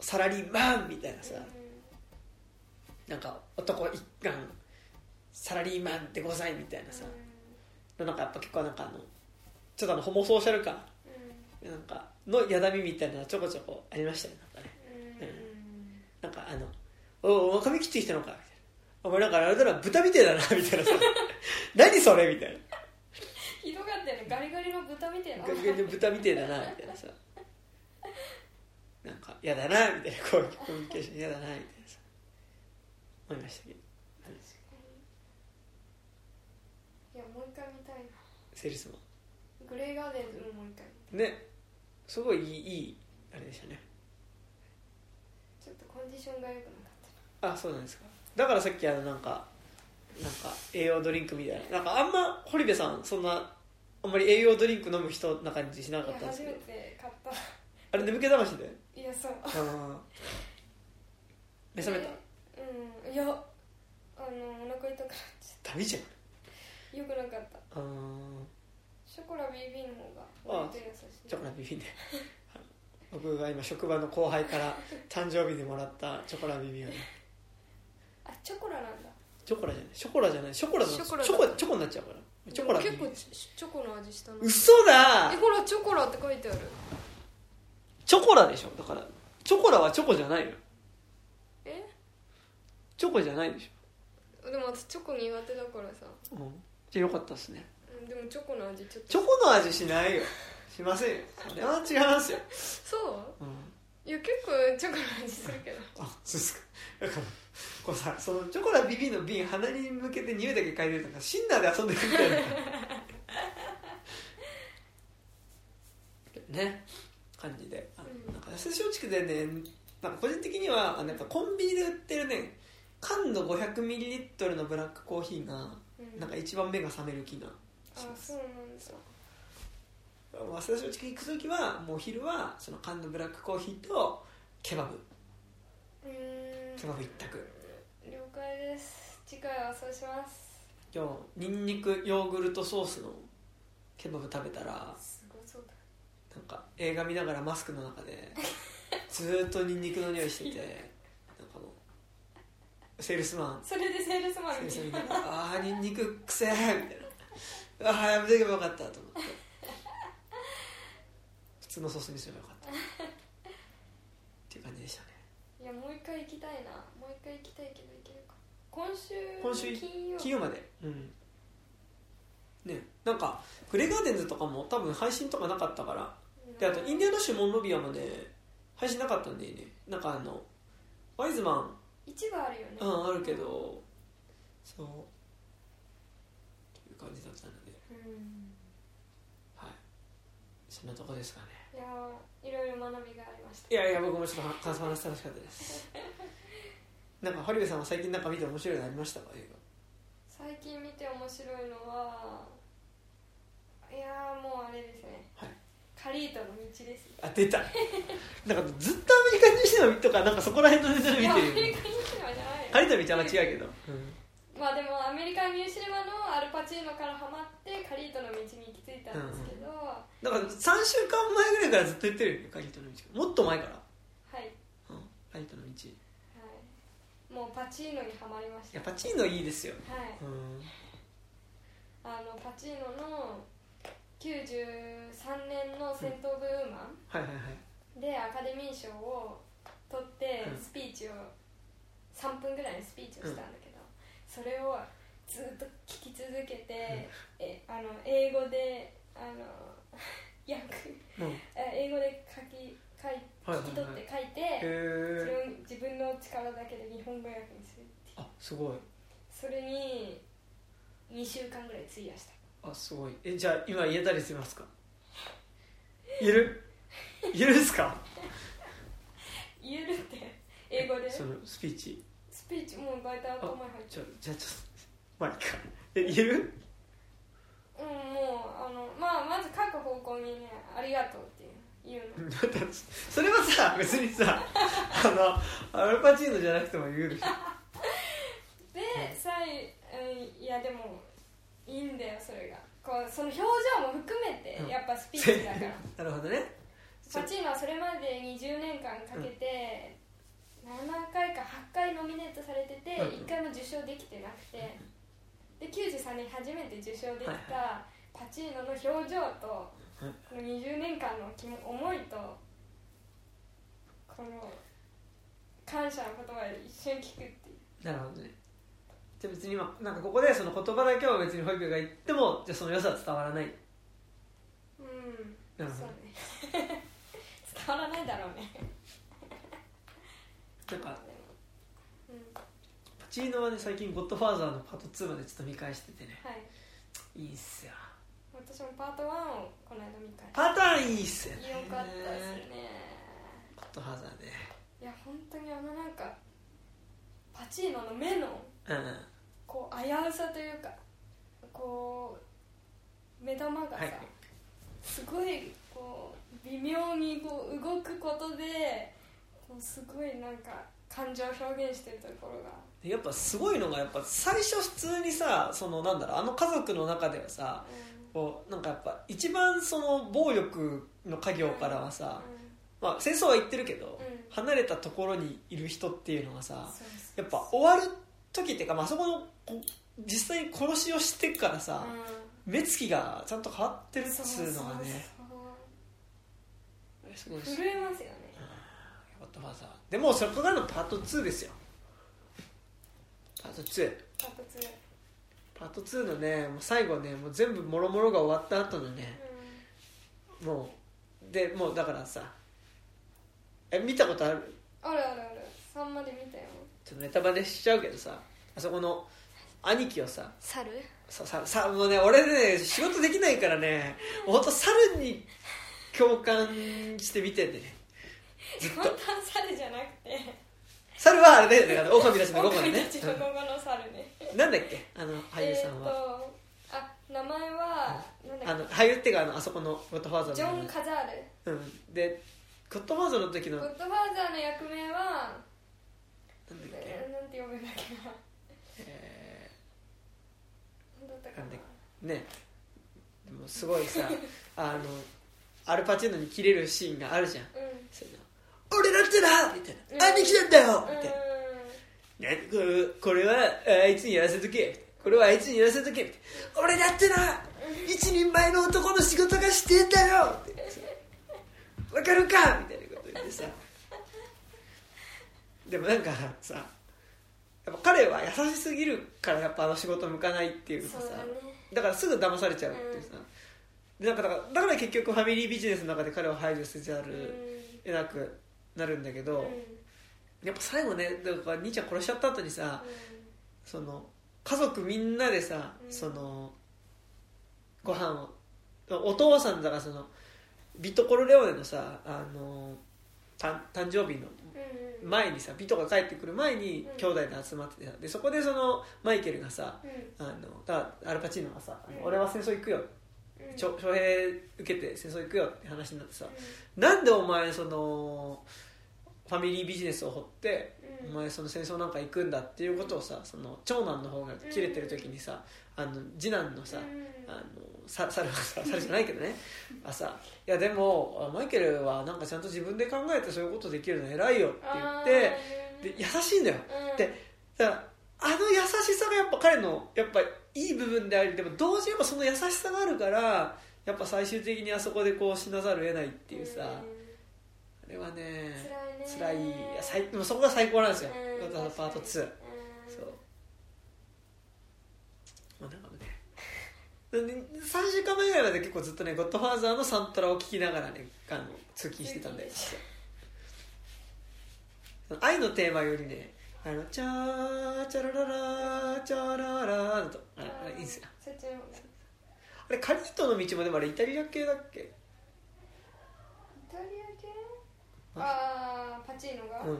サラリーマンみたいなさなんか男一貫サラリーマンでございみたいなさ。なんかやっぱ結構なんかあのちょっとあのホモソーシャル感。うんなんかのやだみみたいなのはちょこちょこありましたよなんかね。うん。うん。なんかあの「おお髪切ってきたのか」みたいな「お前なんかあれだな豚みてえだな」みたいなさ「何それ」みたいな。ひどかったよね。ガリガリの豚みたいな。ガリガリの豚みてえだなみたいなさ。なんか嫌だなみたいな。こういうコミュニケーション嫌だなみたいなさ思いましたけど。いやもう一回見たいな。セールスマ、グレーガーデンズももう一回ね。すごいいいあれでしたね。ちょっとコンディションが良くなかった。あそうなんですか。だからさっきあのなんかなんか栄養ドリンクみたいな。なんかあんま堀部さんそんなあんまり栄養ドリンク飲む人な感じしなかったんですけど。て買った。あれ眠気覚ましで？いやそう。ああ目覚めた？いやあのお腹痛くなっちダメじゃん。ゃったよくなかった。あショコラ BB の方が割と優しいチョコラビビンで 僕が今職場の後輩から誕生日でもらったチョコラビビをね。あチョコラなんだ。チョコラじゃない。ショコラじゃない。ショコラのチショコラだョコチョコになっちゃうから。チョコラビビ結構チョコの味したの嘘だえほらチョコラって書いてある。チョコラでしょ。だからチョコラはチョコじゃないのえチョコじゃないでしでも私チョコ苦手だからさ、ょ、うん、じゃあよかったっすね。うん、でもチョコの味ちょっと。チョコの味しないよ。しませんよ。それは違いますよ、そう？うん、いや結構チョコの味するけど。あそうですか。だからこうさそのチョコラビビの瓶鼻に向けて匂いだけ嗅いでるとかシンナーで遊んでるみたいな。ね。感じで。あうん。なんか安田松竹でねなんか個人的にはあのやっぱコンビニで売ってるね缶の 500ml のブラックコーヒーがうん。なんか一番目が覚める気があします。そうなんだ早稲田松竹行く時はもう昼はその缶のブラックコーヒーとケバブ。ケバブ一択。了解です。次回はそうします。今日ニンニクヨーグルトソースのケバブ食べたらすごそうだ。なんか映画見ながらマスクの中でずーっとニンニクの匂いしててセールスマン。それでセールスマンみたいなああニンニクくせえみたいな。ああやめとけばよかったと思って。普通のソースにすればよかった。っていう感じでしたね。いやもう一回行きたいな。もう一回行きたいけど行けるか。今週今週金曜。金曜まで。うん。ねなんかグレーガーデンズとかも多分配信とかなかったから。であとインディアナ州モンロビアもね配信なかったんだよね。なんかあのワイズマン一部あるよね。うんあるけどそう。という感じだったので。うん。はい。そんなとこですかね。いやーいろいろ学びがありました。いやいや僕もちょっと感想話楽しかったです。なんか堀部さんは最近なんか見て面白いのありましたか？映最近見て面白いのはいやーもうあれですね、はいカリートの道です。画あ出た。なんかずっとアメリカニューシネマとかなんかそこら辺のネタで見てるよリカニューシネマじゃない。よカリと道は違うけど、うん。まあでもアメリカニューシネマのアルパチーノからハマってカリートの道に行き着いたんですけど、はだから3週間前ぐらいからずっと言ってるよねカリとの道もっと前から、い。うん、カリとの道。いはい。もうパチーノにはまりました。やパチーノいいですよはい。うん。あのパチーノの93年の「戦闘ブーマンはいはいはい」でアカデミー賞を取ってうん。スピーチを3分ぐらいのスピーチをしたんだけど、それをずっと聞き続けて、えあの英語であの 訳英語で書き書い聞き取って書いて、へそえれを自分の力だけで日本語訳にするっていう。あすごい。それに2週間ぐらい費やしたあすごい。えじゃあ今言えたりしますか？言える？言えるんですか？言えるって。英語で？そのスピーチ。スピーチもう大体頭に入ってじゃあじゃあちょっとまあいいかえ言える？うんもうあのまあまず各方向にね「ありがとう」っていう。言うの。だってそれはさ別にさ あのアルパチーノじゃなくても言うでしょ。で最うんいやでもいいんだよそれが。こうその表情も含めてうん。やっぱスピーチだから。なるほどね。パチーノはそれまで20年間かけて7回か8回ノミネートされててうん。1回も受賞できてなくて。で93年初めて受賞できはいたパチーノの表情とうん。この20年間の思いとこの感謝の言葉を一緒に聞くっていう。なるほどねじゃあ別に今なんかここでその言葉だけは別に保育が言ってもじゃあその良さは伝わらない。うん。なるほど。そうね。伝わらないだろうね。なんかうん。パチーノはね最近「ゴッドファーザー」のパート2までちょっと見返しててね。はい。いいっすよ。私もパート1をこの間見返しパターンいいっすよね。よかったですね。ゴッドファーザーね。いや本当にあのなんかパチーノの目のうん。こう危うさというかこう目玉がさ、はい。すごいこう微妙にこう動くことでこうすごいなんか感情を表現してるところが。でやっぱすごいのがやっぱ最初普通にさそのなんだろうあの家族の中ではさこうなんかやっぱ一番その暴力の家業からはさ、まあ、戦争は言ってるけど、うん。離れたところにいる人っていうのがうんさやっぱ終わる時っていうか、まあそこのこ実際に殺しをしてからさ、うん。目つきがちゃんと変わってるっつうのがね。すごい震えますよね。ゴッドファーザー。でもうそこからのパート2ですよ。パート2パート2パート2のねもう最後ねもう全部もろもろが終わった後のねもうでもうだからさえ見たことある？あるあるある。3まで見たよちょっとネタバレしちゃうけどさあそこの兄貴をさ猿？さささもうね俺ね仕事できないからね本当猿に共感して見てんでね。ずっと。本当は猿じゃなくて。猿はあれだよねあの狼たちの午後でね狼たちのの猿ね。うん。なんだっけ？あの俳優さんは、えーあ名前はなんだっあの俳優っていうかあのあそこのゴッドファーザけジョン・ーのカザール。うん。でゴッドファーザーの時のゴッドファーザーの役名はけ、えーなんて読むんだっけ？なえなんだったかな？んだっね。でもすごいさ あのアルパチーノに切れるシーンがあるじゃん。うん。そういうの俺だってなみたいな、うん兄貴なんだよ！みたいな。これこれはあいつにやらせとけ。これはあいつにやらせとけ俺だってな一人前の男の仕事がしてんだよ！ってわかるかみたいなこと言ってさ でもなんかさやっぱ彼は優しすぎるからやっぱあの仕事向かないっていうかさだね。だからすぐ騙されちゃうっていうさ、でなんかだからだから結局ファミリービジネスの中で彼を排除せざん。る得なくなるんだけど、うん。やっぱ最後ねだから兄ちゃん殺しちゃった後にさ、その家族みんなでさ、うん。そのご飯をお父さんだからそのビトコロレオネのさあの誕誕生日のうんうん前にさビトが帰ってくる前にうん。兄弟で集まっててさでそこでそのマイケルがさうん。あのだアルパチーノがさ「あのうん。俺は戦争行くよ」徴兵受けて戦争行くよって話になってさなんでお前そのファミリービジネスを掘ってうん。お前その戦争なんか行くんだっていうことをさその長男の方が切れてる時にさあの次男のさうん。あのさ猿はさ猿 じゃないけどね。あさいやでもあマイケルはなんかちゃんと自分で考えてそういうことできるの偉いよって言ってで優しいんだよ。うん。でだからあの優しさがやっぱ彼のやっぱいい部分でありでも同時にやっぱその優しさがあるからやっぱ最終的にあそこでこう死なざるを得ないっていうさ、あれはね辛いね。辛い。でもそこが最高なんですよ、うんパート2そう。うんまあなんか3週間前ぐらいまで結構ずっとね「ゴッドファーザー」のサントラを聴きながらねあの通勤してたんで通愛のテーマよりね「あのチャーチャラララチャララ」とあれいいんですよ。あれカリートの道もでもあれイタリア系だっけ？タリア系？あ。あパチーノが？うん。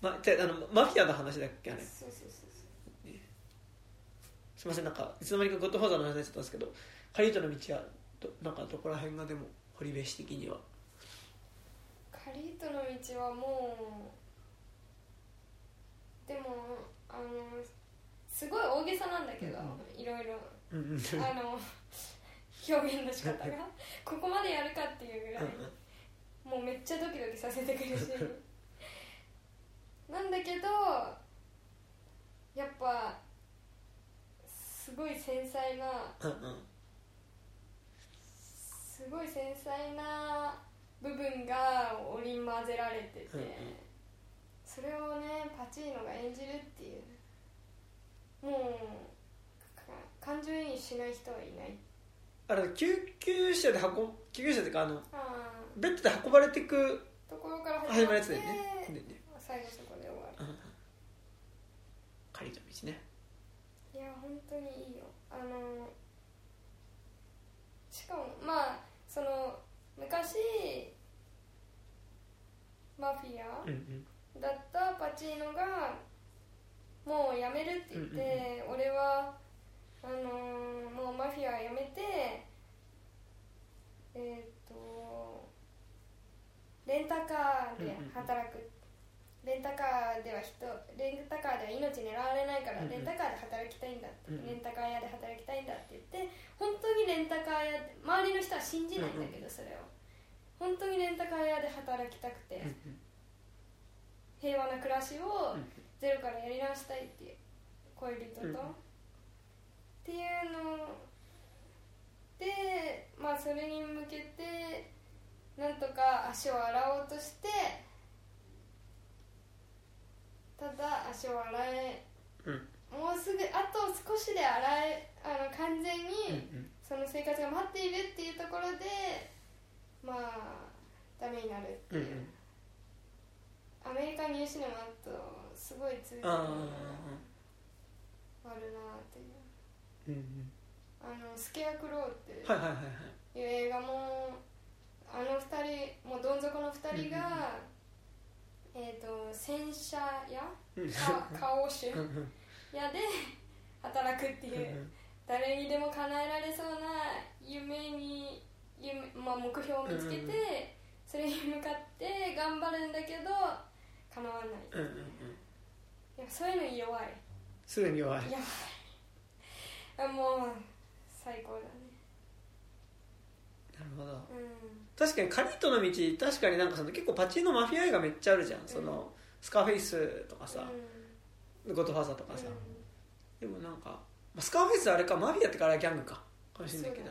まてあのマフィアの話だっけあれ。そうそうそうすいませんなんかいつの間にかゴッドファーザーの話になっちゃったんですけどカリートの道はどなんかどこら辺がでも堀部氏的には。カリートの道はもうでもあのすごい大げさなんだけど、いろいろあの表現の仕方が。ここまでやるかっていうぐらいもうめっちゃドキドキさせてくる。し なんだけどやっぱすごい繊細なうんうん。すごい繊細な部分が織り交ぜられてて、うんうん。それをねパチーノが演じるっていう。もうか感情移入しない人はいない。あれ救急車で運ん救急車っていうかあのあベッドで運ばれていくーところから始始まるやつだよね。最後そこで終わるうんカリートの道ねいや本当にいいよ。あのしかもまあその昔マフィアだったパチーノがもう辞めるって言って、俺はあのーもうマフィア辞めてえっ、とレンタカーで働く、レンタカーでは人レンタカーでは命狙われないから、レンタカーで働きたいんだって、うんうん。レンタカー屋で働きたいんだって言って本当にレンタカー屋で周りの人は信じないんだけど、それを。本当にレンタカー屋で働きたくて、うん平和な暮らしをうんゼロからやり直したいっていう恋人と、うん。っていうのでまあそれに向けてなんとか足を洗おうとしてただ足を洗え。うん。もうすぐあと少しで洗えあの完全に、うんその生活が待っているっていうところでまあダメになるっていう、うんうん。アメリカニューシネマとすごい通じるあのがあるなっていう。うんうん。あのスケアクローっていう映画もあの二人もうどん底の二人が、えっ、と洗車屋？うん。か顔種うんうん屋で働くっていう。誰にでも叶えられそうな夢に夢、まあ、目標を見つけて、それに向かって頑張るんだけど叶わない。いやそういうの弱い。すぐに弱い。やばい。あもう最高だね。なるほど。う確かにカリートの道確かになんかその結構パチンのマフィア映画めっちゃあるじゃん、そのスカーフェイスとかさ、ゴッドファーザーとかさ、でもなんか、まあ、スカーフェイスはあれかマフィアってからギャングか。かもしれないけど、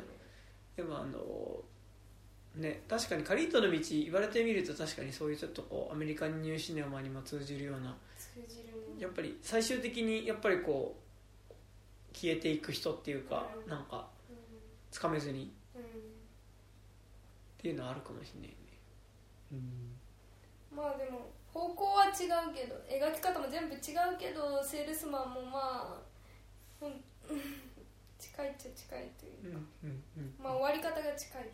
でもあのね確かにカリートの道言われてみると確かにそういうちょっとこうアメリカンニューシネマにも通じるような。通じるね。やっぱり最終的にやっぱりこう消えていく人っていうか、うん。なんかうつかめずにっんうんていうのはあるかもしれないね。うん。まあでも方向は違うけど描き方も全部違うけどセールスマンもまあ 近いっちゃ近いというか、うんうんうんまあ終わり方が近い。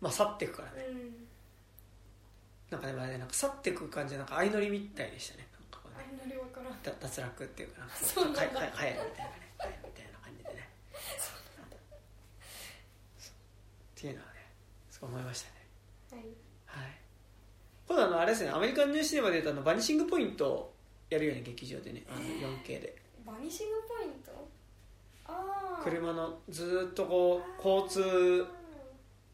まあ去っていくからね。うんなんかでもあれなんか去っていく感じでなんか相乗りみたいでしたね。なんかこうね。あんまりわからん。だ脱落っていうかなんか そうなんだ。かか帰るみたいなね帰るみたいな感じでねっていうのはねすごい思いましたね。はい。はい。今度あのあれですねアメリカンニューシネマで言うとあのバニシングポイントをやるよね劇場でねあの 4K で。バニシングポイント？ああ車のずーっとこう交通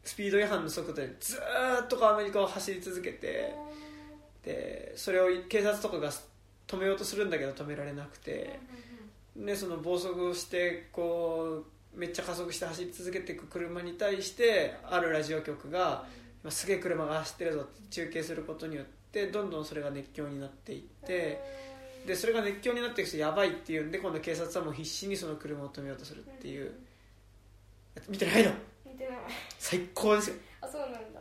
スピード違反の速度でずーっとこうアメリカを走り続けてでそれを警察とかが止めようとするんだけど止められなくて。でその暴走してこうめっちゃ加速して走り続けていく車に対してあるラジオ局が今すげえ車が走ってるぞって中継することによってどんどんそれが熱狂になっていってでそれが熱狂になっていくとやばいっていうんで今度警察はもう必死にその車を止めようとするっていう。見てないの？見てない。最高ですよ。あそうなんだ。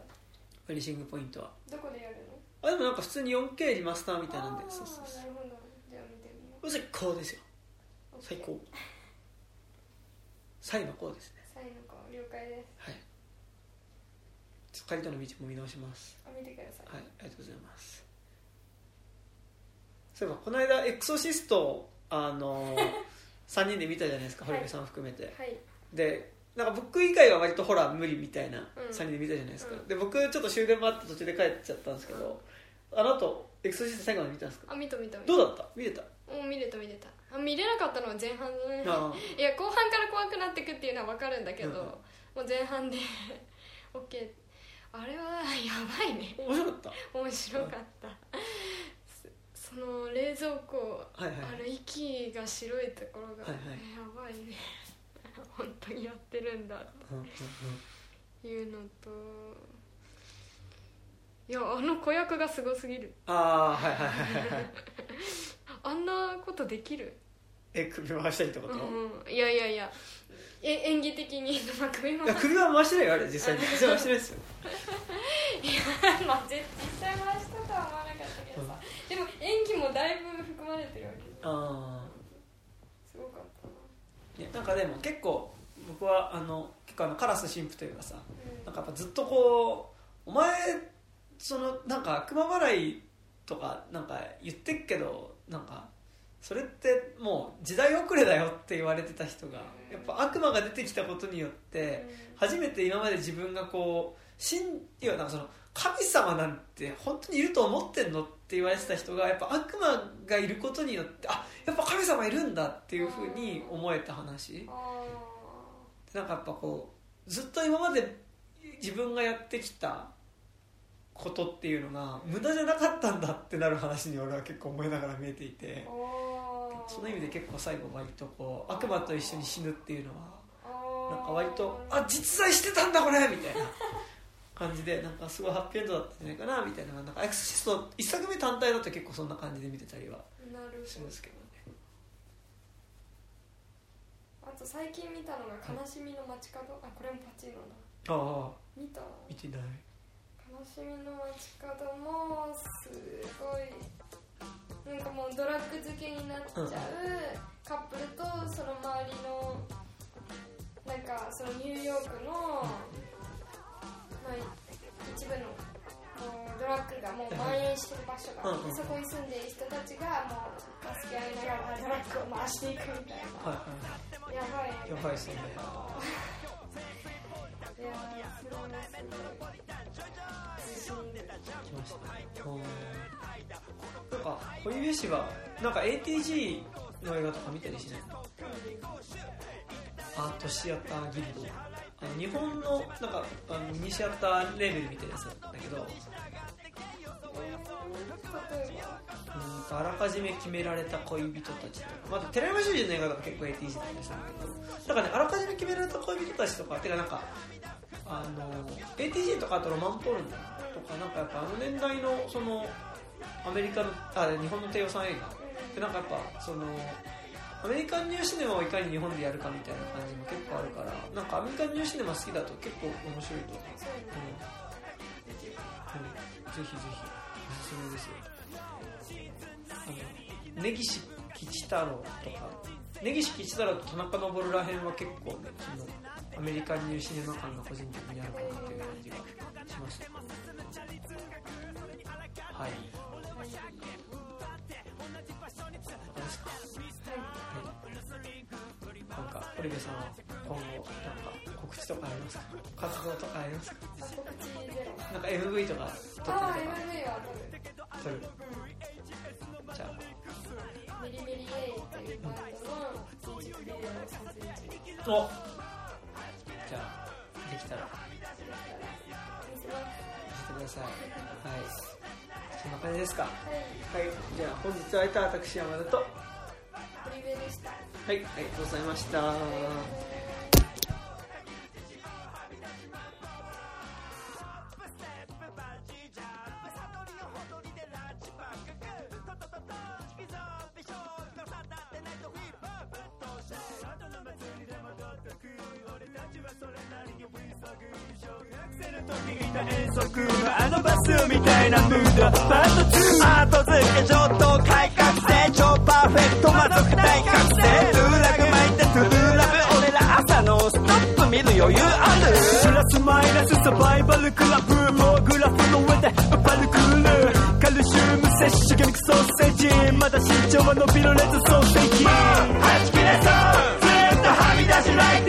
フィニッシングポイントは。どこでやるの？あでもなんか普通に 4K リマスターみたいなんで。そうそうそなるほど。じゃあ見てみよう。最高ですよ。う最高サイのこうですね。サイの子了解です。はい。ちょっとカリトの道も見直します。あ見てください。はいありがとうございます。そういえばこの間エクソシストをあの 3人で見たじゃないですかはい。堀部さん含めて、はい。でなんか僕以外は割とホラー無理みたいなうん。3人で見たじゃないですか、うん。で僕ちょっと終電もあって途中で帰っちゃったんですけど、あの後エクソシスト最後まで見たんですか？あ見た見た見た。どうだった？見れた？もう見れた見れた。あ見れなかったのは前半だね。あ いや後半から怖くなってくっていうのは分かるんだけど、うん。もう前半で。OK あれはやばいね。あ面白かった。面白かった、そその冷蔵庫はいはい。あの息が白いところが、はいはい。やばいね。本当にやってるんだっていうのといやあの子役がすごすぎる。ああはいはいはいはいあんなことできる？え首回したりってこと、いうん、いやいやいや。え演技的に？まあ首もや首は回してないよあれ実際に。実際回してないですよ。まあ絶実際回したとは思わなかったけどさ、でも演技もだいぶ含まれてるわけじゃん。あすごかったな。あ、ね、なんかでも結構僕はあの結構あのカラス神父というかさうん。なんかやっぱずっとこうお前そのなんか悪魔払いとかなんか言ってっけどなんかそれってもう時代遅れだよって言われてた人がやっぱ悪魔が出てきたことによって初めて今まで自分がこう信いやなんかその神様なんて本当にいると思ってんのって言われてた人がやっぱ悪魔がいることによってあやっぱ神様いるんだっていうふうに思えた話。あなんかやっぱこうずっと今まで自分がやってきたことっていうのが無駄じゃなかったんだってなる話に俺は結構思いながら見えていてその意味で結構最後割とこう悪魔と一緒に死ぬっていうのはなんか割とあ実在してたんだこれみたいな 感じでなんかすごいハッピーエンドだったんじゃないかなみたいな。なんかエクソシスト1作目単体だと結構そんな感じで見てたりはなるほどすけどね。あと最近見たのが「悲しみの街角」あこれもパチーノだ。ああ。見た。見てない。悲しみの街角もすごいなんかもうドラッグ漬けになっちゃうカップルとその周りのなんかそのニューヨークの、まあ、一部のもうドラッグがもう蔓延してる場所があって、うんうん。そこに住んでいる人たちがもう助け合いながらドラッグを回していくみたいな。はいはやばいいやばいですね なんか小指氏はなんか ATG の映画とか見たりしない？アートシアターギルド。あの日本のなんかあのミニシアターレーベルみたいなやつなんだけどあらかじめ決められた恋人たちとか。また寺山修司の映画とか結構 ATG だったりするんだけどなんかねあらかじめ決められた恋人たちとかてかなんかあの ATG とかあとロマンポルノとかなんかやっぱあの年代のそのアメリカのあ日本の低予算映画。でなんかやっぱそのアメリカンニューシネマをいかに日本でやるかみたいな感じも結構あるからなんかアメリカンニューシネマ好きだと結構面白いと思うそう。うん。うん、ぜひぜひおすすめですよ。あの根岸吉太郎とか根岸吉太郎と田中昇らへんは結構ねそのアメリカンニューシネマ感が個人的にあるかなという感じがしましたはいどうですかはいなんか堀部さんは今後なんか告知とかありますか？活動とかありますか？告知ゼロなんか MV とか撮ってる MV は撮る。とか撮るうん。じゃあメリメリエイというバンドのミュージックビデオを撮影中お。じゃあできたらてください。はい。そんな感じですか？ははい。いじゃあ本日は会えた私山田とは堀部でした。いありがとうございましたあのバスみたいなムードパート2付けパーフェクト大ーラ巻いてーラ俺ら朝のストップ見る余裕あるプラスマイナスサバイバルクラブもうグラフの上アパルクールカルシウム摂取ソーセージまだ身長は伸びろレッドソーセージもうはち切れそうずっとはみ出しライト